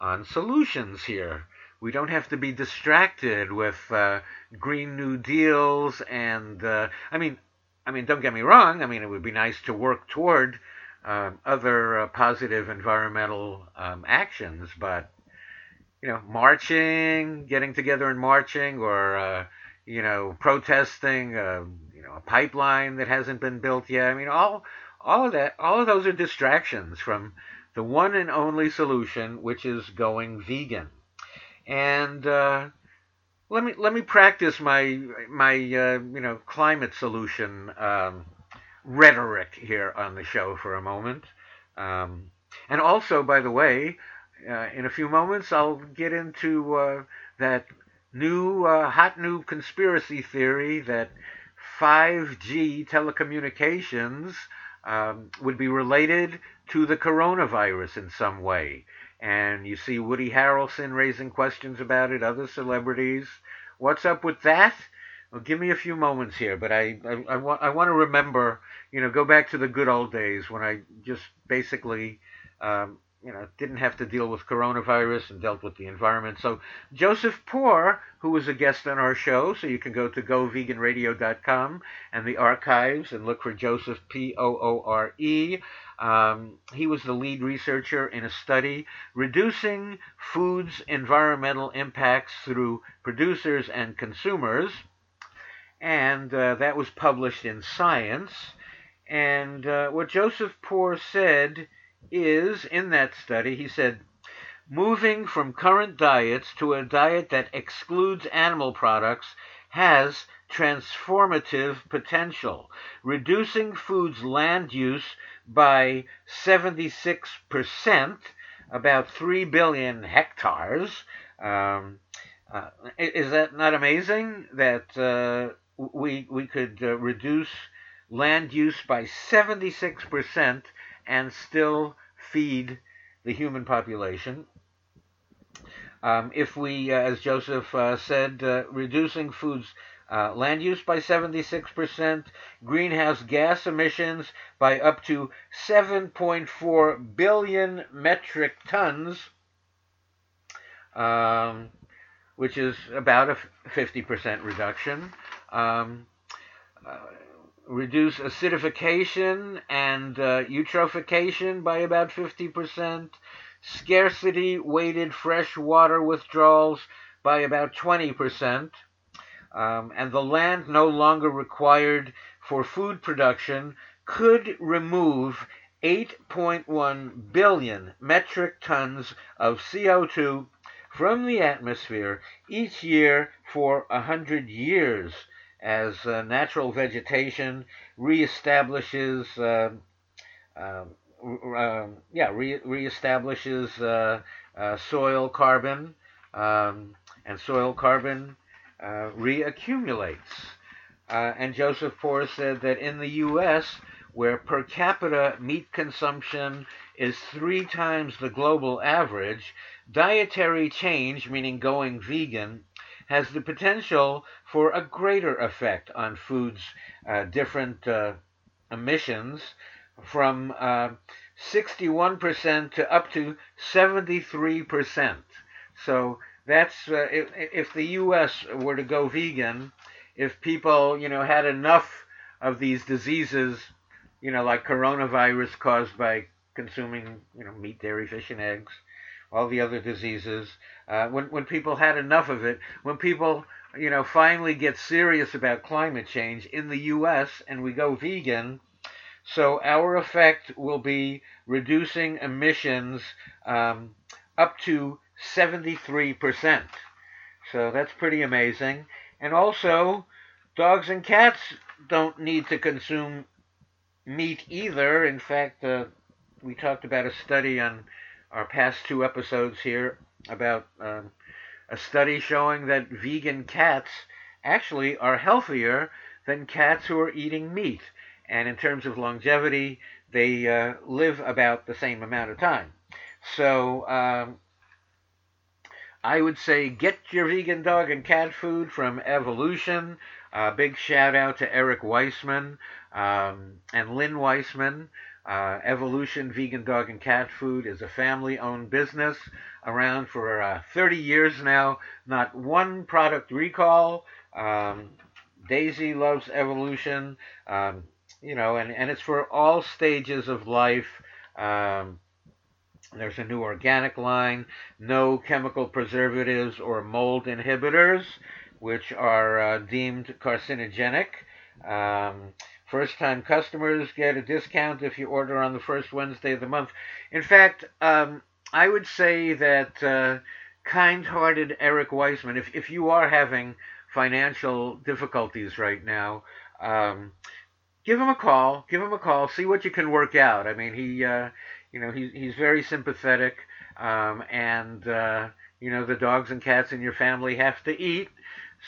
on solutions here. We don't have to be distracted with uh, Green New Deals and, uh, I mean, I mean, don't get me wrong. I mean, it would be nice to work toward uh, other uh, positive environmental um, actions, but you know, marching, getting together and marching, or uh, you know, protesting, uh, you know, a pipeline that hasn't been built yet. I mean, all all of that, all of those are distractions from the one and only solution, which is going vegan. And uh, let me let me practice my my uh, you know climate solution um, rhetoric here on the show for a moment. Um, and also, by the way, uh, in a few moments I'll get into uh, that new uh, hot new conspiracy theory that 5G telecommunications um, would be related to the coronavirus in some way. And you see Woody Harrelson raising questions about it, other celebrities. What's up with that? Well, give me a few moments here, but I, I, I, want, I want to remember, you know, go back to the good old days when I just basically um, you know, didn't have to deal with coronavirus and dealt with the environment. So Joseph Poore, who was a guest on our show, so you can go to goveganradio.com and the archives and look for Joseph P O O R E. Um, he was the lead researcher in a study reducing food's environmental impacts through producers and consumers, and uh, that was published in Science. And uh, what Joseph Poore said is in that study, he said, moving from current diets to a diet that excludes animal products has transformative potential, reducing food's land use by 76%, about 3 billion hectares. Um, uh, is that not amazing that uh, we, we could uh, reduce land use by 76% and still feed the human population? Um, if we, uh, as Joseph uh, said, uh, reducing food's uh, land use by 76%, greenhouse gas emissions by up to 7.4 billion metric tons, um, which is about a 50% reduction. Um, uh, reduce acidification and uh, eutrophication by about 50%, scarcity weighted fresh water withdrawals by about 20%, um, and the land no longer required for food production could remove 8.1 billion metric tons of CO2 from the atmosphere each year for 100 years as uh, natural vegetation reestablishes uh, uh, um, yeah re- reestablishes uh, soil carbon um, and soil carbon reaccumulates. And Joseph Poore said that in the U.S., where per capita meat consumption is three times the global average, dietary change, meaning going vegan, has the potential for a greater effect on food's uh, different uh, emissions from uh, 61% to up to 73%. So that's uh, if, if the U.S. were to go vegan, if people you know had enough of these diseases, you know, like coronavirus caused by consuming you know meat, dairy, fish, and eggs, all the other diseases. Uh, when when people had enough of it, when people you know finally get serious about climate change in the U.S. and we go vegan, so our effect will be reducing emissions um, up to 73%. So that's pretty amazing. And also, dogs and cats don't need to consume meat either. In fact, uh, we talked about a study on our past two episodes here about um, a study showing that vegan cats actually are healthier than cats who are eating meat. And in terms of longevity, they uh, live about the same amount of time. So um, I would say get your vegan dog and cat food from Evolution. Uh, big shout out to Eric Weissman um, and Lynn Weissman. Uh, Evolution Vegan Dog and Cat Food is a family owned business around for uh, 30 years now. Not one product recall. Um, Daisy loves Evolution, um, you know, and, and it's for all stages of life. Um, there's a new organic line, no chemical preservatives or mold inhibitors, which are uh, deemed carcinogenic. Um, first time customers get a discount if you order on the first Wednesday of the month. In fact, um, I would say that uh, kind hearted Eric Weissman, if, if you are having financial difficulties right now, um, give him a call. Give him a call. See what you can work out. I mean, he uh, you know, he's he's very sympathetic, um, and uh, you know the dogs and cats in your family have to eat.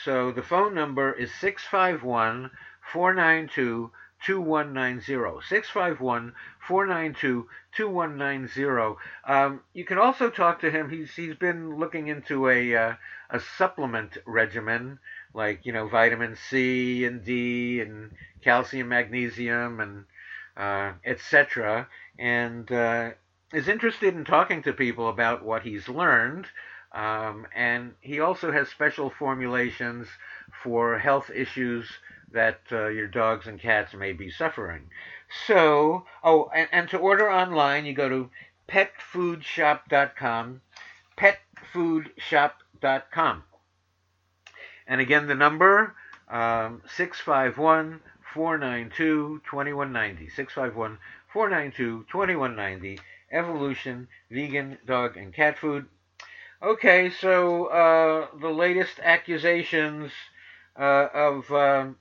So the phone number is 651 492 2190. 651 492 2190. Um, you can also talk to him. He's, he's been looking into a, uh, a supplement regimen like, you know, vitamin C and D and calcium, magnesium, and uh, etc and uh, is interested in talking to people about what he's learned. Um, and he also has special formulations for health issues that uh, your dogs and cats may be suffering. So, oh, and, and to order online, you go to petfoodshop.com, petfoodshop.com. And again, the number um, 651 492 2190. 651 492 2190. evolution, vegan, dog, and cat food. Okay, so uh, the latest accusations uh, of um,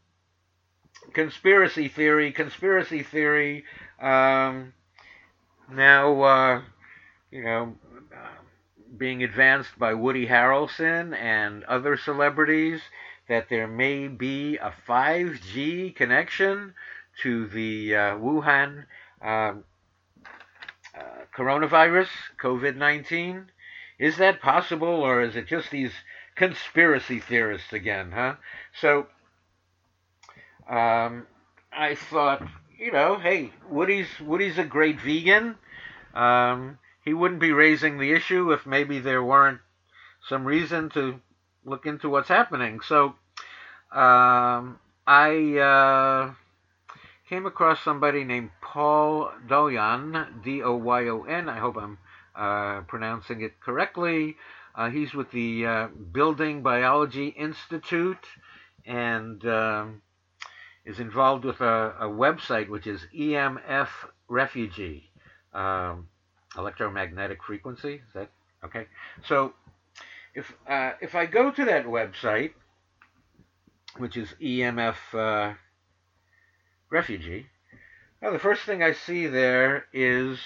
conspiracy theory, conspiracy theory. Um, now, uh, you know, being advanced by Woody Harrelson and other celebrities that there may be a 5G connection to the uh, Wuhan um, uh, coronavirus, COVID 19. Is that possible, or is it just these conspiracy theorists again, huh? So, um, I thought, you know, hey, Woody's Woody's a great vegan. Um, he wouldn't be raising the issue if maybe there weren't some reason to look into what's happening. So um, I uh, came across somebody named Paul Doyon, D O Y O N. I hope I'm uh, pronouncing it correctly. Uh, he's with the uh, Building Biology Institute and um, is involved with a, a, website which is EMF Refugee. Um, electromagnetic frequency. Is that okay? So if uh, if I go to that website, which is EMF uh, Refugee, well, the first thing I see there is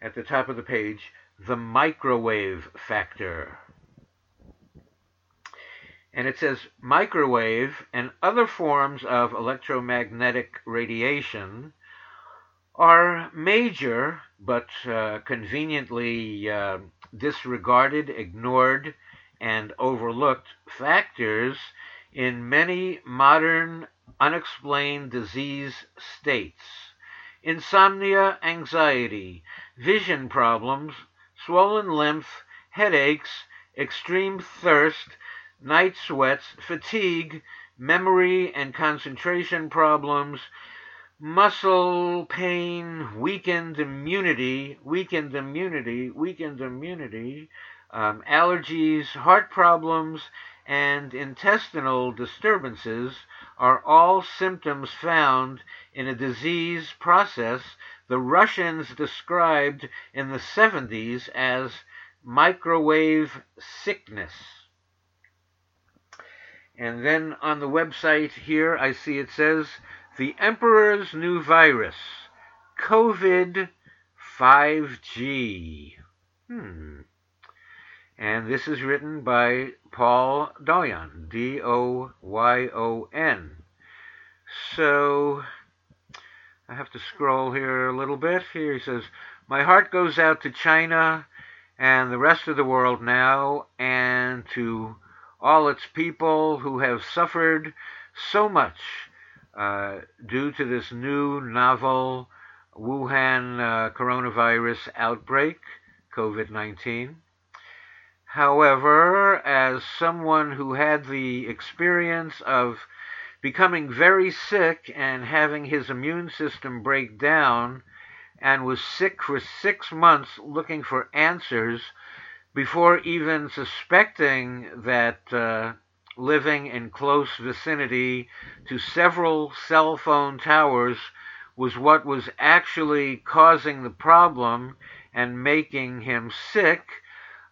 at the top of the page the microwave factor. And it says microwave and other forms of electromagnetic radiation are major but uh, conveniently uh, disregarded, ignored, and overlooked factors in many modern unexplained disease states. Insomnia, anxiety, vision problems, swollen lymph, headaches, extreme thirst, night sweats, fatigue, memory and concentration problems, muscle pain, weakened immunity, weakened immunity, weakened immunity, um, allergies, heart problems, and intestinal disturbances are all symptoms found in a disease process the Russians described in the 70s as microwave sickness. And then on the website here, I see it says the Emperor's New Virus, COVID 5G. Hmm. And this is written by Paul Doyon, D O Y O N. So I have to scroll here a little bit. Here he says, My heart goes out to China and the rest of the world now, and to all its people who have suffered so much uh, due to this new novel Wuhan uh, coronavirus outbreak, COVID 19. However, as someone who had the experience of becoming very sick and having his immune system break down, and was sick for six months looking for answers before even suspecting that uh, living in close vicinity to several cell phone towers was what was actually causing the problem and making him sick,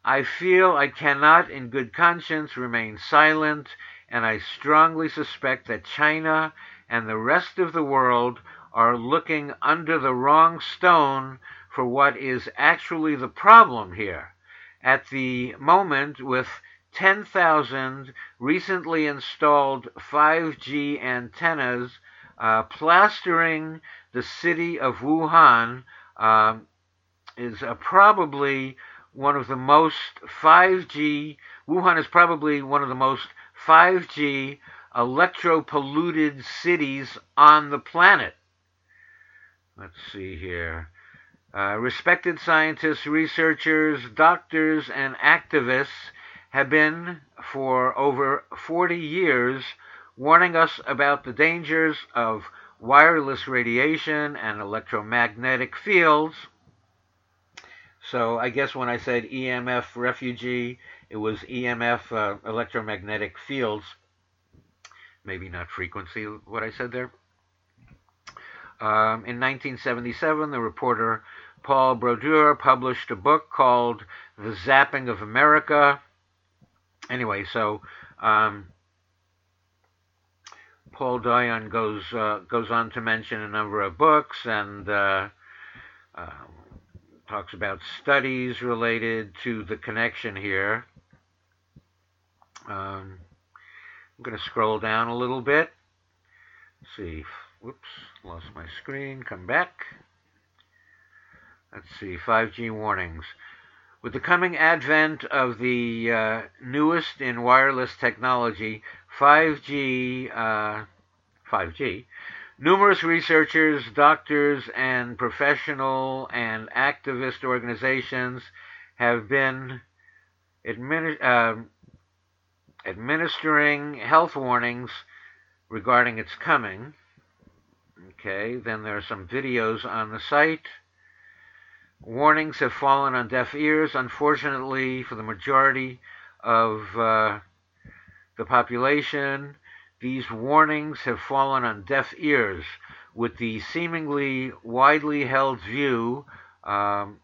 I feel I cannot in good conscience remain silent, and I strongly suspect that China and the rest of the world are looking under the wrong stone for what is actually the problem here. At the moment, with 10,000 recently installed 5G antennas uh, plastering the city of Wuhan uh, is uh, probably one of the most 5G, Wuhan is probably one of the most 5G electro-polluted cities on the planet. Let's see here. Uh, respected scientists, researchers, doctors, and activists have been for over 40 years warning us about the dangers of wireless radiation and electromagnetic fields. So I guess when I said EMF refugee, it was EMF uh, electromagnetic fields. Maybe not frequency, what I said there. Um, in 1977, the reporter Paul Brodeur published a book called The Zapping of America. Anyway, so um, Paul Doyon goes uh, goes on to mention a number of books and uh, uh, talks about studies related to the connection here. Um, I'm going to scroll down a little bit. See. Whoops, lost my screen. Come back. Let's see. 5G warnings. With the coming advent of the uh, newest in wireless technology, 5G, uh, 5G, numerous researchers, doctors, and professional and activist organizations have been uh, administering health warnings regarding its coming. Okay, then there are some videos on the site. Warnings have fallen on deaf ears, unfortunately, for the majority of uh, the population. These warnings have fallen on deaf ears, with the seemingly widely held view um,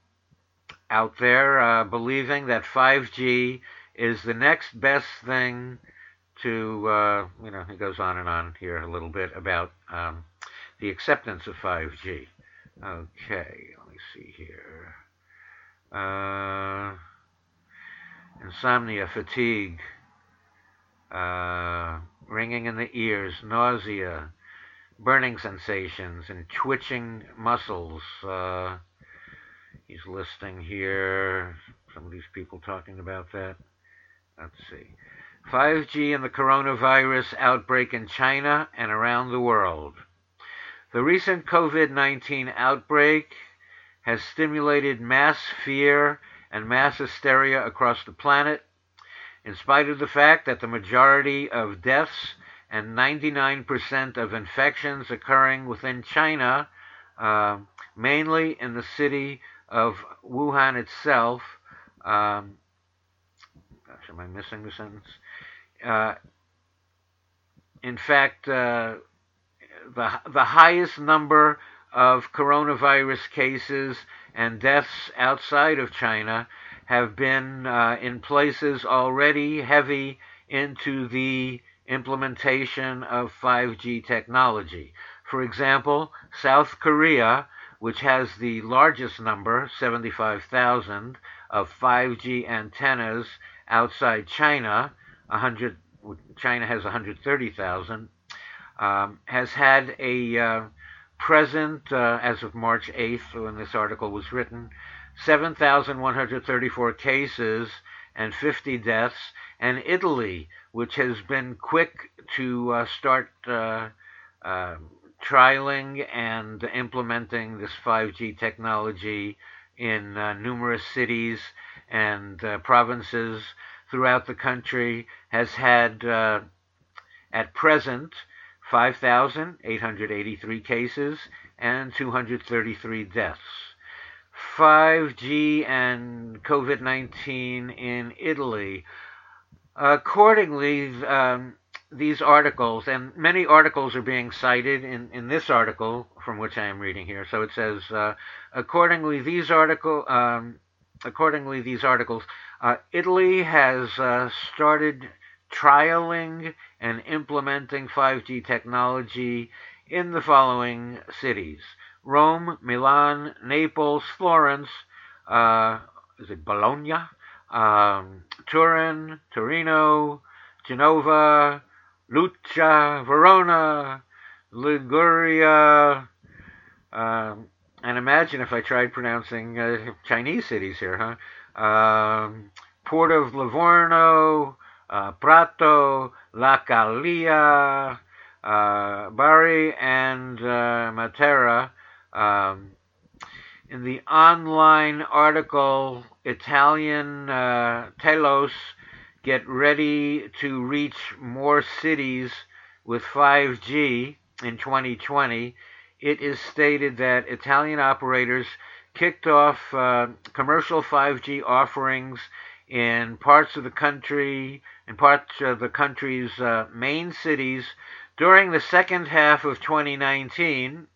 out there uh, believing that 5G is the next best thing to, uh, you know, he goes on and on here a little bit about um, the acceptance of 5G. Okay, see here. Uh, insomnia, fatigue, uh, ringing in the ears, nausea, burning sensations, and twitching muscles. Uh, he's listing here some of these people talking about that. Let's see. 5G and the coronavirus outbreak in China and around the world. The recent COVID 19 outbreak has stimulated mass fear and mass hysteria across the planet, in spite of the fact that the majority of deaths and 99% of infections occurring within China, uh, mainly in the city of Wuhan itself, um, Am I missing the sentence? Uh, in fact, uh, the, the highest number of coronavirus cases and deaths outside of China have been uh, in places already heavy into the implementation of 5G technology. For example, South Korea, which has the largest number, 75,000, of 5G antennas outside China, 100, China has 130,000, um, has had a uh, present, uh, as of March 8th, when this article was written, 7,134 cases and 50 deaths, and Italy, which has been quick to uh, start uh, uh, trialing and implementing this 5G technology in uh, numerous cities and uh, provinces throughout the country has had, uh, at present, 5,883 cases and 233 deaths. 5G and COVID 19 in Italy. Accordingly, um, these articles, and many articles are being cited in, in this article from which I am reading here. So it says, uh, accordingly, these article, um, accordingly, these articles, uh, Italy has uh, started trialing and implementing 5G technology in the following cities Rome, Milan, Naples, Florence, uh, is it Bologna, um, Turin, Torino, Genova, Lucca, Verona, Liguria, um, and imagine if I tried pronouncing uh, Chinese cities here, huh? Um, Port of Livorno, uh, Prato, La Gallia, uh, Bari, and uh, Matera. Um, in the online article, Italian uh, Telcos get ready to reach more cities with 5G in 2020 it is stated that Italian operators kicked off uh, commercial 5G offerings in parts of the country, in parts of the country's uh, main cities during the second half of 2019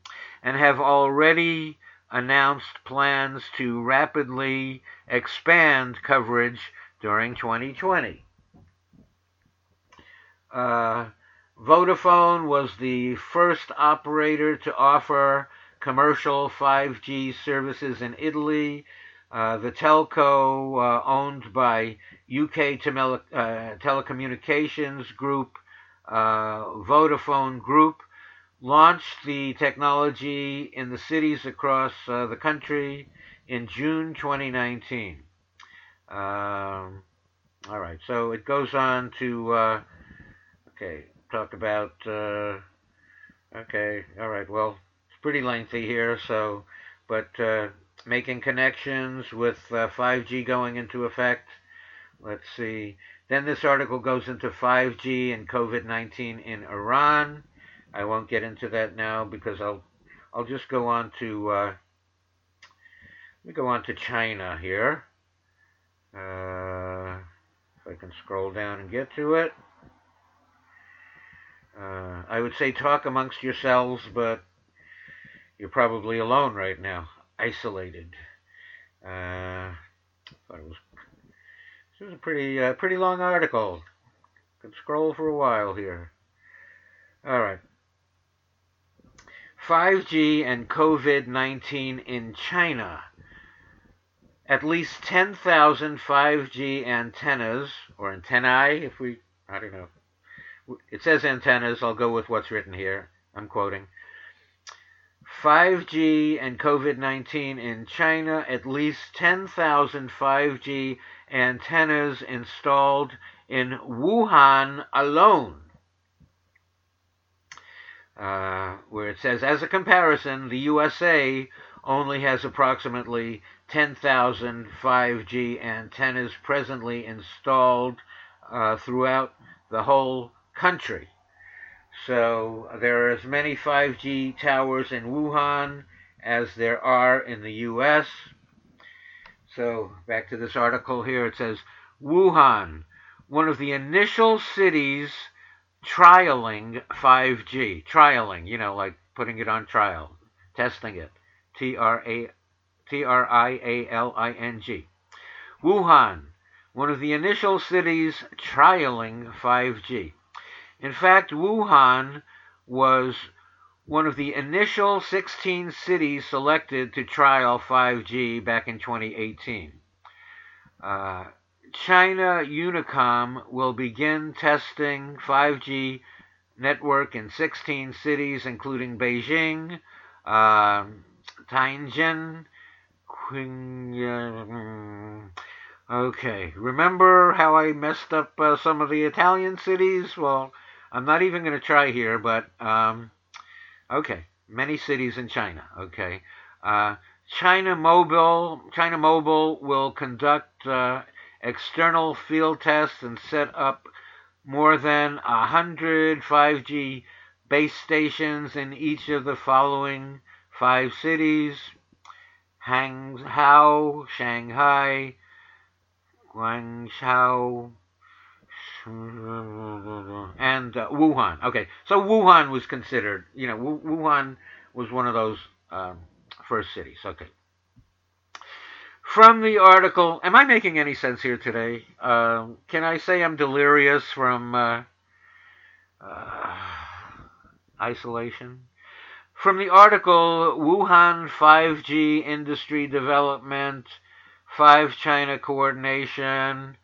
and have already announced plans to rapidly expand coverage during 2020. Uh, Vodafone was the first operator to offer commercial 5G services in Italy. Uh, the telco uh, owned by UK Tele- uh, Telecommunications Group, uh, Vodafone Group, launched the technology in the cities across uh, the country in June 2019. Um, all right, so it goes on to, okay, talk about, okay, all right, well, it's pretty lengthy here, so, but uh, making connections with 5G uh, going into effect. Let's see. Then this article goes into 5G and COVID 19 in Iran. I won't get into that now because I'll I'll just go on to uh, let me go on to China here. Uh, if I can scroll down and get to it. Uh, I would say talk amongst yourselves, but you're probably alone right now, isolated. Uh, thought it was this is a pretty uh, pretty long article. Can scroll for a while here. All right. 5G and COVID 19 in China. At least 10,000 5G antennas, or antennae, if we, I don't know. It says antennas, I'll go with what's written here. I'm quoting. 5G and COVID 19 in China, at least 10,000 5G antennas installed in Wuhan alone uh, where it says, as a comparison, the USA only has approximately 10,000 5G antennas presently installed uh, throughout the whole country. So there are as many 5G towers in Wuhan as there are in the US. So back to this article here, it says Wuhan, one of the initial cities trialing 5G. Trialing, you know, like putting it on trial, testing it. T R A T R I A L I N G. Wuhan, one of the initial cities trialing 5G. In fact, Wuhan was one of the initial 16 cities selected to trial 5G back in 2018. Uh, China Unicom will begin testing 5G network in 16 cities, including Beijing, uh, Tianjin, Qing, Okay, remember how I messed up uh, some of the Italian cities? Well, I'm not even going to try here, but um, okay, many cities in China. Okay, uh, China Mobile, China Mobile will conduct uh, external field tests and set up more than 100 5G base stations in each of the following five cities Hangzhou, Shanghai, Guangzhou, and uh, Wuhan. Okay, so Wuhan was considered, you know, Wuhan was one of those um, first cities. Okay from the article, am I making any sense here today? Uh, can I say I'm delirious from uh, uh, isolation? From the article, Wuhan 5G industry development, 5 China coordination,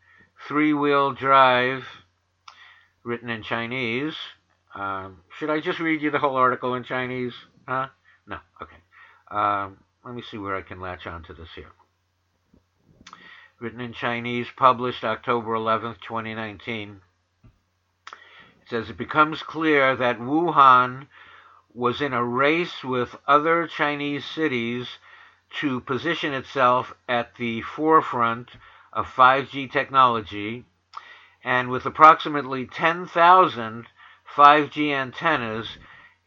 three wheel drive, written in Chinese. Um, should I just read you the whole article in Chinese? Huh? No, okay. Um, let me see where I can latch on to this here written in Chinese, published October 11th, 2019. It says it becomes clear that Wuhan was in a race with other Chinese cities to position itself at the forefront of 5G technology, and with approximately 10,000 5G antennas,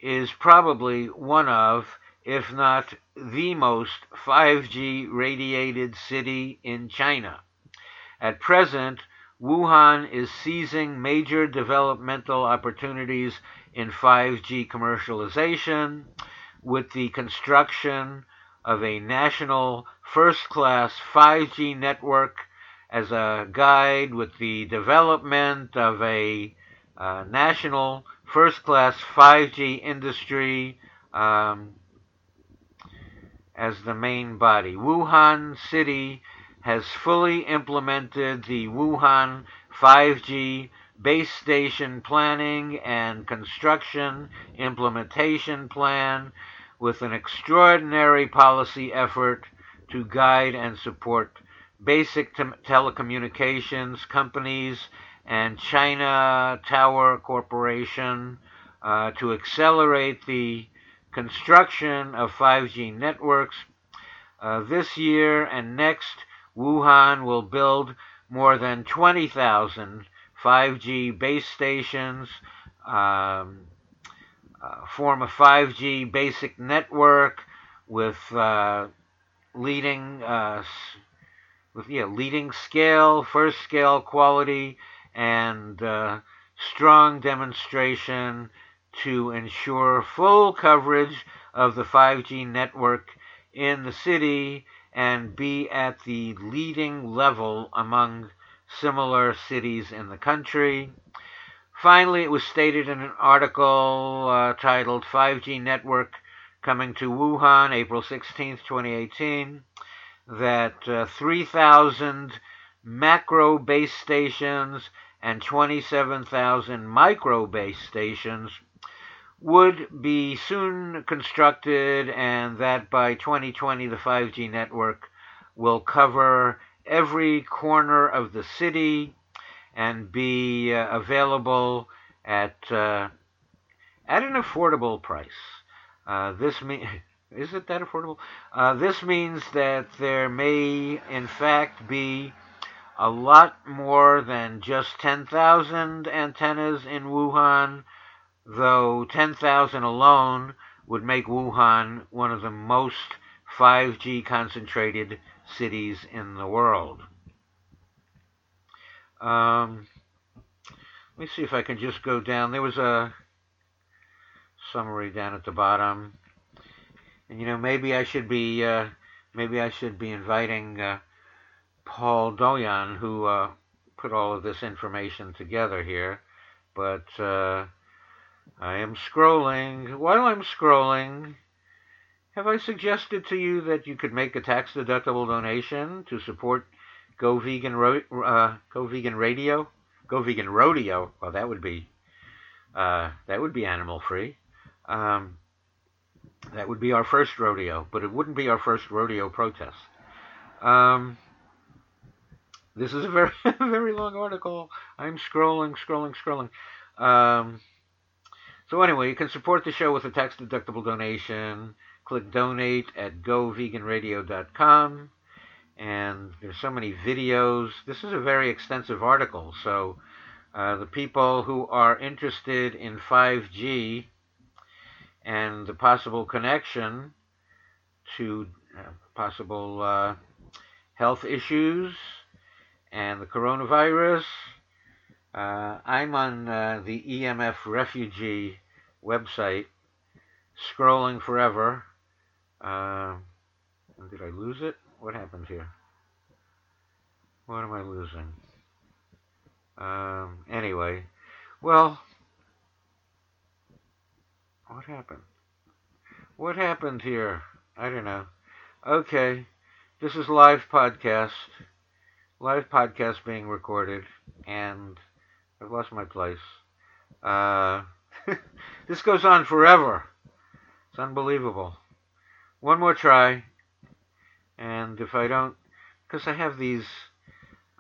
is probably one of if not the most 5G radiated city in China. At present, Wuhan is seizing major developmental opportunities in 5G commercialization with the construction of a national first class 5G network as a guide with the development of a uh, national first class 5G industry um, as the main body. Wuhan City has fully implemented the Wuhan 5G base station planning and construction implementation plan with an extraordinary policy effort to guide and support basic te- telecommunications companies and China Tower Corporation uh, to accelerate the construction of 5G networks. Uh, this year and next, Wuhan will build more than 20,000 5G base stations, um, uh, form a 5G basic network with uh, leading uh, with yeah leading scale, first scale quality, and uh, strong demonstration to ensure full coverage of the 5G network in the city and be at the leading level among similar cities in the country. Finally, it was stated in an article uh, titled 5G Network Coming to Wuhan, April 16, 2018, that uh, 3,000 macro base stations and 27,000 micro base stations would be soon constructed, and that by 2020 the 5G network will cover every corner of the city and be uh, available at uh, at an affordable price. Uh, this means is it that affordable? Uh, this means that there may, in fact, be a lot more than just 10,000 antennas in Wuhan, though 10,000 alone would make Wuhan one of the most 5G concentrated cities in the world. Um, let me see if I can just go down. There was a summary down at the bottom, you know maybe I should be uh, maybe I should be inviting uh, Paul Doyon, who uh, put all of this information together here, but uh, I am scrolling. While I'm scrolling, have I suggested to you that you could make a tax deductible donation to support Go Vegan, Ro- uh, Go Vegan Radio, Go Vegan Rodeo? Well, that would be uh, that would be animal free. Um, that would be our first rodeo, but it wouldn't be our first rodeo protest. Um, this is a very very long article. I'm scrolling, scrolling, scrolling. Um, so anyway, you can support the show with a tax deductible donation click donate at goveganradio.com. And there's so many videos. This is a very extensive article. So uh, the people who are interested in 5G and the possible connection to uh, possible uh, health issues and the coronavirus. Uh, I'm on uh, the EMF Refugee website, scrolling forever, uh, did I lose it? What happened here? What am I losing? Um, anyway, well, what happened? What happened here? I don't know. Okay, this is live podcast. Live podcast being recorded, and I've lost my place. Uh, this goes on forever. It's unbelievable one more try. And if I don't, because I have these,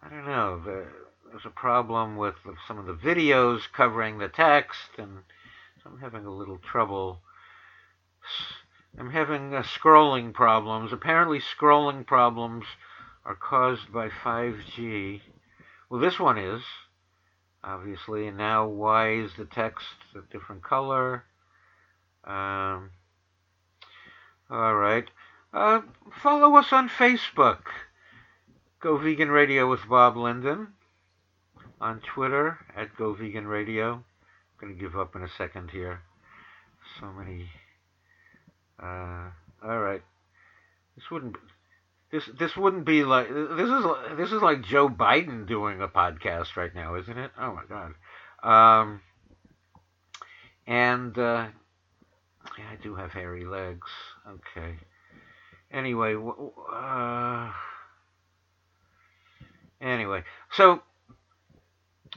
I don't know, the, there's a problem with some of the videos covering the text, and I'm having a little trouble. I'm having uh, scrolling problems. Apparently, scrolling problems are caused by 5G. Well, this one is, obviously, and now why is the text a different color? Um, all right. Uh, follow us on Facebook. Go Vegan Radio with Bob Linden. On Twitter at Go Vegan Radio. Going to give up in a second here. So many. Uh, all right. This wouldn't. This this wouldn't be like this is this is like Joe Biden doing a podcast right now, isn't it? Oh my God. Um, and uh, yeah, I do have hairy legs. Okay. Anyway, uh, anyway, so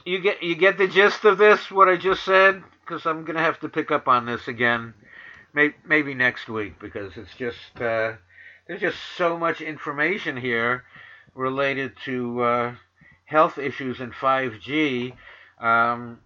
you get you get the gist of this, what I just said, because I'm gonna have to pick up on this again, maybe, maybe next week, because it's just uh, there's just so much information here related to uh, health issues and 5G. Um,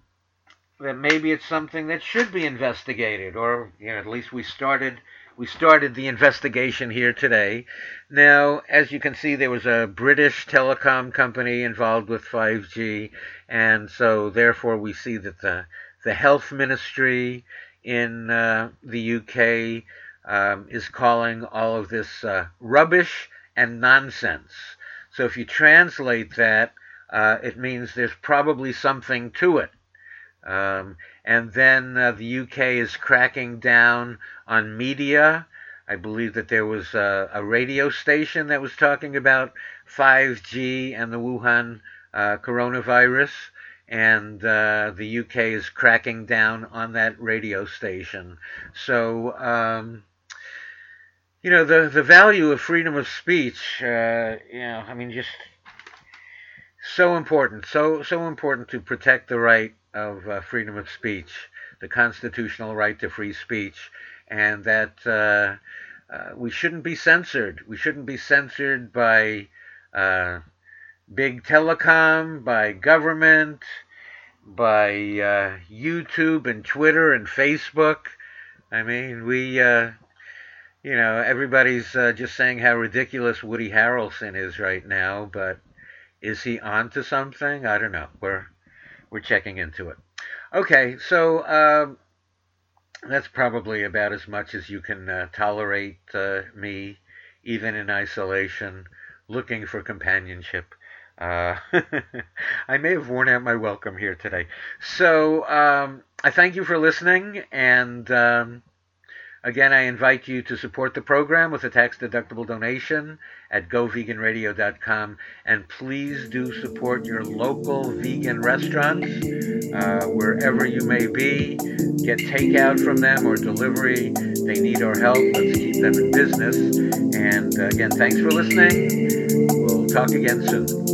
that maybe it's something that should be investigated, or you know, at least we started we started the investigation here today. Now, as you can see, there was a British telecom company involved with 5G, and so therefore we see that the the health ministry in uh, the UK um, is calling all of this uh, rubbish and nonsense. So if you translate that, uh, it means there's probably something to it. Um, and then uh, the UK is cracking down on media. I believe that there was a, a radio station that was talking about 5G and the Wuhan uh, coronavirus, and uh, the UK is cracking down on that radio station. So, um, you know, the the value of freedom of speech, uh, you know, I mean, just so important, so so important to protect the right of uh, freedom of speech, the constitutional right to free speech, and that uh, uh, we shouldn't be censored. We shouldn't be censored by uh, big telecom, by government, by uh, YouTube and Twitter and Facebook. I mean, we, uh, you know, everybody's just saying how ridiculous Woody Harrelson is right now, but is he onto something? I don't know. We're we're checking into it. Okay, so um, that's probably about as much as you can uh, tolerate uh, me, even in isolation, looking for companionship. Uh, I may have worn out my welcome here today. So um, I thank you for listening, and um, Again, I invite you to support the program with a tax deductible donation at goveganradio.com. And please do support your local vegan restaurants uh, wherever you may be. Get takeout from them or delivery. They need our help. Let's keep them in business. And uh, again, thanks for listening. We'll talk again soon.